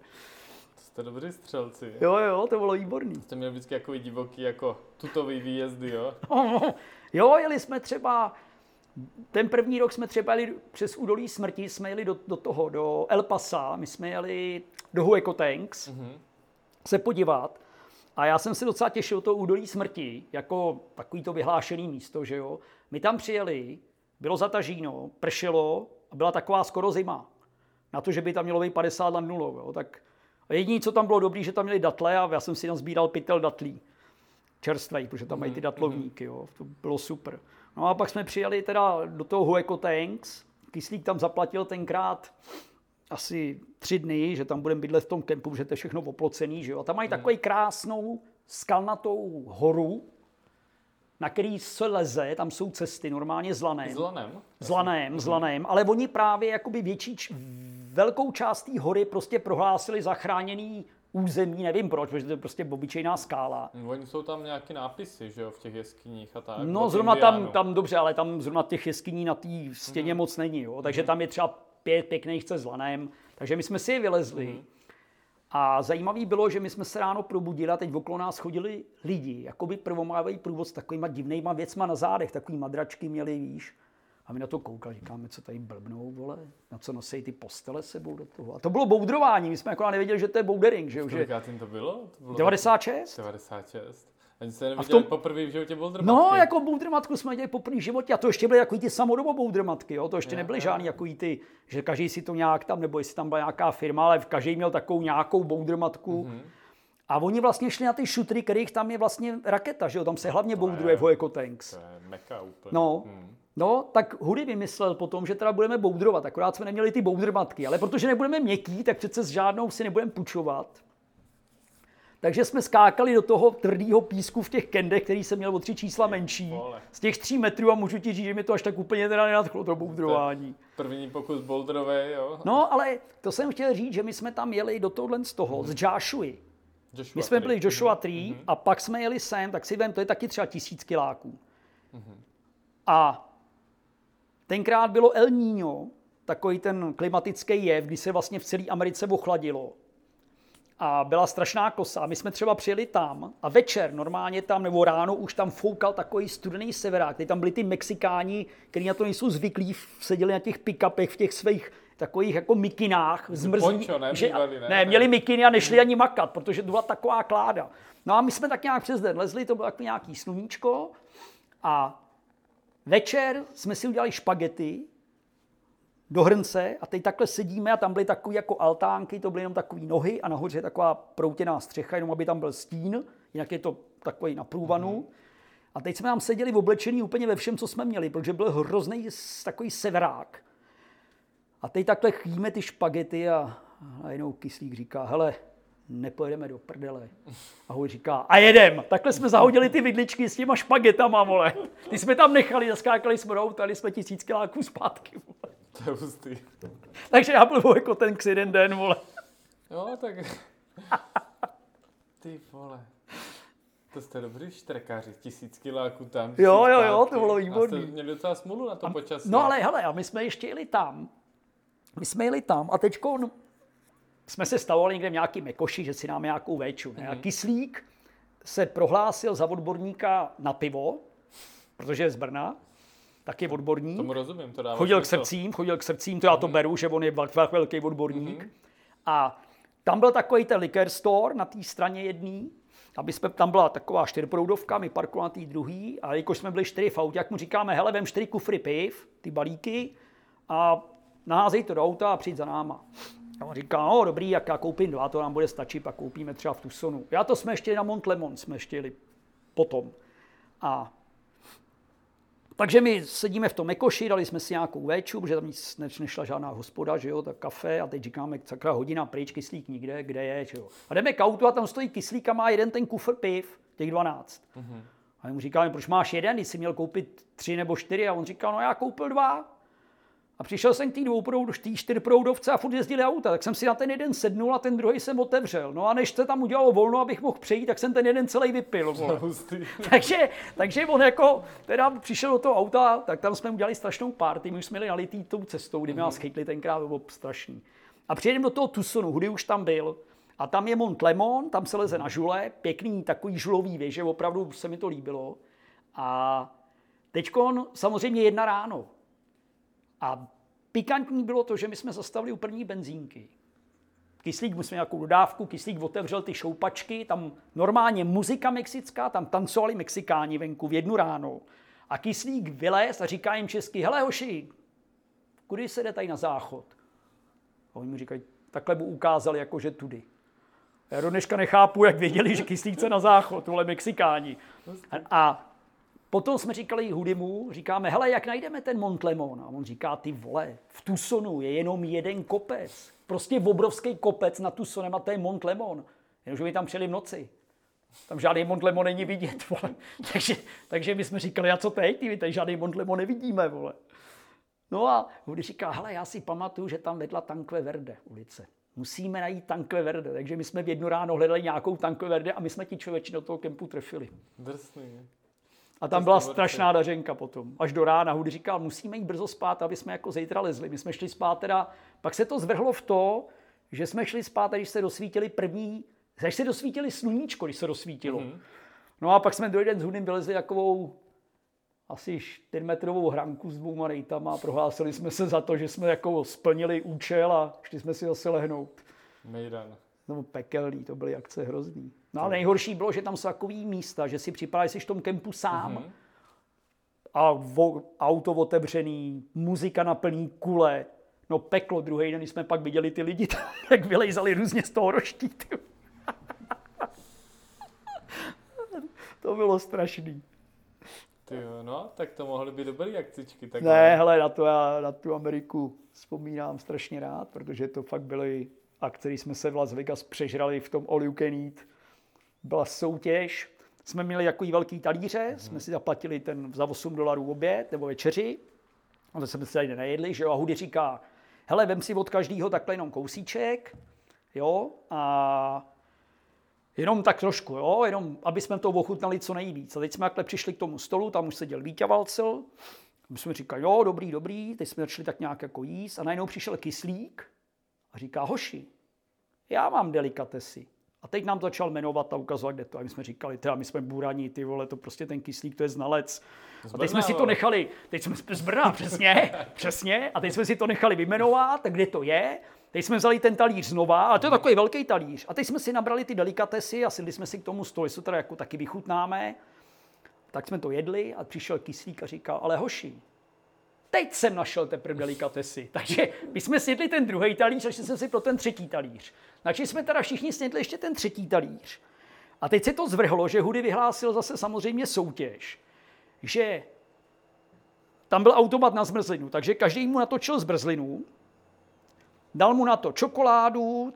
Jste dobří střelci. Jo, jo, to bylo výborný. Jste měli vždycky jako divoký, jako tutový výjezdy, jo? Jo, jeli jsme třeba, ten první rok jsme třeba jeli přes údolí smrti, jsme jeli do, do toho, do El Pasa, my jsme jeli do Hueco Tanks Mhm. se podívat. A já jsem se docela těšil to údolí smrti, jako takový to vyhlášený místo, že jo. My tam přijeli, bylo zatažíno, pršelo a byla taková skoro zima. Na to, že by tam mělo být 50 nad nulou, jo. Tak a jediné, co tam bylo dobrý, že tam měli datle a já jsem si tam sbíral pytel datlí čerstvej, protože tam mají ty datlovníky, jo. to bylo super. No a pak jsme přijeli teda do toho Hueco Tanks, Kyslík tam zaplatil tenkrát asi tři dny, že tam budeme bydlet v tom kempu, že to je všechno oplocený, že jo. A tam mají takovou krásnou skalnatou horu, na který se leze, tam jsou cesty normálně z lanem. S lanem? S lanem, s lanem, ale oni právě jakoby větší, velkou část té hory prostě prohlásili zachráněný území, nevím proč, protože to je prostě obyčejná skála. Hm, Oni jsou tam nějaký nápisy, že jo, v těch jeskyních a tak. No zrovna tam, indiánů. tam dobře, ale tam zrovna těch jeskyní na té stěně Mhm. moc není, jo. takže tam je třeba pět pěkných cest s lanem, takže my jsme si je vylezli. Mhm. A zajímavý bylo, že my jsme se ráno probudili a teď okolo nás chodili lidi, jakoby prvomávý průvod s takovýma divnýma věcma na zádech, takový madračky měli, víš. A my na to koukali, říkáme, co tady blbnou, vole, na co nosí ty postele sebou do toho. A to bylo boudrování, my jsme jako nevěděli, že to je boudering, že jo, že to bylo? To bylo 96? 96. Ani jste v neviděli tom- poprvé v životě boulder No, jako boudrmatku jsme dělali poprvé v životě a to ještě byly jako ty samodobo boudrmatky, jo? to ještě Jo, nebyly jo. žádný jako ty, že každý si to nějak tam, nebo jestli tam byla nějaká firma, ale každý měl takovou nějakou boudrmatku. Mhm. Mm-hmm. A oni vlastně šli na ty šutry, kterých tam je vlastně raketa, že jo? tam se hlavně boudruje v Hoeko Tanks. To je meka úplně. No, Hm. no, tak Hudy vymyslel potom, že teda budeme boudrovat, akorát jsme neměli ty boudrmatky, ale protože nebudeme měkký, tak přece s žádnou si nebudeme půjčovat. Takže jsme skákali do toho tvrdého písku v těch kendech, který jsem měl o tři čísla menší, z těch tří metrů a můžu ti říct, že mi to až tak úplně teda nenadchlo, to boudrování. První pokus boulderový, jo. No, ale to jsem chtěl říct, že my jsme tam jeli do tohohle z toho, z Joshua. Joshua My jsme Tree. byli v Joshua 3 a pak jsme jeli sem, tak si vem, to je taky třeba tisíc kiláků. A tenkrát bylo El Niño, takový ten klimatický jev, kdy se vlastně v celé Americe ochladilo. A byla strašná kosa. A my jsme třeba přijeli tam a večer normálně tam, nebo ráno už tam foukal takový studený severák. Teď tam byli ty Mexikáni, kteří na to nejsou zvyklí, seděli na těch pick-upech v těch svých takových jako mikinách, zmrzlí, poncho, ne? že, Bývalý, ne? ne, měli mikiny a nešli ani makat, protože to byla taková kláda. No a my jsme tak nějak přes den lezli, to bylo jako nějaký sluníčko a večer jsme si udělali špagety do hrnce a teď takhle sedíme a tam byly takové jako altánky, to byly jenom takové nohy a nahoře je taková proutěná střecha, jenom aby tam byl stín, jinak je to takový na průvanu. A teď jsme tam seděli v oblečení úplně ve všem, co jsme měli, protože byl hrozný s- takový severák. A teď takhle chýme ty špagety a najednou kyslík říká, hele, nepojedeme do prdele. A ho říká, a jedem. Takhle jsme zahodili ty vidličky s těma špagetama, vole. Ty jsme tam nechali, zaskákali jsme do auta, jsme tisíc kiláků zpátky, vole. To je hustý. Takže já byl jako ten k jeden den, vole. Jo, tak... Ty vole. To jste dobrý štrekáři, tisíc kiláků tam. Jo, jo, jo, to bylo A výborný. jste měli docela smůlu na to počasí. No ale hele, a my jsme ještě jeli tam. My jsme jeli tam a teď jsme se stavovali někde v nějaký mekoši, že si dáme nějakou véču. Ne? A Kyslík se prohlásil za odborníka na pivo, protože je z Brna, tak je odborník. Tomu rozumím, to dává Chodil k srdcím, chodil k srdcím, to já to beru, že on je vel- velký odborník. A tam byl takový ten liquor store na té straně jedný, aby jsme, tam byla taková čtyřproudovka, my parkovali na té druhý, a jakož jsme byli čtyři v autě, jak mu říkáme, hele, vem čtyři kufry piv, ty balíky, a naházej to do auta a přijď za náma. A on říká, no dobrý, jak já koupím dva, to nám bude stačit, pak koupíme třeba v Tucsonu. Já to jsme ještě na Mont Lemon, jsme ještě jeli potom. A takže my sedíme v tom Mekoši, dali jsme si nějakou véču, protože tam nic ne- nešla žádná hospoda, že jo, tak kafe a teď říkáme, sakra hodina pryč, kyslík nikde, kde je, že jo. A jdeme k autu a tam stojí kyslík a má jeden ten kufr piv, těch 12. Mm-hmm. A my mu říkáme, proč máš jeden, když jsi měl koupit tři nebo čtyři a on říkal, no já koupil dva. A přišel jsem k té dvouproud, té čtyřproudovce a furt jezdili auta, tak jsem si na ten jeden sednul a ten druhý jsem otevřel. No a než se tam udělalo volno, abych mohl přejít, tak jsem ten jeden celý vypil. Vole. Takže, takže on jako teda přišel do toho auta, tak tam jsme udělali strašnou party, my už jsme jeli nalitý tou cestou, kdy nás chytli tenkrát, bylo strašný. A přijedeme do toho Tucsonu, Hudy už tam byl, a tam je Mont Lemon, tam se leze na žule, pěkný takový žulový věže, opravdu se mi to líbilo. A teďkon samozřejmě jedna ráno. A pikantní bylo to, že my jsme zastavili u první benzínky. Kyslík, my nějakou dodávku, Kyslík otevřel ty šoupačky, tam normálně muzika mexická, tam tancovali Mexikáni venku v jednu ráno. A Kyslík vylez a říká jim česky, hele hoši, kudy se jde tady na záchod? A oni mi říkají, takhle mu ukázali, jako že tudy. Já do dneška nechápu, jak věděli, že Kyslík chce na záchod, vole Mexikáni. A Potom jsme říkali Hudimu, říkáme, hele, jak najdeme ten Mont Lemon? A on říká, ty vole, v Tucsonu je jenom jeden kopec. Prostě obrovský kopec na Tucsonem a to je Mont Lemon. Jenomže my tam přijeli v noci. Tam žádný Mont Lemon není vidět, vole. takže, takže my jsme říkali, a co teď, ty, tady žádný Mont Lemon nevidíme, vole. No a Hudy říká, hele, já si pamatuju, že tam vedla Tankve Verde ulice. Musíme najít Tankve Verde. Takže my jsme v jednu ráno hledali nějakou Tankve Verde a my jsme ti člověči do toho kempu trefili. Drsný. A tam byla strašná dařenka potom. Až do rána Hudy říkal, musíme jít brzo spát, aby jsme jako zítra lezli. My jsme šli spát teda, pak se to zvrhlo v to, že jsme šli spát, když se dosvítili první, až se dosvítili sluníčko, když se dosvítilo. Mm-hmm. No a pak jsme druhý den s Hudym vylezli takovou asi 4 metrovou hranku s dvouma rejtama a prohlásili jsme se za to, že jsme jako splnili účel a šli jsme si zase lehnout. Mejdan. No pekelný, to byly akce hrozný. No ale nejhorší bylo, že tam jsou takový místa, že si připadá, jsi v tom kempu sám. Mm-hmm. A vo, auto otevřený, muzika na plný kule. No peklo, druhý den, když jsme pak viděli ty lidi, jak vylejzali různě z toho roští. to bylo strašný. Ty jo, no, tak to mohly být dobrý akcičky. Tak ne, hele, na, to já na tu Ameriku vzpomínám strašně rád, protože to fakt byly akce, jsme se v Las Vegas přežrali v tom All You Can Eat. Byla soutěž, jsme měli takový velký talíře, mm-hmm. jsme si zaplatili ten za 8 dolarů oběd nebo večeři, a to jsme se tady nejedli, že jo, a Hudy říká, hele, vem si od každého takhle jenom kousíček, jo, a Jenom tak trošku, jo, jenom aby jsme to ochutnali co nejvíc. A teď jsme takhle přišli k tomu stolu, tam už seděl Vítě Valcel, my jsme říkali, jo, dobrý, dobrý, teď jsme začali tak nějak jako jíst. A najednou přišel kyslík a říká, hoši, já mám delikatesy. A teď nám začal jmenovat a ukazovat, kde to. A my jsme říkali, teda my jsme buraní, ty vole, to prostě ten kyslík, to je znalec. A teď jsme si to nechali, teď jsme z Brna, přesně, přesně, a teď jsme si to nechali vymenovat, kde to je. Teď jsme vzali ten talíř znova, a to je takový velký talíř. A teď jsme si nabrali ty delikatesy a sedli jsme si k tomu stolu, jestli to teda jako taky vychutnáme. Tak jsme to jedli a přišel kyslík a říkal, ale hoši, teď jsem našel teprve delikatesy. Takže my jsme snědli ten druhý talíř a šli jsme si pro ten třetí talíř. Takže jsme teda všichni snědli ještě ten třetí talíř. A teď se to zvrhlo, že Hudy vyhlásil zase samozřejmě soutěž, že tam byl automat na zmrzlinu, takže každý mu natočil zmrzlinu Dal mu na to čokoládu,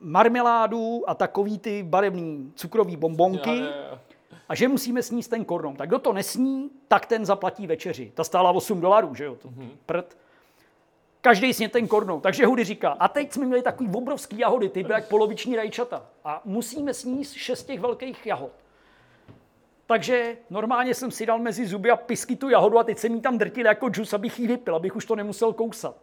marmeládu a takový ty barevný cukrový bombonky. A že musíme sníst ten kornom. Tak kdo to nesní, tak ten zaplatí večeři. Ta stála 8 dolarů, že jo? To, mm-hmm. Prd. Každý sně ten kornou. Takže Hudy říká, a teď jsme měli takový obrovský jahody, ty byly jak poloviční rajčata. A musíme sníst šest těch velkých jahod. Takže normálně jsem si dal mezi zuby a pisky tu jahodu a teď jsem ji tam drtil jako džus, abych ji vypil, abych už to nemusel kousat.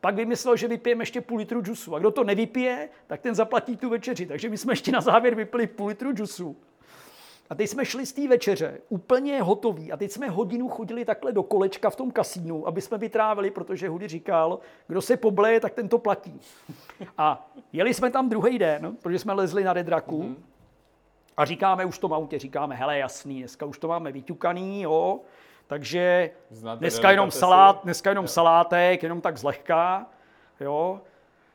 Pak vymyslel, že vypijeme ještě půl litru džusu. A kdo to nevypije, tak ten zaplatí tu večeři. Takže my jsme ještě na závěr vypili půl litru džusu. A teď jsme šli z té večeře úplně hotoví. A teď jsme hodinu chodili takhle do kolečka v tom kasínu, aby jsme vytrávili, protože Hudy říkal, kdo se pobleje, tak ten to platí. A jeli jsme tam druhý den, protože jsme lezli na Redraku. Mm-hmm. A říkáme už to autě, říkáme, hele jasný, dneska už to máme vyťukaný, jo. Takže Znáte dneska jenom, salát, dneska jenom salátek, jenom tak zlehka. Jo.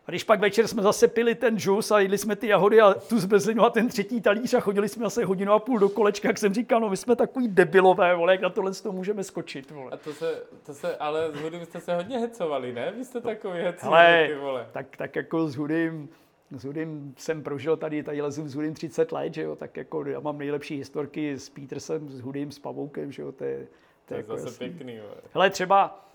A když pak večer jsme zase pili ten džus a jedli jsme ty jahody a tu zbezlinu a ten třetí talíř a chodili jsme zase hodinu a půl do kolečka, jak jsem říkal, no my jsme takový debilové, vole, jak na tohle to můžeme skočit, vole. A to se, to se ale s Hudym jste se hodně hecovali, ne? Vy jste takový hecový, ale, ty vole. Tak, tak jako s Hudym, s Hudym jsem prožil tady, tady lezu s Hudym 30 let, že jo, tak jako já mám nejlepší historky s Petersem, s Hudym, s Pavoukem, že jo, to je, to je jako zase jasný. pěkný. Ale. Hele, třeba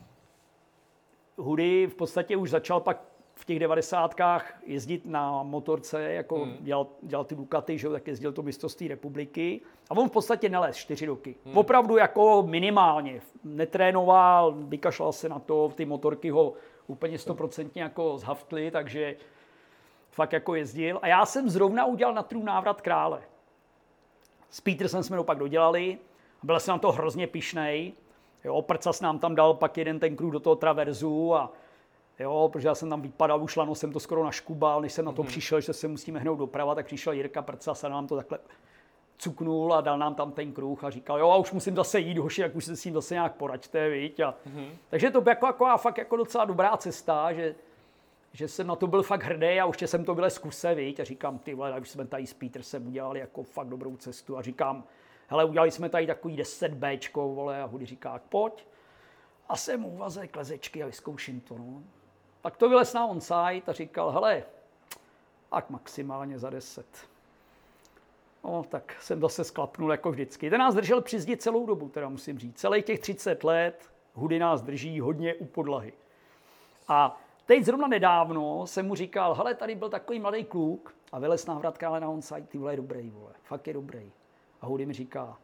Hudy v podstatě už začal pak v těch devadesátkách jezdit na motorce, jako hmm. dělal, dělal ty Ducati, že tak jezdil to mistrovství republiky. A on v podstatě nelez čtyři roky. Hmm. Opravdu jako minimálně. Netrénoval, vykašlal se na to, ty motorky ho úplně stoprocentně jako zhaftly, takže fakt jako jezdil. A já jsem zrovna udělal na trů návrat krále. S Petersem jsme to pak dodělali byl jsem na to hrozně pišnej. Jo, Prcas nám tam dal pak jeden ten kruh do toho traverzu a jo, protože já jsem tam vypadal, už lano jsem to skoro naškubal, než jsem na to mm-hmm. přišel, že se musíme hnout doprava, tak přišel Jirka Prcas a nám to takhle cuknul a dal nám tam ten kruh a říkal, jo, a už musím zase jít, hoši, jak už se s tím zase nějak poraďte, viď? A, mm-hmm. Takže to byla jako, jako, fakt jako docela dobrá cesta, že, že jsem na to byl fakt hrdý a už jsem to byl zkuse, viď? A říkám, ty vole, už jsme tady s Petersem udělali jako fakt dobrou cestu a říkám, hele, udělali jsme tady takový 10 Bčko, vole, a Hudy říká, pojď. A jsem u vaze klezečky a vyzkouším to, no. Tak to vylez na on-site a říkal, hele, tak maximálně za 10. No, tak jsem zase sklapnul jako vždycky. Ten nás držel při zdi celou dobu, teda musím říct. Celých těch 30 let Hudy nás drží hodně u podlahy. A teď zrovna nedávno jsem mu říkal, hele, tady byl takový mladý kluk a vylez návratka, ale na on-site, ty vole, je dobrý, vole, fakt je dobrý. A Hudy mi říká,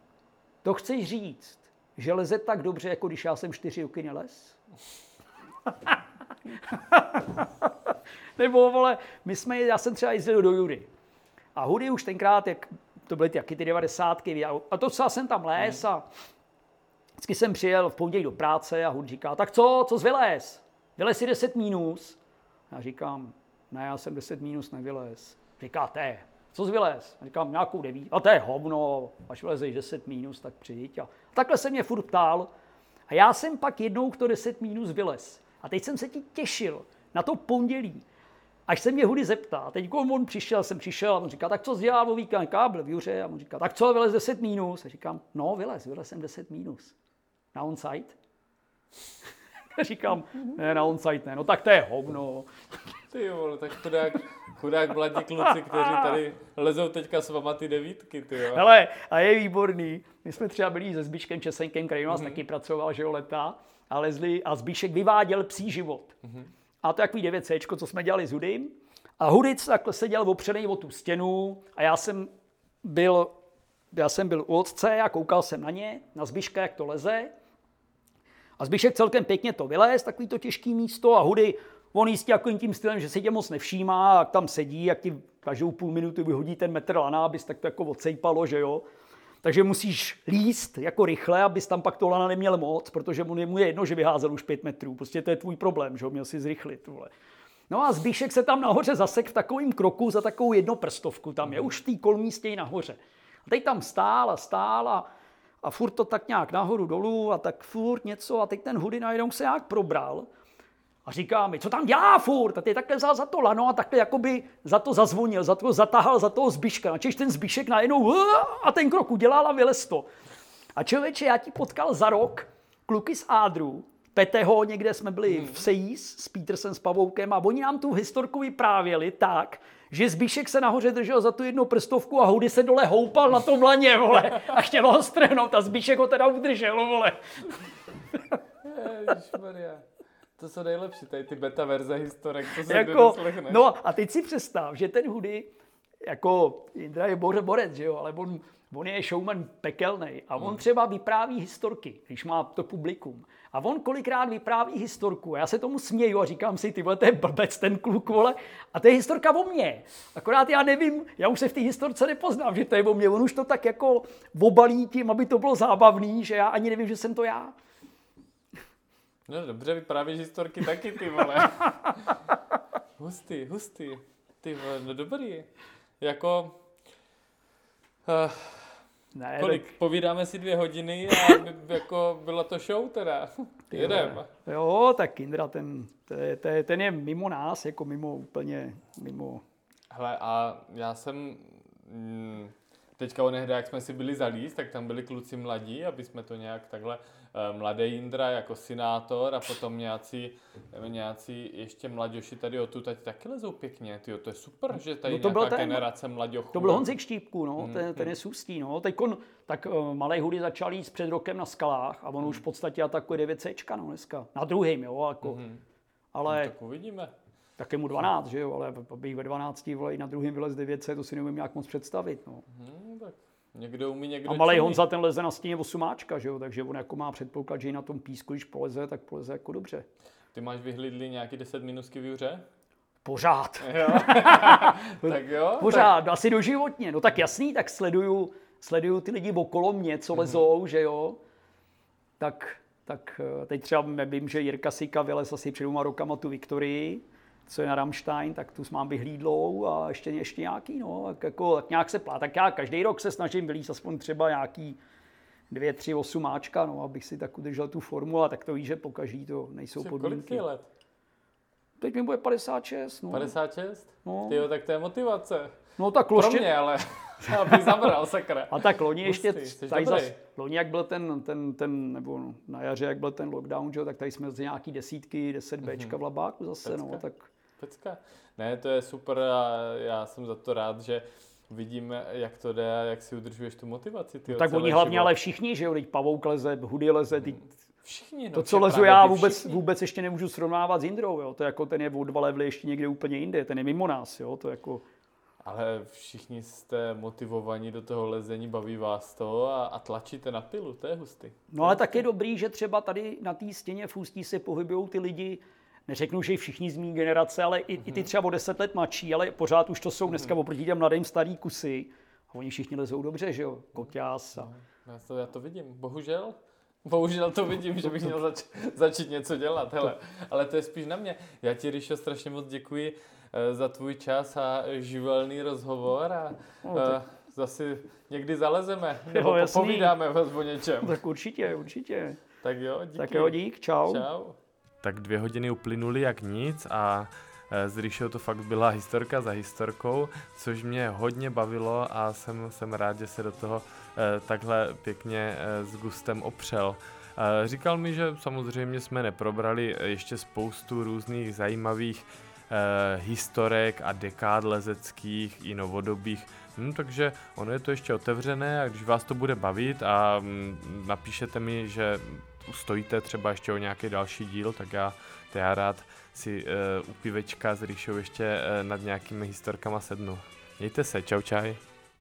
to chceš říct, že leze tak dobře, jako když já jsem čtyři roky nelez? Nebo, vole, my jsme, já jsem třeba jezdil do Jury. A Hudy už tenkrát, jak to byly ty, jaky ty devadesátky, a to co jsem tam les a vždycky jsem přijel v pondělí do práce a Hudy říká, tak co, co zvylez? Vylez si 10 minus. Já říkám, ne, já jsem 10 minus nevylez. Říká, té, co zvylez? Já říkám, nějakou deví. A to je hovno, až vylezeš 10 minus, tak přijď. A takhle se mě furt ptal. A já jsem pak jednou to 10 minus vylez. A teď jsem se ti těšil na to pondělí, až se mě Hudy zeptá. Teď on přišel, jsem přišel a on říká, tak co dělal o víkend? Kábel v Juře. A on říká, tak co, vylez 10 minus? A říkám, no, vylez, vylez jsem 10 minus. Na on-site. říkám, ne, na on-site ne, no tak to je hovno. Ty jo, tak chudák, chudák mladí kluci, kteří tady lezou teďka s vama ty devítky, ty jo. Hele, a je výborný. My jsme třeba byli se Zbiškem Česenkem, který u nás mm-hmm. taky pracoval, že jo, leta, a lezli a Zbišek vyváděl psí život. Mm-hmm. A to je takový 9 co jsme dělali s Hudym. A Hudic takhle seděl opřený o tu stěnu a já jsem byl, já jsem byl u otce a koukal jsem na ně, na Zbiška, jak to leze. A Zbišek celkem pěkně to vylez, takový to těžký místo a Hudy, on jistě jako tím stylem, že se tě moc nevšímá, jak tam sedí, jak ti každou půl minuty vyhodí ten metr lana, abys tak to jako odsejpalo, že jo. Takže musíš líst jako rychle, abys tam pak to lana neměl moc, protože mu je jedno, že vyházel už pět metrů. Prostě to je tvůj problém, že ho měl si zrychlit. Vole. No a Zbíšek se tam nahoře zasek v takovém kroku za takovou jednoprstovku. Tam je už v té kolmístěj nahoře. A teď tam stál a stál a, a furt to tak nějak nahoru dolů a tak furt něco a teď ten hudy najednou se nějak probral a říká mi, co tam dělá furt? A ty takhle vzal za to lano a takhle jakoby za to zazvonil, za to zatahal za toho zbyška. Načež ten zbyšek najednou a ten krok udělal a vylez to. A člověče, já ti potkal za rok kluky z Ádru, Peteho, někde jsme byli v Sejís s Petersem, s Pavoukem a oni nám tu historku vyprávěli tak, že Zbíšek se nahoře držel za tu jednu prstovku a Houdy se dole houpal na tom laně, vole, a chtěl ho strhnout a Zbíšek ho teda udržel, vole. Ježišmarja. To jsou nejlepší, tady ty beta verze historek, to se jako, No a teď si představ, že ten Hudy, jako Indra je borec, že jo, ale on, on je showman pekelný a on hmm. třeba vypráví historky, když má to publikum. A on kolikrát vypráví historku a já se tomu směju a říkám si, ty vole, to je blbec ten kluk, vole. A to je historka o mně. Akorát já nevím, já už se v té historce nepoznám, že to je o mně. On už to tak jako obalí tím, aby to bylo zábavný, že já ani nevím, že jsem to já. No dobře, vyprávíš historky taky, ty vole. hustý, hustý. Ty vole, no dobrý. Jako... Uh, ne, kolik? Tak... Povídáme si dvě hodiny a jako byla to show teda. Ty Jedem. Jo, tak Indra, ten, ten, ten je mimo nás, jako mimo úplně, mimo... Hele, a já jsem... Mm, teďka onehdy, jak jsme si byli zalíst, tak tam byli kluci mladí, aby jsme to nějak takhle mladý Jindra jako synátor a potom nějací, nějací ještě mladěši tady o tu teď taky lezou pěkně. Tyjo, to je super, že tady no to nějaká ten, generace mladěchů. To byl Honzik Štípku, no, mm, ten, ten je sůstý. No. Teď on, tak uh, malý hudy začal jít před rokem na skalách a on mm. už v podstatě atakuje 9 C no, dneska. Na druhým, jo, jako. Mm. Ale, no, tak uvidíme. Tak je mu 12, že jo, ale bych ve 12 vole, na druhém vylez 9 to si nevím nějak moc představit. No. Mm, tak Někdo umí, někdo A malý Honza ten leze na stěně osumáčka, že jo? takže on jako má předpoklad, že i na tom písku, když poleze, tak poleze jako dobře. Ty máš vyhlídli nějaký 10 minusky v juře? Pořád. Jo. tak jo. Pořád, tak... asi doživotně. No tak jasný, tak sleduju, sleduju ty lidi okolo mě, co lezou, mm-hmm. že jo. Tak, tak eh, teď třeba vím, že Jirka Sika vylez asi před dvěma rokama tu Viktorii co je na Rammstein, tak tu mám vyhlídlou a ještě, ještě nějaký, no, tak jako, tak nějak se plá. Tak já každý rok se snažím vylíst aspoň třeba nějaký dvě, tři, osm máčka, no, abych si tak udržel tu formu, a tak to víš, že po každý to nejsou podmínky. Kolik let? Teď mi bude 56. No, 56? No. Tyjo, tak to je motivace. no tak Pro loště... mě, ale abych zabral, sakra. A tak loni ještě, Hustý, jsi tady dobrý. zas, loni jak byl ten, ten, ten, nebo no, na jaře, jak byl ten lockdown, že, tak tady jsme z nějaký desítky, 10 Bčka v labáku zase, no, Pecka. tak Pecka. Ne, to je super a já jsem za to rád, že vidíme, jak to jde a jak si udržuješ tu motivaci. Tyjo, tak celý oni hlavně život. ale všichni, že jo, teď Pavouk leze, Hudy leze, ty, Všichni, no, to, co lezu já, ty vůbec, všichni. vůbec ještě nemůžu srovnávat s Indrou, jo, to je jako ten je o dva levely ještě někde úplně jinde, ten je mimo nás, jo, to jako, Ale všichni jste motivovaní do toho lezení, baví vás to a, a tlačíte na pilu, to je hustý. No ale tak je dobrý, že třeba tady na té stěně v Ústí se pohybují ty lidi, neřeknu, že všichni z mý generace, ale i, i ty třeba o deset let mladší, ale pořád už to jsou dneska oproti těm mladým starý kusy. A oni všichni lezou dobře, že jo? Koťás a... Já to, já to vidím, bohužel. Bohužel to vidím, že bych měl zač- začít něco dělat, hele. Ale to je spíš na mě. Já ti, Ríšo, strašně moc děkuji eh, za tvůj čas a živelný rozhovor a No, eh, zase někdy zalezeme, nebo Jo, popovídáme o něčem. Tak určitě, určitě. Tak jo, díky. Tak jo, dík, čau. Čau. Tak dvě hodiny uplynuly jak nic a s Ríšou to fakt byla historka za historkou, což mě hodně bavilo a jsem, jsem rád, že se do toho eh, takhle pěkně eh, s gustem opřel. Říkal mi, že samozřejmě jsme neprobrali ještě spoustu různých zajímavých historek a dekád lezeckých i novodobých, hm, takže ono je to ještě otevřené a když vás to bude bavit a mm, napíšete mi, že stojíte třeba ještě o nějaký další díl, tak já, to já rád si uh, u pivečka s Ríšou ještě uh, nad nějakými historkama sednu. Mějte se, čau čaj.